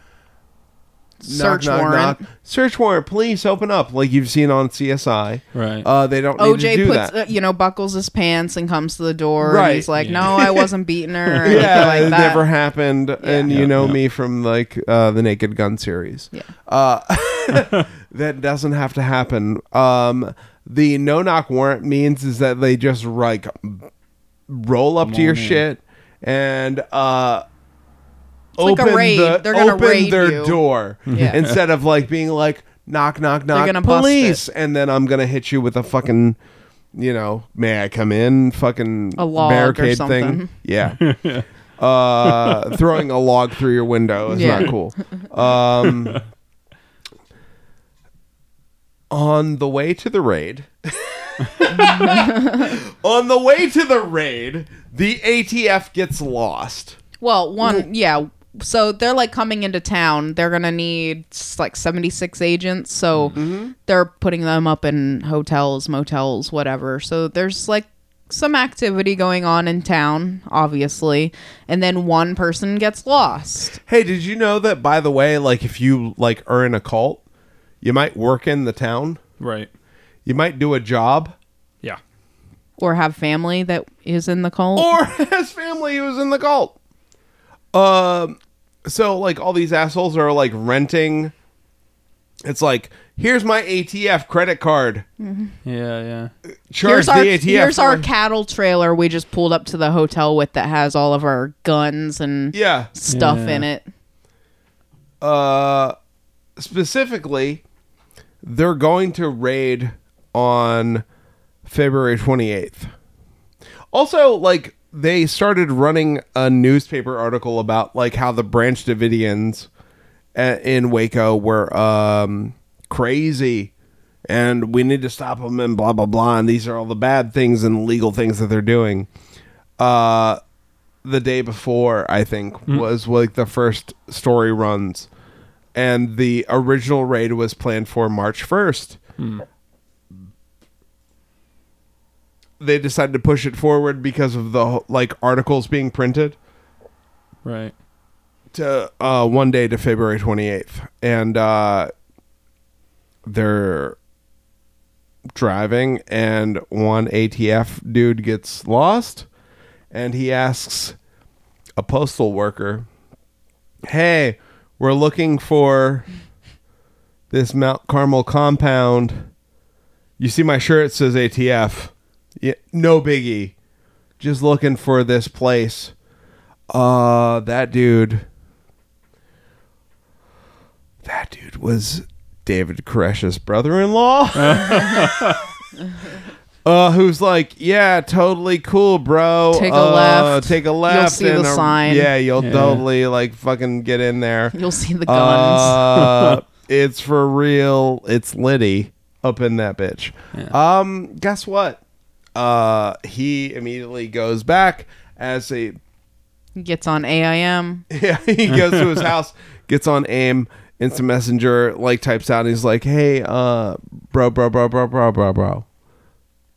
Search knock, knock, warrant. knock, search warrant, please open up, like you've seen on CSI. Right. Uh, they don't need to OJ do puts, that. uh, you know, buckles his pants and comes to the door. Right. And he's like, Yeah. "No, I wasn't beating her." Or anything yeah, like it that. never happened. And you know Yeah. me from like uh, the Naked Gun series. Yeah. Uh, that doesn't have to happen. Um, the no knock warrant means is that they just like roll up to your shit and uh, like a open raid. the They're gonna open raid their you. door Yeah. instead of like being like knock knock knock gonna bust police and then I'm gonna hit you with a fucking you know may I come in fucking A log or barricade something. thing yeah uh throwing a log through your window is Yeah. not cool um on the way to the raid on the way to the raid the ATF gets lost Well, one, yeah. So they're like coming into town. They're gonna need like seventy six agents. So Mm-hmm. they're putting them up in hotels, motels, whatever. So there's like some activity going on in town, obviously, and then one person gets lost. Hey, did you know that by the way, like if you like are in a cult, you might work in the town, right. you might do a job, Yeah. Or have family that is in the cult. or has family who's in the cult. Um, so like all these assholes are like renting. It's like here's my ATF credit card. Yeah. Yeah. Charge here's the our ATF. here's for- our cattle trailer we just pulled up to the hotel with that has all of our guns and yeah. stuff Yeah. in it. uh specifically they're going to raid on February 28th. Also like they started running a newspaper article about like how the Branch Davidians a- in Waco were um crazy. And we need to stop them and blah blah blah. And these are all the bad things and legal things that they're doing. Uh the day before, I think, was like the first story runs, and the original raid was planned for March first. They decided to push it forward because of the like articles being printed Right. to uh, one day to February twenty eighth, and uh, they're driving, and one ATF dude gets lost, and he asks a postal worker, "Hey, we're looking for this Mount Carmel compound. You see my shirt says ATF. Yeah, no biggie. Just looking for this place." Uh, that dude. That dude was David Koresh's brother-in-law. Uh, who's like, yeah, totally cool, bro. Take a Uh, left. Take a left. You'll see the and, uh, sign. Yeah, you'll Yeah. totally like fucking get in there. You'll see the guns. Uh, it's for real. It's Liddy up in that bitch. Um, guess what? Uh, he immediately goes back as a Gets on AIM. yeah. He goes to his house, gets on AIM, instant messenger, like types out. And he's like, "Hey, uh, bro, bro, bro, bro, bro, bro, bro."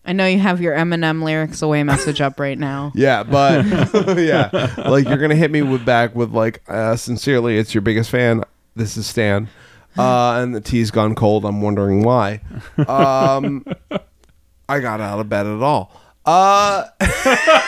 I know you have your Eminem lyrics away message up right now. Yeah, but yeah, like you're gonna hit me with back with like, uh, sincerely, it's your biggest fan. This is Stan, uh, and the tea's gone cold. I'm wondering why. Um, I got out of bed at all. Uh,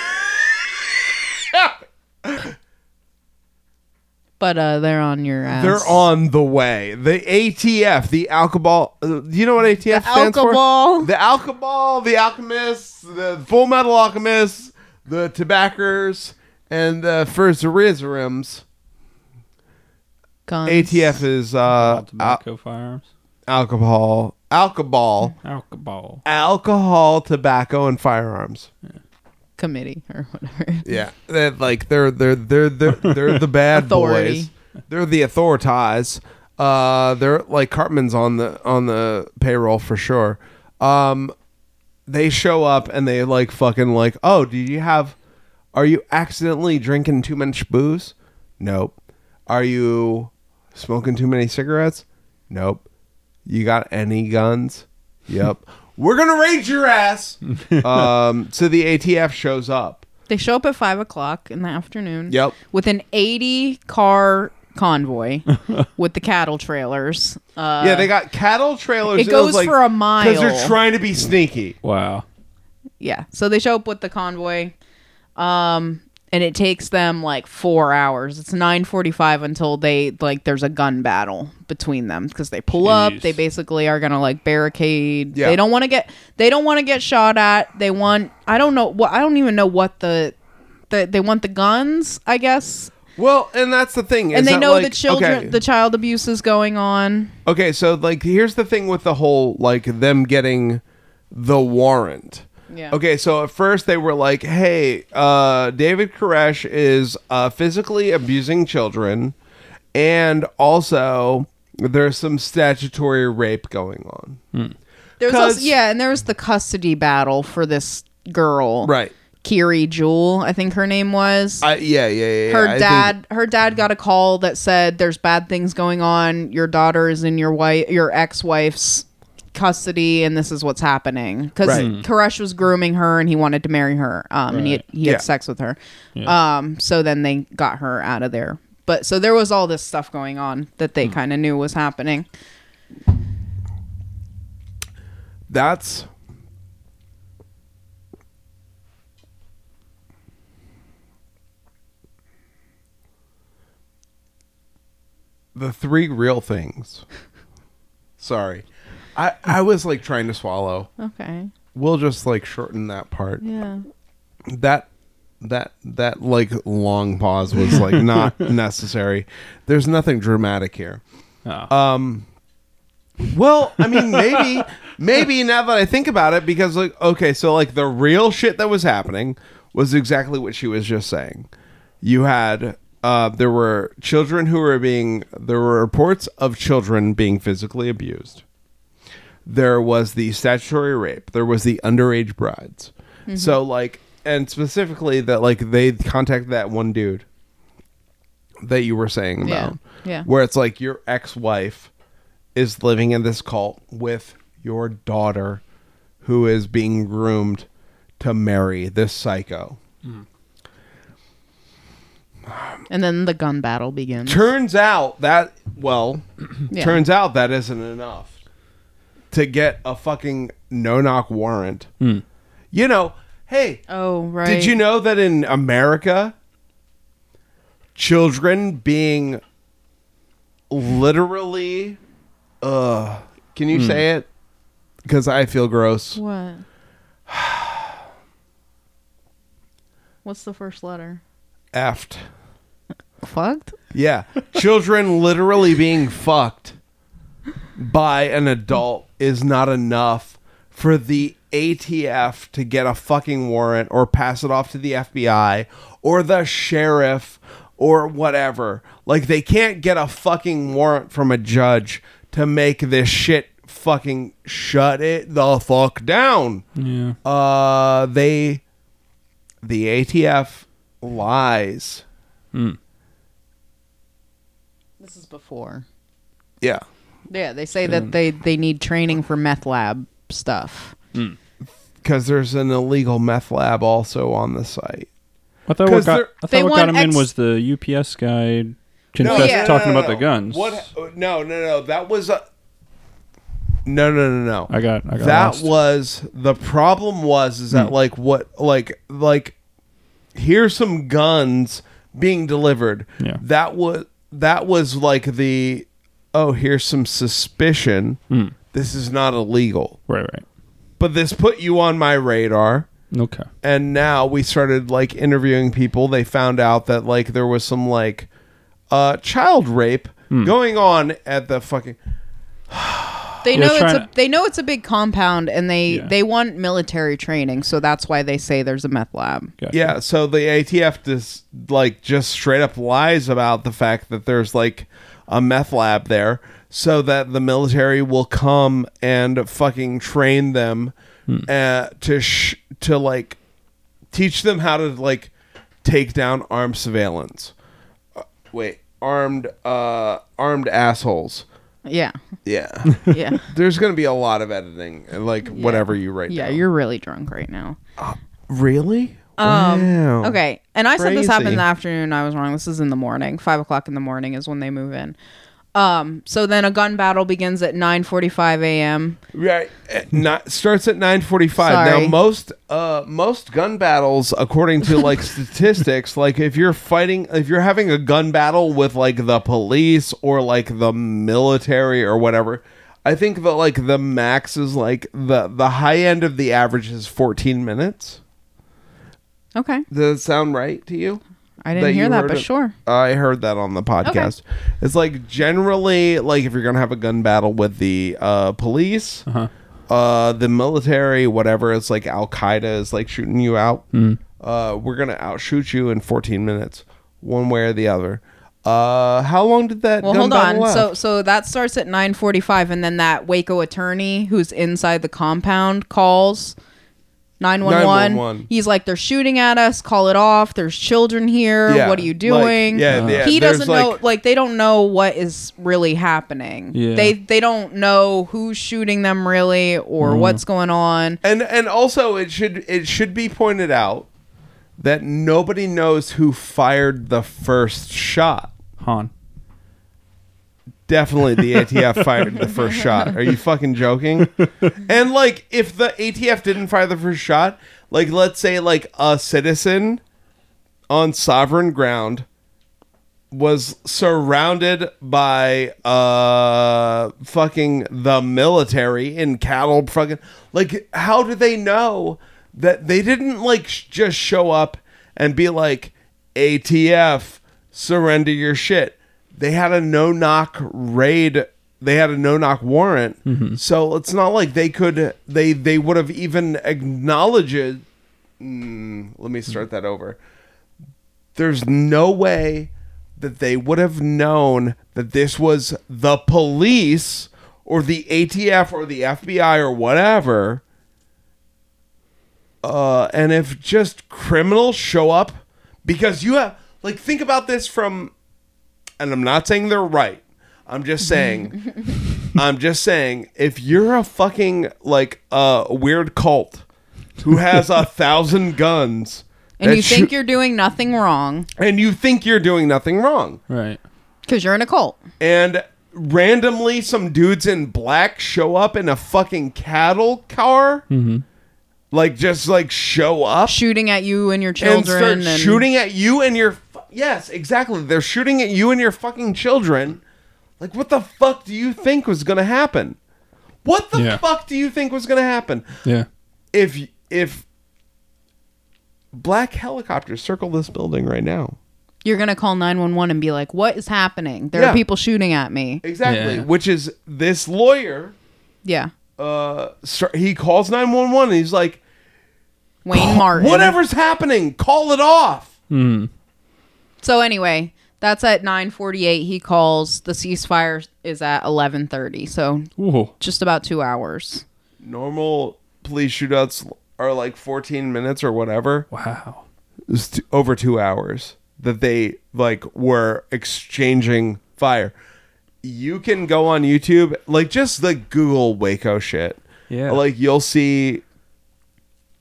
But uh, they're on your ass. they're on the way. The ATF, the alcohol. Uh, do you know what ATF stands alcohol. for? The alcohol, the alchemists, the Full Metal Alchemists, the Tobackers, and the Furzerims. guns. ATF is uh, All al- firearms. alcohol, alcohol, Alcohol. alcohol, tobacco, and firearms. committee or whatever. Yeah, they're like they're they're they're they're, they're the bad Authority. boys. They're the authorities. Uh, they're like Cartman's on the on the payroll for sure. Um, they show up and they like fucking like, oh, do you have? Are you accidentally drinking too much booze? Nope. Are you smoking too many cigarettes? Nope. You got any guns? Yep. We're gonna raid your ass. um, so the ATF shows up. They show up at five o'clock in the afternoon. Yep. With an eighty car convoy with the cattle trailers. Uh, Yeah, they got cattle trailers. it goes for a mile. because they're trying to be sneaky. Wow. yeah. So they show up with the convoy. Um and it takes them like four hours. It's nine forty-five until they like. There's a gun battle between them because they pull up. They basically are gonna like barricade. Yeah. They don't want to get. They don't want to get shot at. They want. I don't know. What I don't even know what the. The, they want the guns, I guess, Well, and that's the thing. and they know like, the children, Okay, the child abuse is going on. okay, so like, here's the thing with the whole like them getting the warrant. Yeah. Okay, so at first they were like, "Hey, uh, David Koresh is uh, physically abusing children, and also there's some statutory rape going on." There's 'Cause- also, yeah, and there was the custody battle for this girl, Right. Kiri Jewell, I think her name was. I, yeah, yeah, yeah. yeah. her I think- dad, her dad got a call that said there's bad things going on. Your daughter is in your wife, your ex-wife's custody, and this is what's happening. Because Right. Koresh was grooming her, and he wanted to marry her, um, and he had, he had Yeah. sex with her. Um, so then they got her out of there. But so there was all this stuff going on that they kind of knew was happening. that's the three real things. Sorry. I I was like trying to swallow. Okay. We'll just like shorten that part. Yeah. That that that like long pause was like not necessary. There's nothing dramatic here. Oh. Um, well, I mean, maybe, maybe now that I think about it, because like, okay, so like the real shit that was happening was exactly what she was just saying. You had, uh, there were children who were being, there were reports of children being physically abused. There was the statutory rape. There was the underage brides. Mm-hmm. So like, and specifically that like they contacted that one dude that you were saying about Yeah. where it's like your ex-wife is living in this cult with your daughter who is being groomed to marry this psycho. Hmm. And then the gun battle begins. Turns out that well, Yeah. turns out that isn't enough to get a fucking no-knock warrant. You know, hey, oh, right. Did you know that in America, children being literally, uh, can you say it? Because I feel gross. What? What's the first letter? Effed. Fucked? Yeah, children literally being fucked by an adult is not enough for the ATF to get a fucking warrant or pass it off to the FBI or the sheriff or whatever. Like they can't get a fucking warrant from a judge to make this shit fucking shut it the fuck down. Yeah. Uh they the ATF lies. This is before. Yeah. Yeah, they say that they they need training for meth lab stuff. Because there's an illegal meth lab also on the site. I thought 'Cause what got, they're- I They thought what got want him in ex- was the UPS guy confessed yeah. talking No, no, about the guns. What? No, no, no. That was a. No, no, no, no. I got. I got that lost. was the problem. Was is that Hmm. like what like like here's some guns being delivered. Yeah. That was that was like the oh here's some suspicion. Hmm. This is not illegal, right. Right. but this put you on my radar Okay. and now we started like interviewing people they found out that like there was some like uh child rape Hmm. going on at the fucking They know it's a to- they know it's a big compound and they Yeah. they want military training, so that's why they say there's a meth lab. Gotcha. yeah so the atf just like just straight up lies about the fact that there's like a meth lab there so that the military will come and fucking train them uh, to sh- to like teach them how to like take down armed surveillance uh, wait armed uh armed assholes Yeah. yeah Yeah. there's gonna be a lot of editing and like whatever you write yeah, down. you're really drunk right now. really Um, Wow. Okay. And I said this happened in the afternoon. I was wrong. This is in the morning. Five o'clock in the morning is when they move in. Um, so then a gun battle begins at 9:45 a.m. Right, eh, not starts at nine forty-five. Sorry. Now most uh most gun battles, according to like statistics, like if you're fighting, if you're having a gun battle with like the police or like the military or whatever, I think that like the max is like the the high end of the average is fourteen minutes. Okay. Does that sound right to you? I didn't That hear you that, heard but it? sure. I heard that on the podcast. It's like generally like if you're gonna have a gun battle with the uh, police, Uh-huh. uh, the military, whatever. It's like Al Qaeda is like shooting you out. Hmm. Uh, we're gonna outshoot you in 14 minutes, one way or the other. Uh, how long did that? Well, gun hold on. battle last? So so that starts at 9:45 and then that Waco attorney who's inside the compound calls 911. 911. He's like they're shooting at us. Call it off. There's children here. Yeah, What are you like, doing? yeah, yeah, he there's, doesn't know like- like they don't know what is really happening. Yeah. They they don't know who's shooting them really or Mm-hmm. what's going on. and and also it should it should be pointed out that nobody knows who fired the first shot. Han. Definitely the ATF fired the first shot. Are you fucking joking? And like if the ATF didn't fire the first shot, like let's say like a citizen on sovereign ground was surrounded by uh fucking the military in cattle fucking like how do they know that they didn't like sh- just show up and be like ATF surrender your shit they had a no knock raid they had a no knock warrant. So it's not like they could they they would have even acknowledged it Mm, let me start that over. There's no way that they would have known that this was the police or the ATF or the FBI or whatever. Uh, and if just criminals show up because you have like think about this from and I'm not saying they're right. I'm just saying I'm just saying if you're a fucking like a weird cult who has a thousand guns And you think shoot- you're doing nothing wrong and you think you're doing nothing wrong. Right. cuz you're in a cult. And randomly some dudes in black show up in a fucking cattle car. Mm-hmm. Like just like show up Shooting at you and your and children start and shooting at you and your fu- Yes, exactly. They're shooting at you and your fucking children. Like what the fuck do you think was going to happen? What the Yeah. fuck do you think was going to happen? Yeah. If if black helicopters circle this building right now. you're gonna call 911 and be like, "What is happening? There Yeah. are people shooting at me." Exactly. Yeah. Which is this lawyer. Yeah, Uh, he calls nine one one and he's like, Wayne Martin. "Whatever's happening, call it off." So anyway, that's at 9:48. He calls. The ceasefire is at 11:30. So Ooh. just about two hours. Normal police shootouts are like fourteen minutes or whatever. Wow. It was t- over two hours that they like were exchanging fire. You can go on YouTube, like just like Google Waco shit. Yeah. Like you'll see.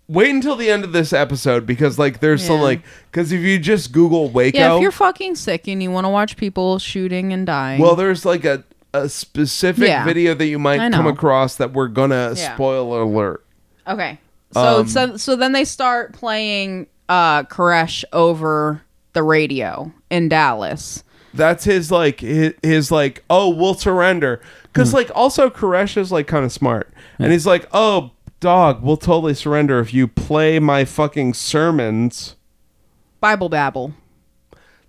Wait until the end of this episode because like there's some Yeah. like because if you just Google Waco, Yeah, if you're fucking sick and you want to watch people shooting and dying, well, there's like a a specific Yeah. video that you might come know. across that we're gonna Yeah. spoiler alert. Okay. So Um, so so then they start playing uh Koresh over the radio in Dallas. That's his like his, his like oh we'll surrender because like also Koresh is like kind of smart and he's like oh dog we'll totally surrender if you play my fucking sermons. Bible babble.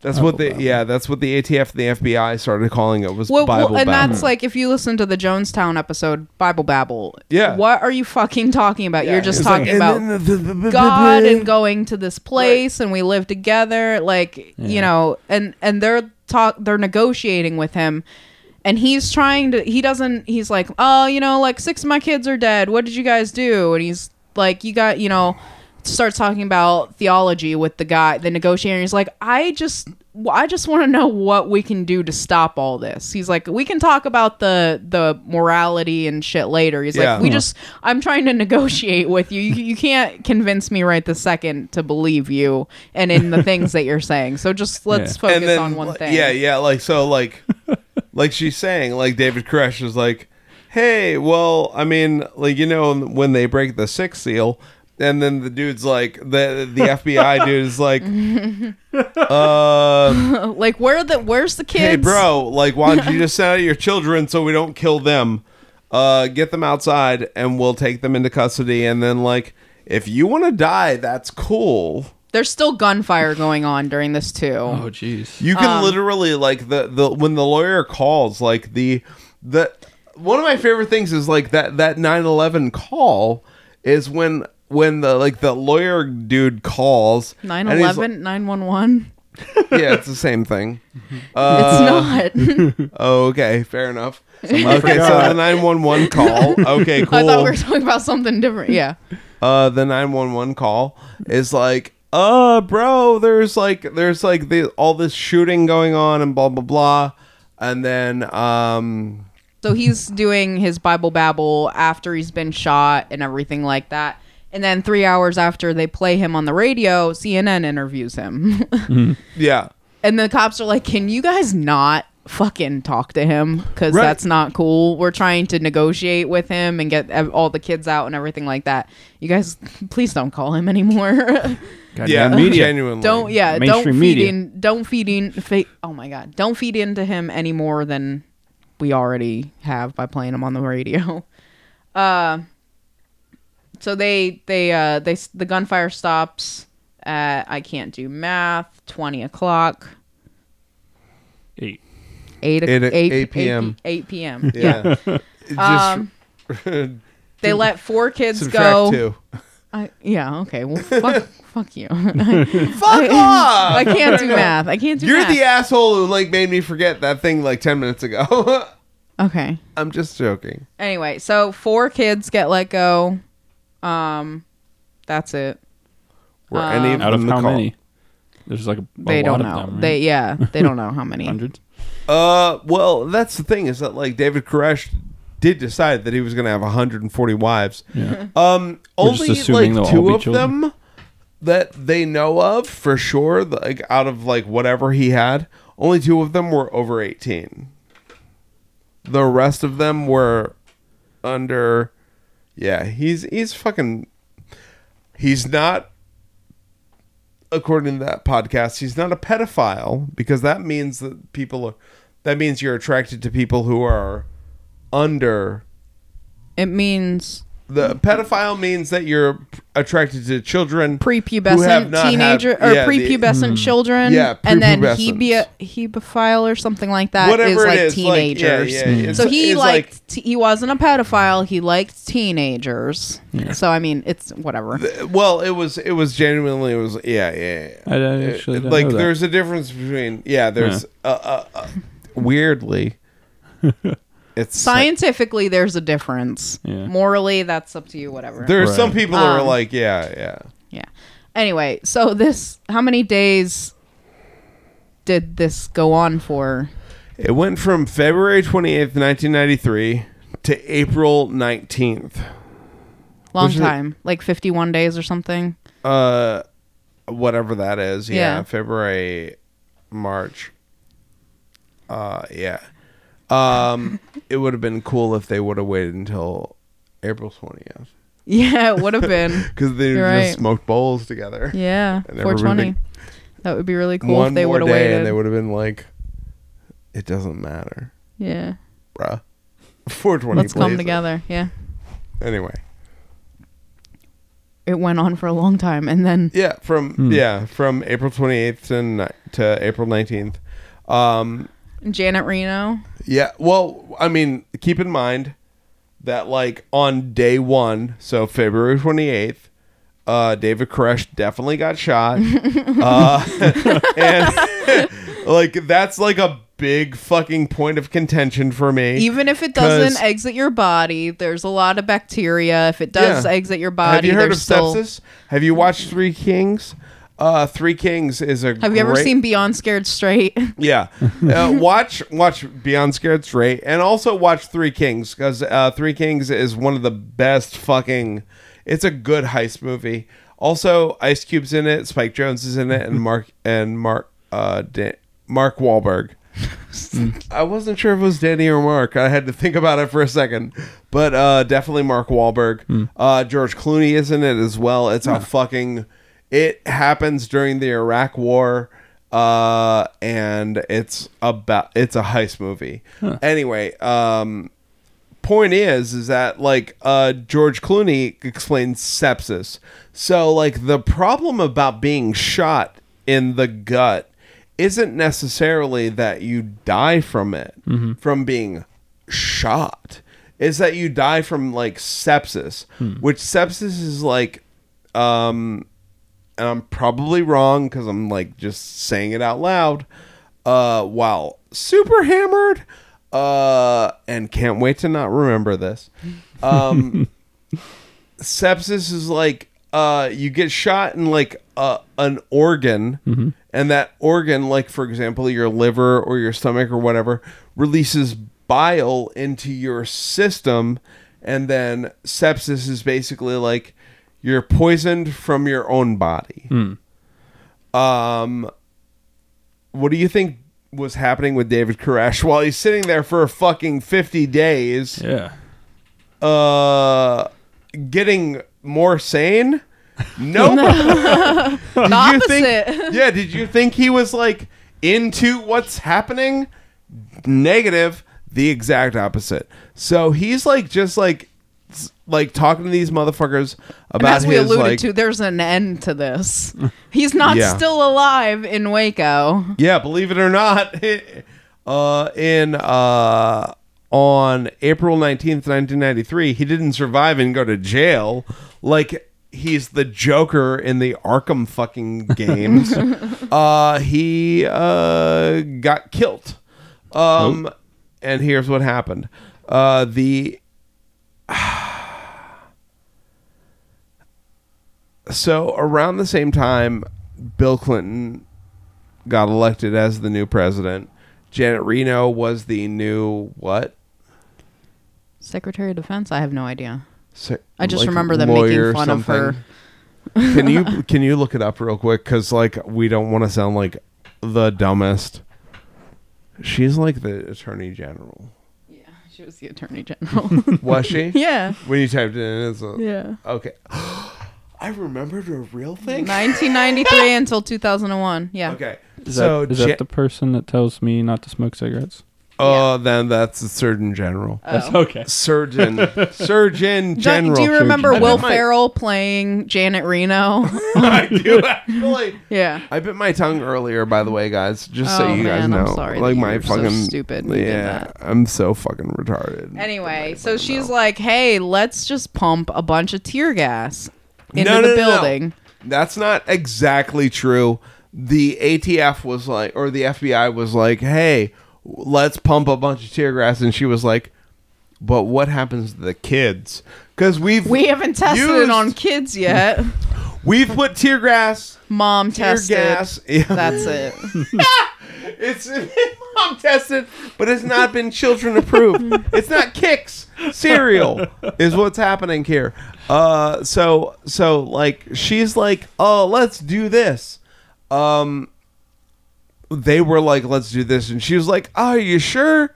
That's what the yeah that's what the ATF and the FBI started calling it was Well, Bible well, and babble. that's like if you listen to the Jonestown episode, Bible babble. Yeah. What are you fucking talking about? Yeah, You're just it's like, talking and about then the- the- the- God the- and going to this place and we live together like you know and and they're talk they're negotiating with him and he's trying to he doesn't he's like oh you know like six of my kids are dead. What did you guys do? And he's like you got you know starts talking about theology with the guy the negotiator. He's like i just i just want to know what we can do to stop all this. He's like we can talk about the the morality and shit later. He's Yeah. like we uh-huh. just i'm trying to negotiate with you. you you can't convince me right this second to believe you and in the things that you're saying. So just let's Yeah. focus then on one thing. yeah yeah like so like like she's saying like David Koresh is like hey well I mean like you know when they break the sixth seal. And then the dude's like the the FBI dude is like, uh, like where the where's the kids hey bro, like why don't you just send out your children so we don't kill them? Uh, get them outside and we'll take them into custody. And then like if you want to die, that's cool. There's still gunfire going on during this too. Oh, jeez. You can literally like the the when the lawyer calls like the the one of my favorite things is like that that 9/11 call is when when the like the lawyer dude calls and he's 9-11 911 yeah it's the same thing. It's not. oh okay fair enough. Okay so the 911 call. Okay cool i thought we were talking about something different yeah. Uh the 911 call is like uh bro there's like there's like the all this shooting going on and blah blah blah and then um So he's doing his Bible babble after he's been shot and everything like that. And then three hours after they play him on the radio, CNN interviews him. yeah and the cops are like, Can you guys not fucking talk to him? Because Right. that's not cool. We're trying to negotiate with him and get all the kids out and everything like that. You guys, please don't call him anymore. Goddamn yeah media. genuinely don't, yeah, don't Mainstream feed media. in, don't feed in, fe- oh my God, don't feed into him any more than we already have by playing him on the radio. Uh, so they they uh they the gunfire stops at I can't do math twenty o'clock Eight. Eight o- Eight- eight, eight PM. eight p.m. yeah just Um, they let four kids go. two I, yeah, okay. Well, fuck, fuck you. fuck off I can't do math. I can't do you're math. the asshole who like made me forget that thing like 10 minutes ago okay. i'm just joking Anyway, so four kids get let go. Um, that's it. were any of Out of them how the call? many? There's like a, a They lot don't of know. them, right? They yeah, they don't know how many. hundreds. Uh, well, that's the thing is that like David Koresh did decide that he was going to have 140 wives. Yeah. Um, We're just only assuming they'll like all two be of children. them that they know of for sure. Like out of like whatever he had, only two of them were over 18. The rest of them were under. Yeah, he's he's fucking. He's not. According to that podcast, he's not a pedophile because that means that people are. That means you're attracted to people who are under It means the pedophile means that you're attracted to children who have prepubescent not had- teenager or yeah, the- prepubescent children. Yeah, and then prepubescent. hebe hebephile or something like that is Whatever it like is, like, yeah, teenagers. yeah, so he it's liked like- t- he wasn't a pedophile. He liked teenagers. So I mean, it's whatever. Well, it was it was genuinely it was yeah yeah. yeah. I, I actually didn't like know that. there's a difference between yeah there's uh, uh, uh, weirdly it's Scientifically, there's a difference. Yeah. Morally, that's up to you. Whatever. there's some Right. people that are Um, like yeah yeah Yeah. Anyway, so this how many days did this go on for? it went from February 28th 1993 to April 19th Long Which is- time, like 51 days or something. uh whatever that is yeah, Yeah. February March uh yeah um it would have been cool if they would have waited until April 20th Yeah, it would have been. because they You're just right. smoked bowls together Yeah, And everybody 420. think- That would be really cool one if they more would have day waited. and they would have been like it doesn't matter yeah, bruh 420 let's come please. together. Yeah, anyway it went on for a long time, and then yeah from yeah from april 28th to, ni- to april 19th um Janet Reno. yeah well i mean keep in mind that like on day one so february 28th uh david koresh definitely got shot uh and like that's like a big fucking point of contention for me Even if it doesn't exit your body, there's a lot of bacteria. If it does Yeah. exit your body, Have you heard of still. sepsis? Have you watched Three Kings? Uh, Three Kings is a. Have you ever great- seen Beyond Scared Straight? Yeah, uh, watch watch Beyond Scared Straight, and also watch Three Kings because uh, Three Kings is one of the best fucking. It's a good heist movie. Also, Ice Cube's in it, Spike Jonze is in it, and Mark and Mark uh Dan- Mark Wahlberg. I wasn't sure if it was Danny or Mark. I had to think about it for a second, but uh, definitely Mark Wahlberg. Uh, George Clooney is in it as well. It's a fucking. It happens during the Iraq War, uh, and it's about it's a heist movie. Anyway, um, point is is that like uh George Clooney explains sepsis. So like the problem about being shot in the gut isn't necessarily that you die from it from being shot. Is that you die from like sepsis, which sepsis is like um and I'm probably wrong because I'm like just saying it out loud. Uh, while super hammered, uh, and can't wait to not remember this. Um, sepsis is like uh, you get shot in like uh, an organ, and that organ, like for example, your liver or your stomach or whatever, releases bile into your system, and then sepsis is basically like you're poisoned from your own body. Um, what do you think was happening with David Koresh while he's sitting there for fucking fifty days? Yeah. Uh, getting more sane? No. the did you opposite. think? Yeah. Did you think he was like into what's happening? Negative. The exact opposite. So he's like just like s- like talking to these motherfuckers And about as we his alluded like to, there's an end to this. He's not Yeah. still alive in Waco. Yeah, believe it or not, uh, in uh, on April nineteenth, nineteen ninety three, he didn't survive and go to jail. Like he's the Joker in the Arkham fucking games. uh, he uh, got killed. Um, and here's what happened. Uh, the so around the same time, Bill Clinton got elected as the new president. Janet Reno was the new what? Secretary of Defense? I have no idea. Se- I just like remember them making fun of her. can you can you look it up real quick? Because like we don't want to sound like the dumbest. She's like the attorney general. Yeah, she was the Attorney General. Was she? yeah. When you typed it in, it's a, Yeah. okay. I remembered a real thing. 1993 until 2001. Yeah. Okay, Is so that is Ja- that the person that tells me not to smoke cigarettes? Oh, then that's the Surgeon General. That's oh. okay. Surgeon, Surgeon Do, General. do you remember I Will bet my- Ferrell playing Janet Reno? I do actually. yeah. I bit my tongue earlier, by the way, guys. Just so Oh, you guys man, I'm know, sorry like that my you're so fucking stupid when you did Yeah, that. I'm so fucking retarded. Anyway, so she's like, "Hey, let's just pump a bunch of tear gas into No, the no, no, no. building." That's not exactly true. The ATF was like, or the FBI was like, "Hey, let's pump a bunch of tear gas," and she was like, "But what happens to the kids?" Because we've We haven't tested used- it on kids yet. we've put tear gas, Mom tear tested. gas. Yeah. That's it. It's mom tested, but it's not been children approved. it's not Kix cereal is what's happening here. Uh, so so like she's like, oh, let's do this. Um, they were like, let's do this, and she was like, oh, are you sure?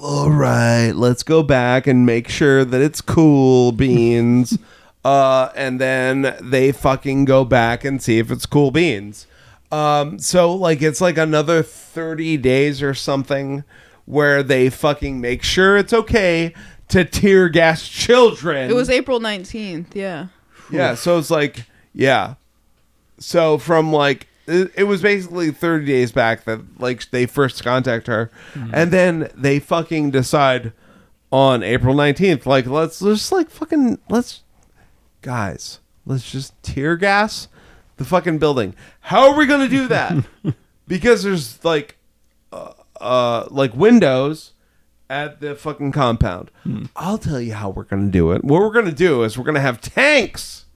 All right, let's go back and make sure that it's cool beans. uh, and then they fucking go back and see if it's cool beans. Um, so like it's like another 30 days or something where they fucking make sure it's okay to tear gas children. It was April 19th. Yeah. yeah, so it's like yeah. So from like it, it was basically 30 days back that like they first contact her and then they fucking decide on April 19th like let's just like fucking let's guys, let's just tear gas the fucking building. How are we going to do that? because there's like uh, uh like windows at the fucking compound. I'll tell you how we're going to do it. What we're going to do is we're going to have tanks.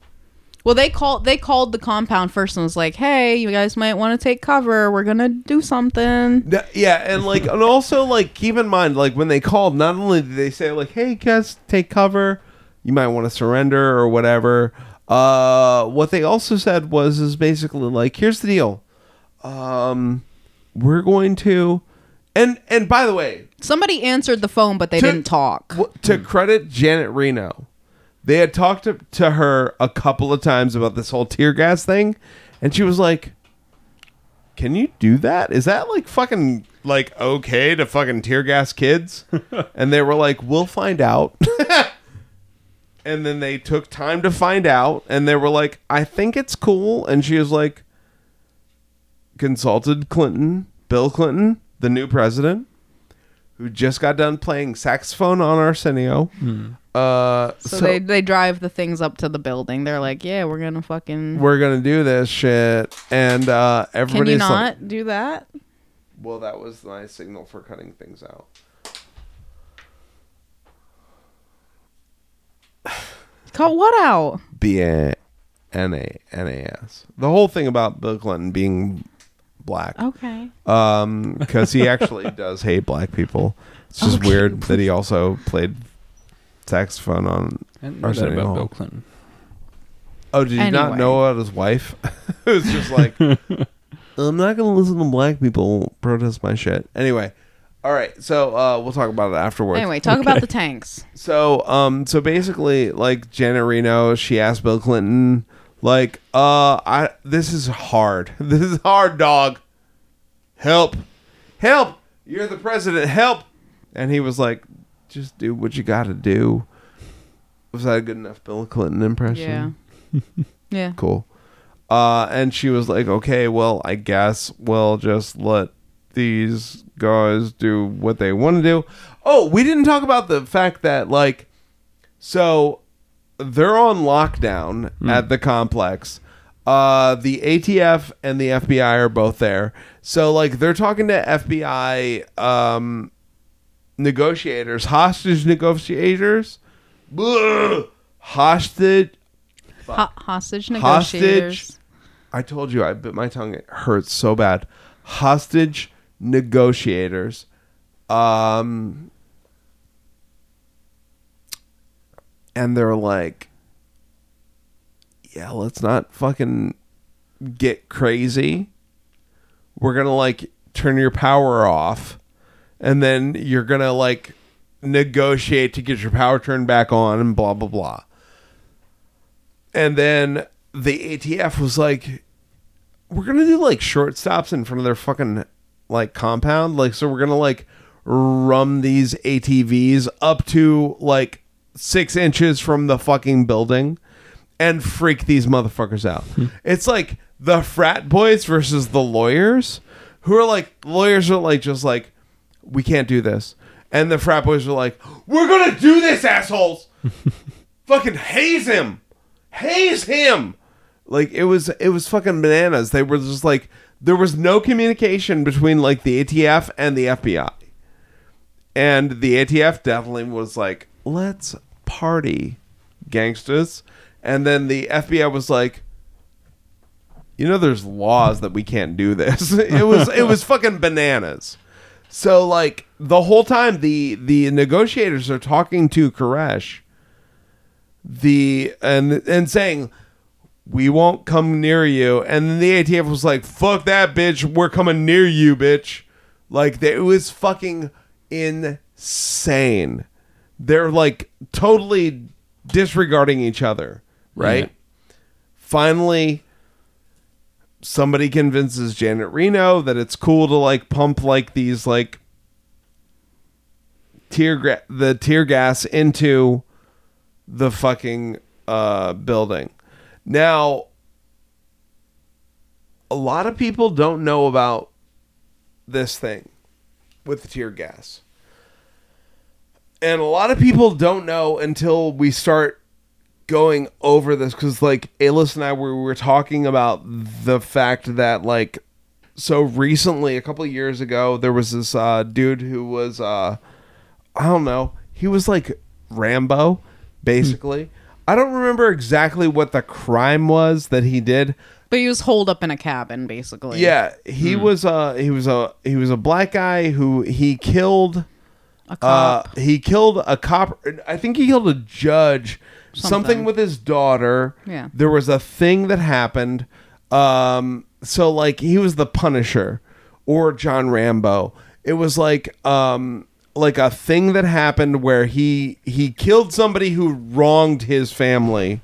Well, they called they called the compound first and was like, "Hey, you guys might want to take cover. We're gonna do something." Th- Yeah, and like, and also like, keep in mind, like when they called, not only did they say like, "Hey, guys, take cover," you might want to surrender or whatever. Uh, what they also said was is basically like, "Here's the deal, um, we're going to," and and by the way, Somebody answered the phone, but they To- didn't talk. w- to hmm. credit Janet Reno, they had talked to, to her a couple of times about this whole tear gas thing, and she was like, "Can you do that? Is that like fucking like okay to fucking tear gas kids?" and they were like, "We'll find out." and then they took time to find out, and they were like, "I think it's cool," and she was like, consulted Clinton, Bill Clinton, the new president who just got done playing saxophone on Arsenio. Uh, So, so they they drive the things up to the building. They're like, "Yeah, we're gonna fucking." we're gonna do this shit, and uh, Can everybody's you like, not do that? "Well, that was my signal for cutting things out." Cut what out? B A N A N A S. The whole thing about Bill Clinton being black, Okay. um, because he actually does hate black people. It's just Okay. weird that he also played saxophone on. I didn't know that about Hall. Bill Clinton. Oh, did you not know about his wife? it was just like, I'm not gonna listen to black people protest my shit. Anyway, all right. So uh, we'll talk about it afterwards. Anyway, talk about the tanks. So um, so basically, like Janet Reno, she asked Bill Clinton, like, uh, I this is hard. This is hard, dog. Help, help! You're the president. Help! And he was like, just do what you got to do. Was that a good enough Bill Clinton impression? Yeah. yeah. cool. Uh, and she was like, okay, well, I guess we'll just let these guys do what they want to do. Oh, we didn't talk about the fact that, like, so they're on lockdown at the complex. Uh, the ATF and the FBI are both there. So, like, they're talking to FBI um, negotiators, hostage negotiators. Blah! Hostage Ho- hostage Hostage. negotiators. I told you I bit my tongue. It hurts so bad. Hostage negotiators. Um, and they're like, yeah, let's not fucking get crazy. We're gonna like turn your power off, and then you're gonna like negotiate to get your power turned back on, and blah blah blah. And then the ATF was like, we're gonna do like short stops in front of their fucking like compound. Like, so we're gonna like rum these ATVs up to like six inches from the fucking building and freak these motherfuckers out. Hmm. It's like the frat boys versus the lawyers who are like lawyers are like just like we can't do this. And the frat boys are like, we're gonna do this, assholes. fucking haze him. Haze him. Like it was it was fucking bananas. They were just like there was no communication between like the ATF and the FBI. And the ATF definitely was like, let's party, gangsters. And then the FBI was like, you know, there's laws that we can't do this. it was it was fucking bananas. So like the whole time the the negotiators are talking to Koresh, the and and saying we won't come near you, and then the ATF was like, "Fuck that, bitch! We're coming near you, bitch!" Like it was fucking insane. They're like totally disregarding each other, right? Finally, somebody convinces Janet Reno that it's cool to like pump like these like tear gra- the tear gas into the fucking uh building. Now a lot of people don't know about this thing with the tear gas. And a lot of people don't know until we start going over this because like Aylis and I were, we were talking about the fact that like so recently a couple of years ago there was this uh dude who was uh I don't know he was like Rambo basically. I don't remember exactly what the crime was that he did. But he was holed up in a cabin, basically. yeah he was uh he was a he was a black guy who he killed A cop. uh, he killed a cop. I think he killed a judge. Something, Something. with his daughter. Yeah. There was a thing that happened. Um, so like he was the Punisher or John Rambo. It was like um like a thing that happened where he he killed somebody who wronged his family.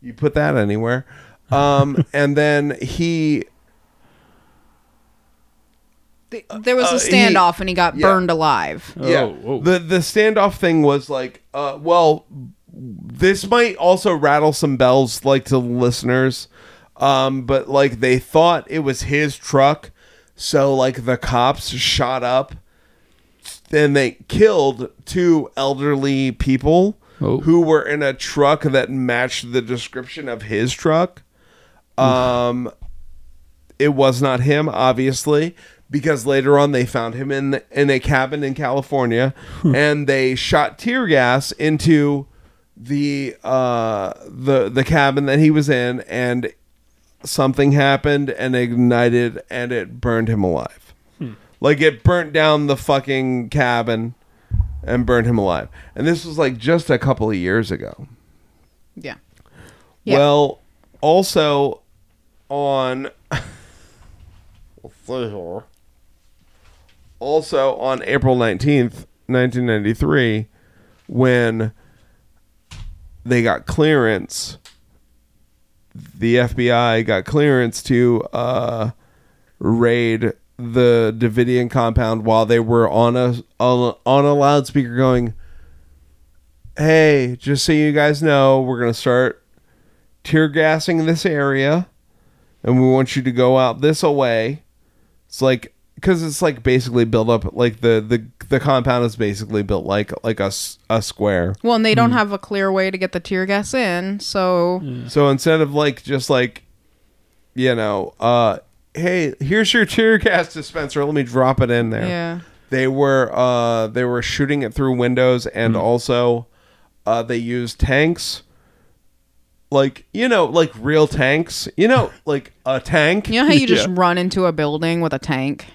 You put that anywhere. Um, and then he Th- there was uh, a he- standoff and he got yeah. burned alive. yeah Oh, whoa. the the standoff thing was like uh well this might also rattle some bells like to listeners um but like they thought it was his truck so like the cops shot up and they killed two elderly people Oh. who were in a truck that matched the description of his truck um it was not him obviously because later on they found him in in a cabin in California and they shot tear gas into the uh the the cabin that he was in and something happened and ignited and it burned him alive like it burnt down the fucking cabin and burned him alive and this was like just a couple of years ago Yeah. Yeah. well, also on let's see here. Also on April 19th, 1993, when they got clearance, the FBI got clearance to uh, raid the Davidian compound while they were on a on a, loudspeaker going, "Hey, just so you guys know, we're gonna start tear gassing this area, and we want you to go out this away." It's like because it's like basically built up like the the the compound is basically built like like a s- a square. Well, and they don't have a clear way to get the tear gas in, so So instead of like just like, you know, uh, hey, here's your tear gas dispenser. Let me drop it in there. yeah. They were uh they were shooting it through windows and also uh they used tanks. Like you know, like real tanks. You know, like a tank. You know how you just run into a building with a tank?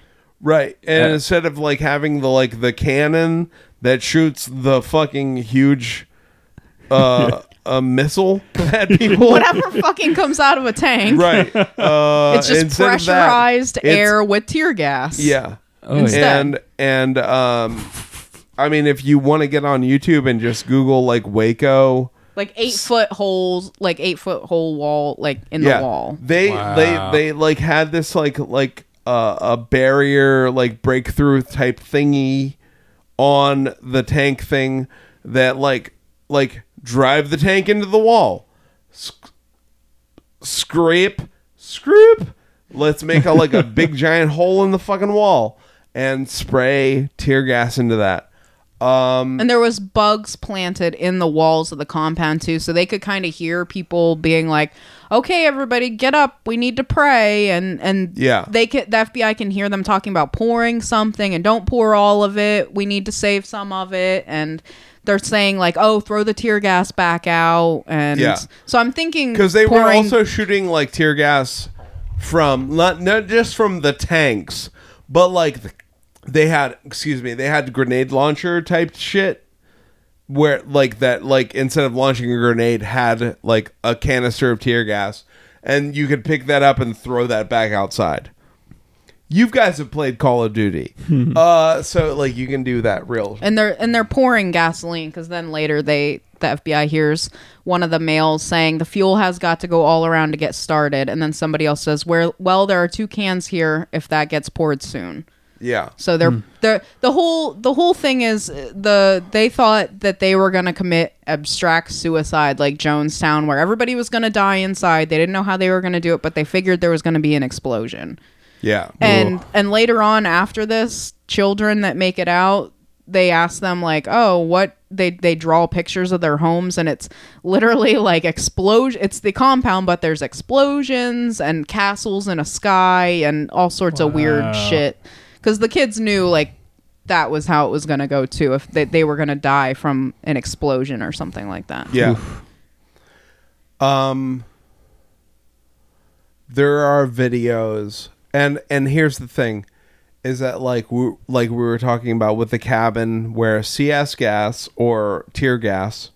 Right? And Yeah. instead of like having the like the cannon that shoots the fucking huge uh a missile at people. Whatever fucking comes out of a tank. Right. Uh, It's just instead of that, pressurized air with tear gas. Yeah. Oh, Instead. and and um I mean if you want to get on YouTube and just Google like Waco Like eight foot holes, like eight foot hole wall, like in yeah, the wall. They Wow. they they like had this like like a, a barrier like breakthrough type thingy on the tank thing that like like drive the tank into the wall. Sc- scrape scrape. Let's make a like a big giant hole in the fucking wall and spray tear gas into that um And there was bugs planted in the walls of the compound too, so they could kind of hear people being like, "Okay, everybody, get up. We need to pray." And and Yeah. they can the FBI can hear them talking about pouring something and don't pour all of it. We need to save some of it and they're saying like, "Oh, throw the tear gas back out." And Yeah. so I'm thinking because they were also shooting like tear gas from not not just from the tanks, but like the, they had excuse me, they had grenade launcher type shit where like that like instead of launching a grenade had like a canister of tear gas and you could pick that up and throw that back outside. You guys have played Call of Duty. uh so like you can do that real and they're and they're pouring gasoline because then later they the FBI hears one of the males saying the fuel has got to go all around to get started, and then somebody else says, "Where well, there are two cans here if that gets poured soon." Yeah. So they're they're the whole the whole thing is uh, the they thought that they were gonna commit abstract suicide like Jonestown, where everybody was gonna die inside. They didn't know how they were gonna do it, but they figured there was gonna be an explosion Yeah. and and later on after this children that make it out they ask them like oh what they they draw pictures of their homes and it's literally like explosion it's the compound but there's explosions and castles in a sky and all sorts of weird Wow. shit because the kids knew like that was how it was going to go too if they, they were going to die from an explosion or something like that Yeah. Um there are videos and and here's the thing is that like we like we were talking about with the cabin where CS gas or tear gas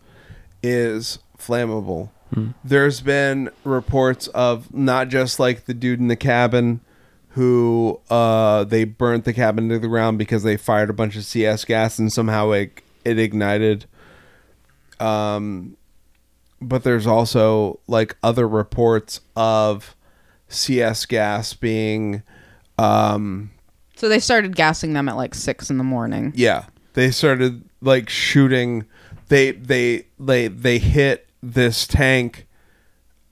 is flammable. There's been reports of not just like the dude in the cabin who uh they burnt the cabin to the ground because they fired a bunch of CS gas and somehow it it ignited. Um but there's also like other reports of CS gas being um so they started gassing them at like six in the morning. Yeah. They started like shooting they they they they hit this tank.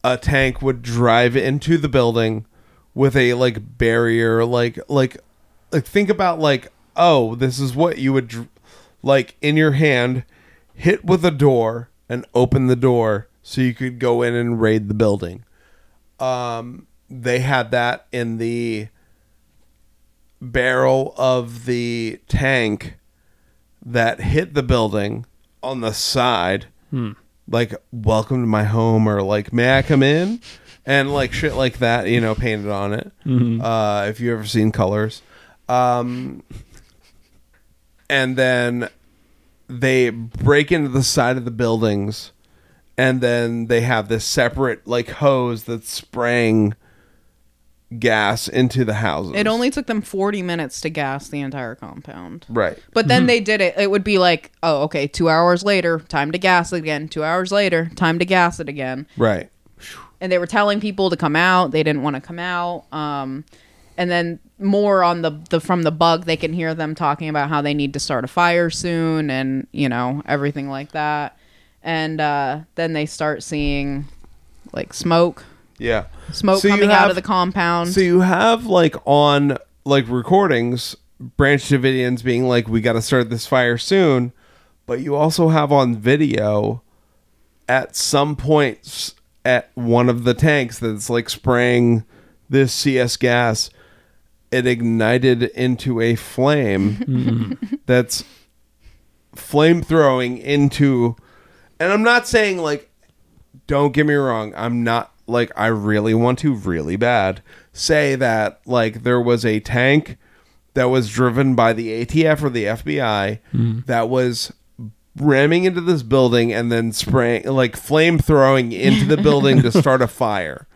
A tank would drive into the building with a like barrier like like like think about like oh this is what you would dr- like in your hand hit with a door and open the door so you could go in and raid the building. Um they had that in the barrel of the tank that hit the building on the side. Like welcome to my home or like may i come in and like shit like that you know painted on it. Uh if you ever seen colors. Um and then they break into the side of the buildings and then they have this separate like hose that's spraying gas into the houses. It only took them 40 minutes to gas the entire compound. Right. But then they did it. It would be like, oh, okay, two hours later, time to gas it again. Two hours later, time to gas it again. right And they were telling people to come out. They didn't want to come out. Um, and then more on the, the from the bug, they can hear them talking about how they need to start a fire soon, and you know everything like that. And uh, then they start seeing like smoke, yeah smoke So coming out of the compound. So you have like on like recordings, Branch Davidians being like, "We got to start this fire soon," but you also have on video at some points at one of the tanks that's like spraying this CS gas. It ignited into a flame mm-hmm. that's flame throwing into, and I'm not saying like don't get me wrong i'm not like i really want to really bad say that like there was a tank that was driven by the atf or the fbi mm. that was ramming into this building and then spraying like flame throwing into the building to start a fire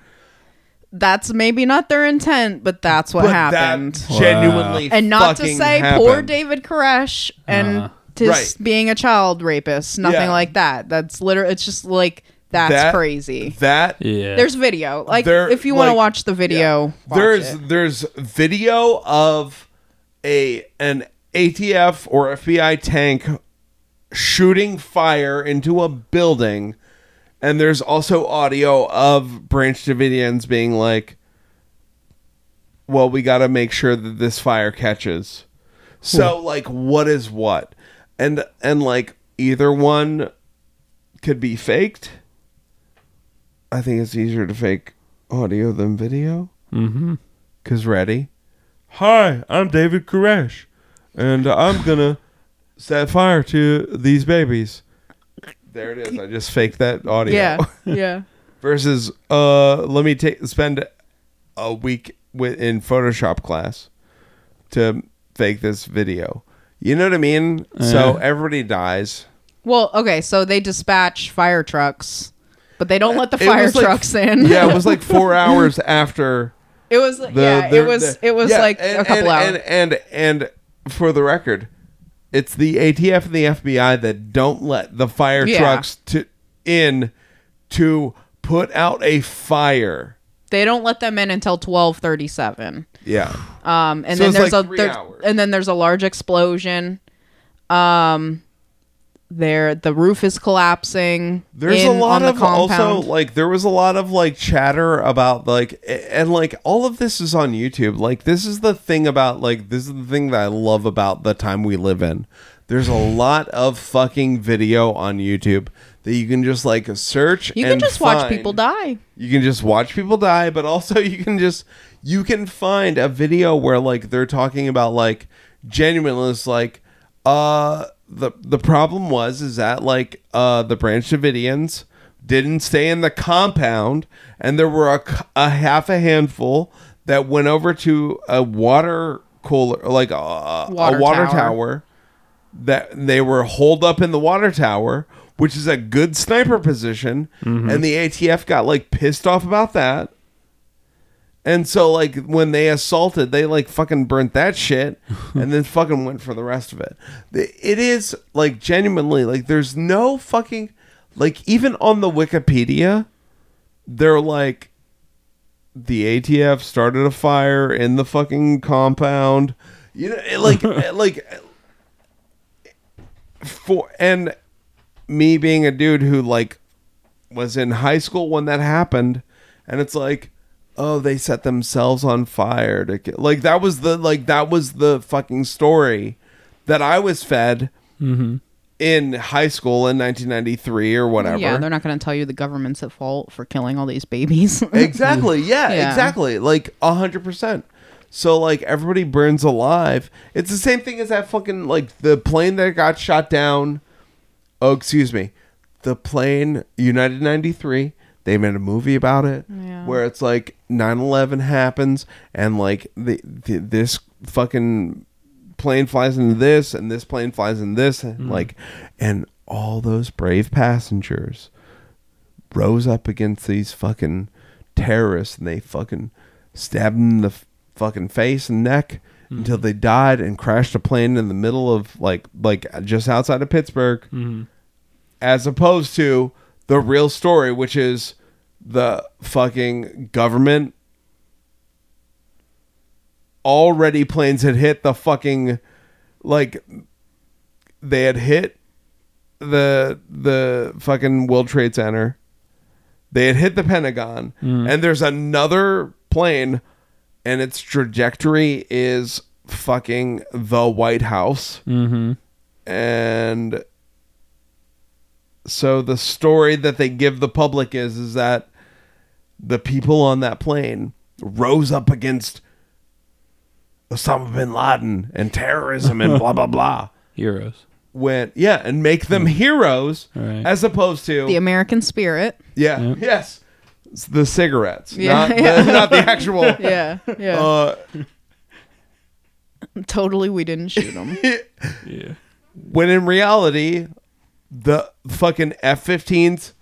that's maybe not their intent, but that's what But happened. that genuinely and not to fucking say happened. poor David Koresh and Uh. to Right. being a child rapist, nothing Yeah. like that. That's literally it's just like That's That- crazy. that Yeah. There's video. Like There- if you want to like, watch the video, watch there's it. there's video of a an ATF or FBI tank shooting fire into a building and there's also audio of Branch Davidians being like well we got to make sure that this fire catches. So like what is what? And and like either one could be faked. I think it's easier to fake audio than video. mm-hmm. Cause ready. Hi, I'm David Koresh, and I'm gonna set fire to these babies. There it is. I just faked that audio. yeah, yeah. Versus, uh, let me take spend a week with in Photoshop class to fake this video. You know what I mean? So everybody dies. Well, okay, so they dispatch fire trucks, but they don't let the fire was like- trucks in. Yeah, it was like four hours after. it was. the, yeah, the- it was. the- it was yeah, like and, a couple and, hours. And, and and for the record, it's the ATF and the FBI that don't let the fire Yeah. trucks to in to put out a fire. they don't let them in until twelve thirty-seven. Yeah. Um, and So then it's there's like a three there's, hours. and then there's a large explosion. Um, there the roof is collapsing. There's in- a lot the of also like there was a lot of like chatter about like and like all of this is on YouTube. Like this is the thing about like this is the thing that I love about the time we live in. There's a lot of fucking video on YouTube that you can just like search. You can just watch people die. You can just watch people die, but also you can just you can find a video where like they're talking about like genuinely it's like uh the the problem was is that like uh the Branch Davidians didn't stay in the compound and there were a, a half a handful that went over to a water cooler like a, a Water water tower. tower that they were holed up in the water tower, which is a good sniper position, and the ATF got like pissed off about that. And so like when they assaulted, they like fucking burnt that shit and then fucking went for the rest of it. It is like genuinely like there's no fucking like even on the Wikipedia, they're like the ATF started a fire in the fucking compound. You know, it, like like for and me being a dude who like was in high school when that happened and it's like oh they set themselves on fire to get like that was the like that was the fucking story that I was fed mm-hmm. in high school in 1993 or whatever Yeah, they're not going to tell you the government's at fault for killing all these babies. exactly yeah, Yeah. exactly like a hundred percent so like everybody burns alive it's the same thing as that fucking like the plane that got shot down oh excuse me the plane united 93 they made a movie about it Yeah. where it's like 9-11 happens and like the, the this fucking plane flies into this and this plane flies in this and hmm. like and all those brave passengers rose up against these fucking terrorists and they fucking stabbed them in the f- fucking face and neck hmm. until they died and crashed a plane in the middle of like like just outside of Pittsburgh hmm. as opposed to the real story which is the fucking government already planes had hit the fucking like they had hit the the fucking World Trade Center. They had hit the Pentagon, and there's another plane, and its trajectory is fucking the White House. Mm-hmm. And so the story that they give the public is is that the people on that plane rose up against Osama bin Laden and terrorism and blah blah blah. Heroes. Went yeah, and make them heroes Right. as opposed to the American spirit. yeah, Yeah. yes, It's the cigarettes, Yeah, not, yeah. The, not the actual. Yeah, yeah. Uh, totally, we didn't shoot them. Yeah. when in reality, the fucking F-15s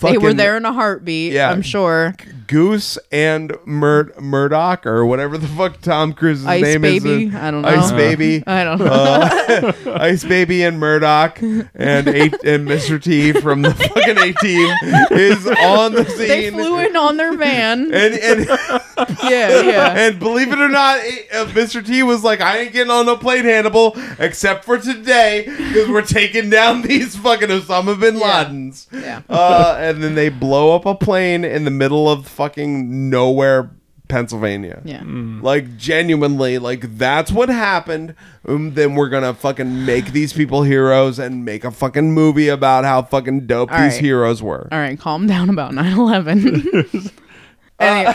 They were there in a heartbeat. Yeah. I'm sure. Goose and Mur- Murdoch or whatever the fuck Tom Cruise's Ice name Baby? is. I don't know. Ice Baby. I don't know. Uh, Ice Baby and Murdoch and a- and Mr. T from the fucking A Team is on the scene. they flew in on their van. and and yeah, yeah. and believe it or not, eh, uh, Mr. T was like, "I ain't getting on no plane, Hannibal, except for today, because we're taking down these fucking Osama bin Ladens." Yeah. Uh, and then they blow up a plane in the middle of fucking nowhere, Pennsylvania. Yeah. Like genuinely, like that's what happened. Um, then we're gonna fucking make these people heroes and make a fucking movie about how fucking dope All these right. heroes were. All right, calm down about 9/11. anyway,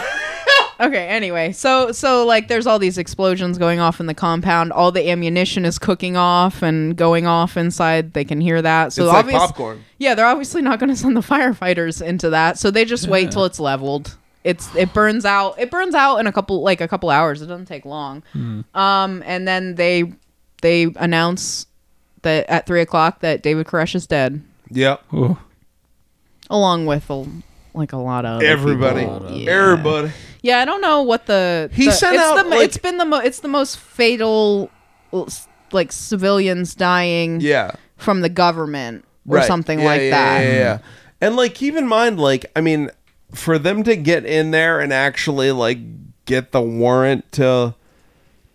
okay. Anyway, so so like, there's all these explosions going off in the compound. All the ammunition is cooking off and going off inside. They can hear that. So it's like popcorn. Yeah, they're obviously not going to send the firefighters into that. So they just wait till it's leveled. It's it burns out. It burns out in a couple like a couple hours. It doesn't take long. Um, and then they they announce that at three o'clock that David Koresh is dead, Yep. Ooh. along with a, like a lot of other Everybody. people. Yeah. Everybody. Yeah, I don't know what the He the- sent it's out, the, mo- like- it's been the mo- it's the most fatal like civilians dying Yeah. from the government or Right. something Yeah, like yeah, that. Yeah, yeah, yeah. And like keep in mind, like, I mean, for them to get in there and actually like get the warrant to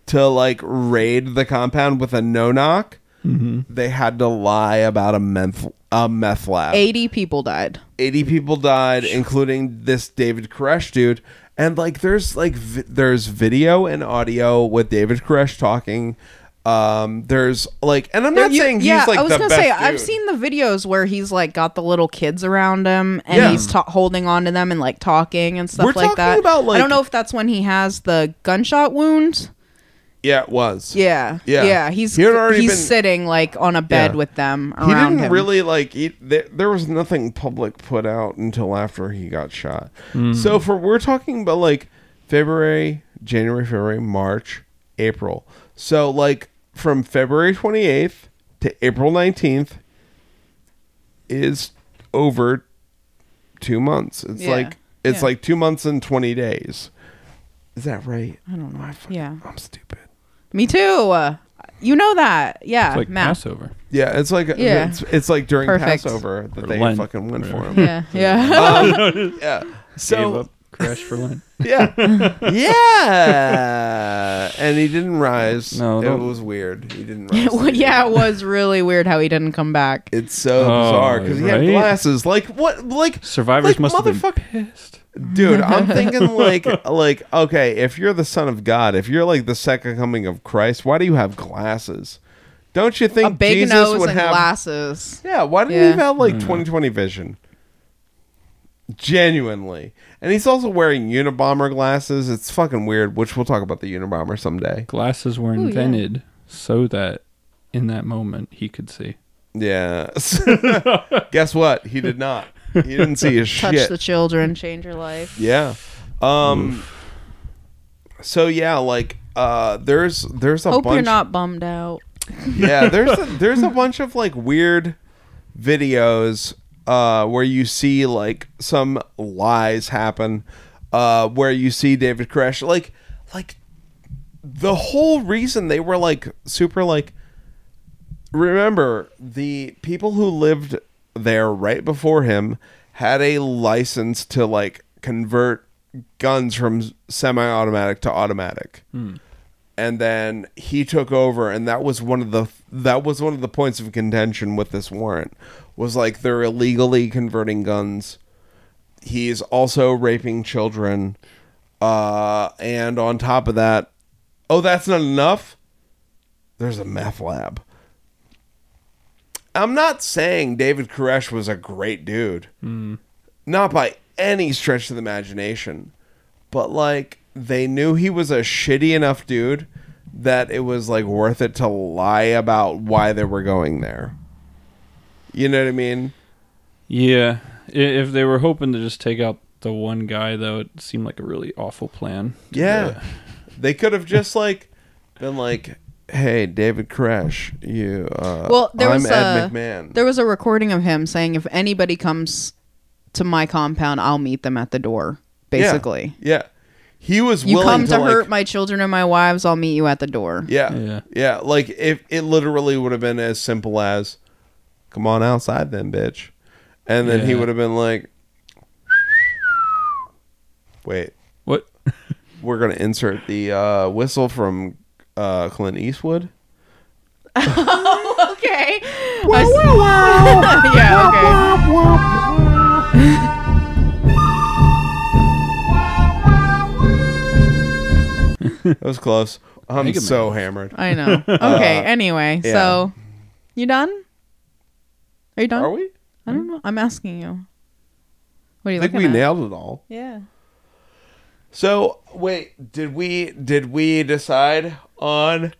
to like raid the compound with a no knock, mm-hmm. they had to lie about a meth a meth lab. 80 people died. 80 people died, including this David Koresh dude. And like, there's like, vi- there's video and audio with David Koresh talking. Um, there's like, and I'm There- not you- saying he's yeah, like I was the gonna best say I've dude. seen the videos where he's like got the little kids around him and Yeah. he's ta- holding on to them and like talking and stuff We're like talking that. about, I like- don't know if that's when he has the gunshot wound. Yeah, it was. Yeah, Yeah. yeah. He's He had already he's been- sitting like on a bed Yeah. with them He didn't him. really like. He, there, there was nothing public put out until after he got shot. Hmm. So for we're talking about like February, January, February, March, April. So like from February 28th to April 19th is over two months. It's Yeah. like it's Yeah. like two months and 20 days. Is that right? I don't know. Yeah, I'm stupid. Me too. Uh, you know that. Yeah, It's like Matt. Passover. Yeah, it's like Yeah. it's, it's like during Perfect. Passover that Or they Lent, fucking went for whatever. him. Yeah, yeah. Um, yeah. Gave So up Koresh for Lent. yeah, yeah, and he didn't rise. No, it don't- was weird. He didn't rise. Well, yeah, it was really weird how he didn't come back. It's so Oh, bizarre because he had right? glasses. Like what? Like Survivors like, must have been motherfuck- pissed. dude. I'm thinking like like okay, if you're the son of God, if you're like the second coming of Christ, why do you have glasses? Don't you think A big Jesus nose would and have? glasses. Yeah, why didn't Yeah. he have like hmm. 2020 vision? Genuinely. And he's also wearing Unabomber glasses. It's fucking weird, which we'll talk about the Unabomber someday. Glasses were Ooh, yeah. invented so that in that moment he could see. Yeah. Guess what? He did not. He didn't see his Touch shit. Touch the children, change your life. yeah. Um So yeah, like uh there's there's a Hope bunch you're not bummed out. yeah, there's a, there's a bunch of like weird videos uh, where you see like some lies happen, uh, where you see David Koresh like like the whole reason they were like super like remember the people who lived there right before him had a license to like convert guns from semi-automatic to automatic and then he took over and that was one of the that was one of the points of contention with this warrant was like they're illegally converting guns. He's also raping children uh and on top of that oh that's not enough? There's a meth lab. I'm not saying david koresh was a great dude. Not by any stretch of the imagination but like they knew he was a shitty enough dude that it was like worth it to lie about why they were going there. You know what I mean? Yeah, if they were hoping to just take out the one guy, though, it seemed like a really awful plan. to do Yeah. They could have just like been like, "Hey, David Koresh, you uh Well, there I'm was Ed a McMahon." there was a recording of him saying if anybody comes to my compound, I'll meet them at the door. Basically, Yeah. He was you willing come to, like, hurt my children and my wives, I'll meet you at the door. Yeah. Yeah. Yeah. Like if it literally would have been as simple as come on outside then, bitch. And then he would have been like Wait, What? we're gonna insert the uh, whistle from uh, Clint Eastwood. Okay. yeah. Okay. That was close. I'm Mega so hammered. I know. Okay. Uh, anyway, yeah. so you done? Are you done? Are we? I don't know. I'm asking you. What do you I think we at? nailed it all. Yeah. So wait, did we did we decide on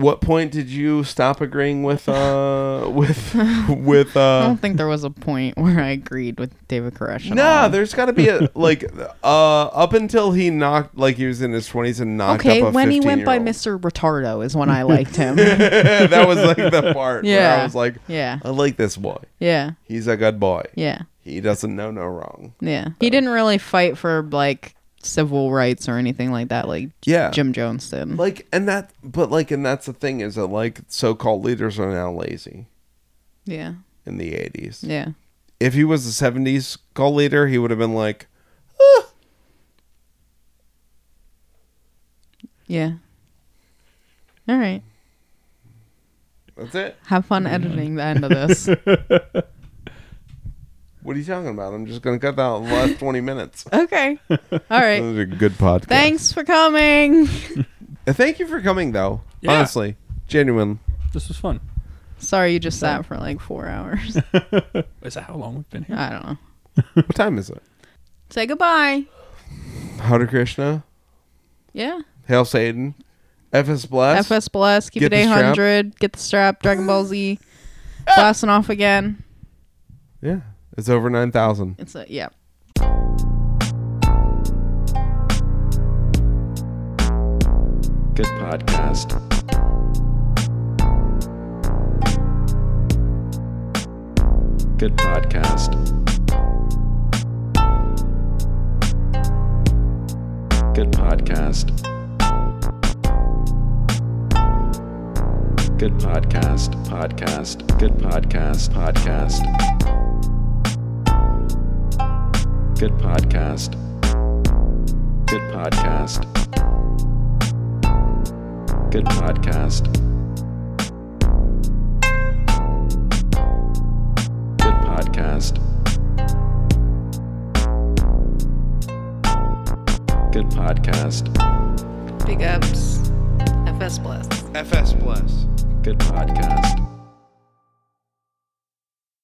what point did you stop agreeing with uh with with I uh don't think there was a point where I agreed with David Koresh. all. there's got to be a like uh up until he knocked like he was in his 20s and knocked Okay, up a when he went by Mr. Retardo is when I liked him. that was like the part where Yeah. I was like yeah. I like this boy. Yeah. He's a good boy. Yeah. He doesn't know no wrong. Yeah. He didn't really fight for like civil rights or anything like that like Yeah. Jim Jones did. Like and that but like and that's the thing is that like so-called leaders are now lazy yeah. in the 80s. Yeah. If he was a 70s call leader, he would have been like Yeah. All right. that's it. Have fun editing the end of this. What are you talking about? I'm just going to cut out the last 20 minutes. okay. All right. Those are good podcast. Thanks for coming. Uh, Thank you for coming though. Yeah. Honestly, genuine. This was fun. Sorry you just sat for like four hours. Is that how long we've been here? I don't know. What time is it? Say goodbye. Hare Krishna. Yeah. Hail Satan. FS Bless. FS Bless. Keep Get it the strap. 800. Get the strap. Dragon Ball Z. Blasting off again. Yeah. It's over 9,000. It's a, yeah. Good podcast. Good podcast. Good podcast. Good podcast. Podcast. Good podcast. Podcast. Good podcast. Good podcast. Good podcast. Good podcast. Good podcast. Big ups. FS Bless. FS Bless. Good podcast.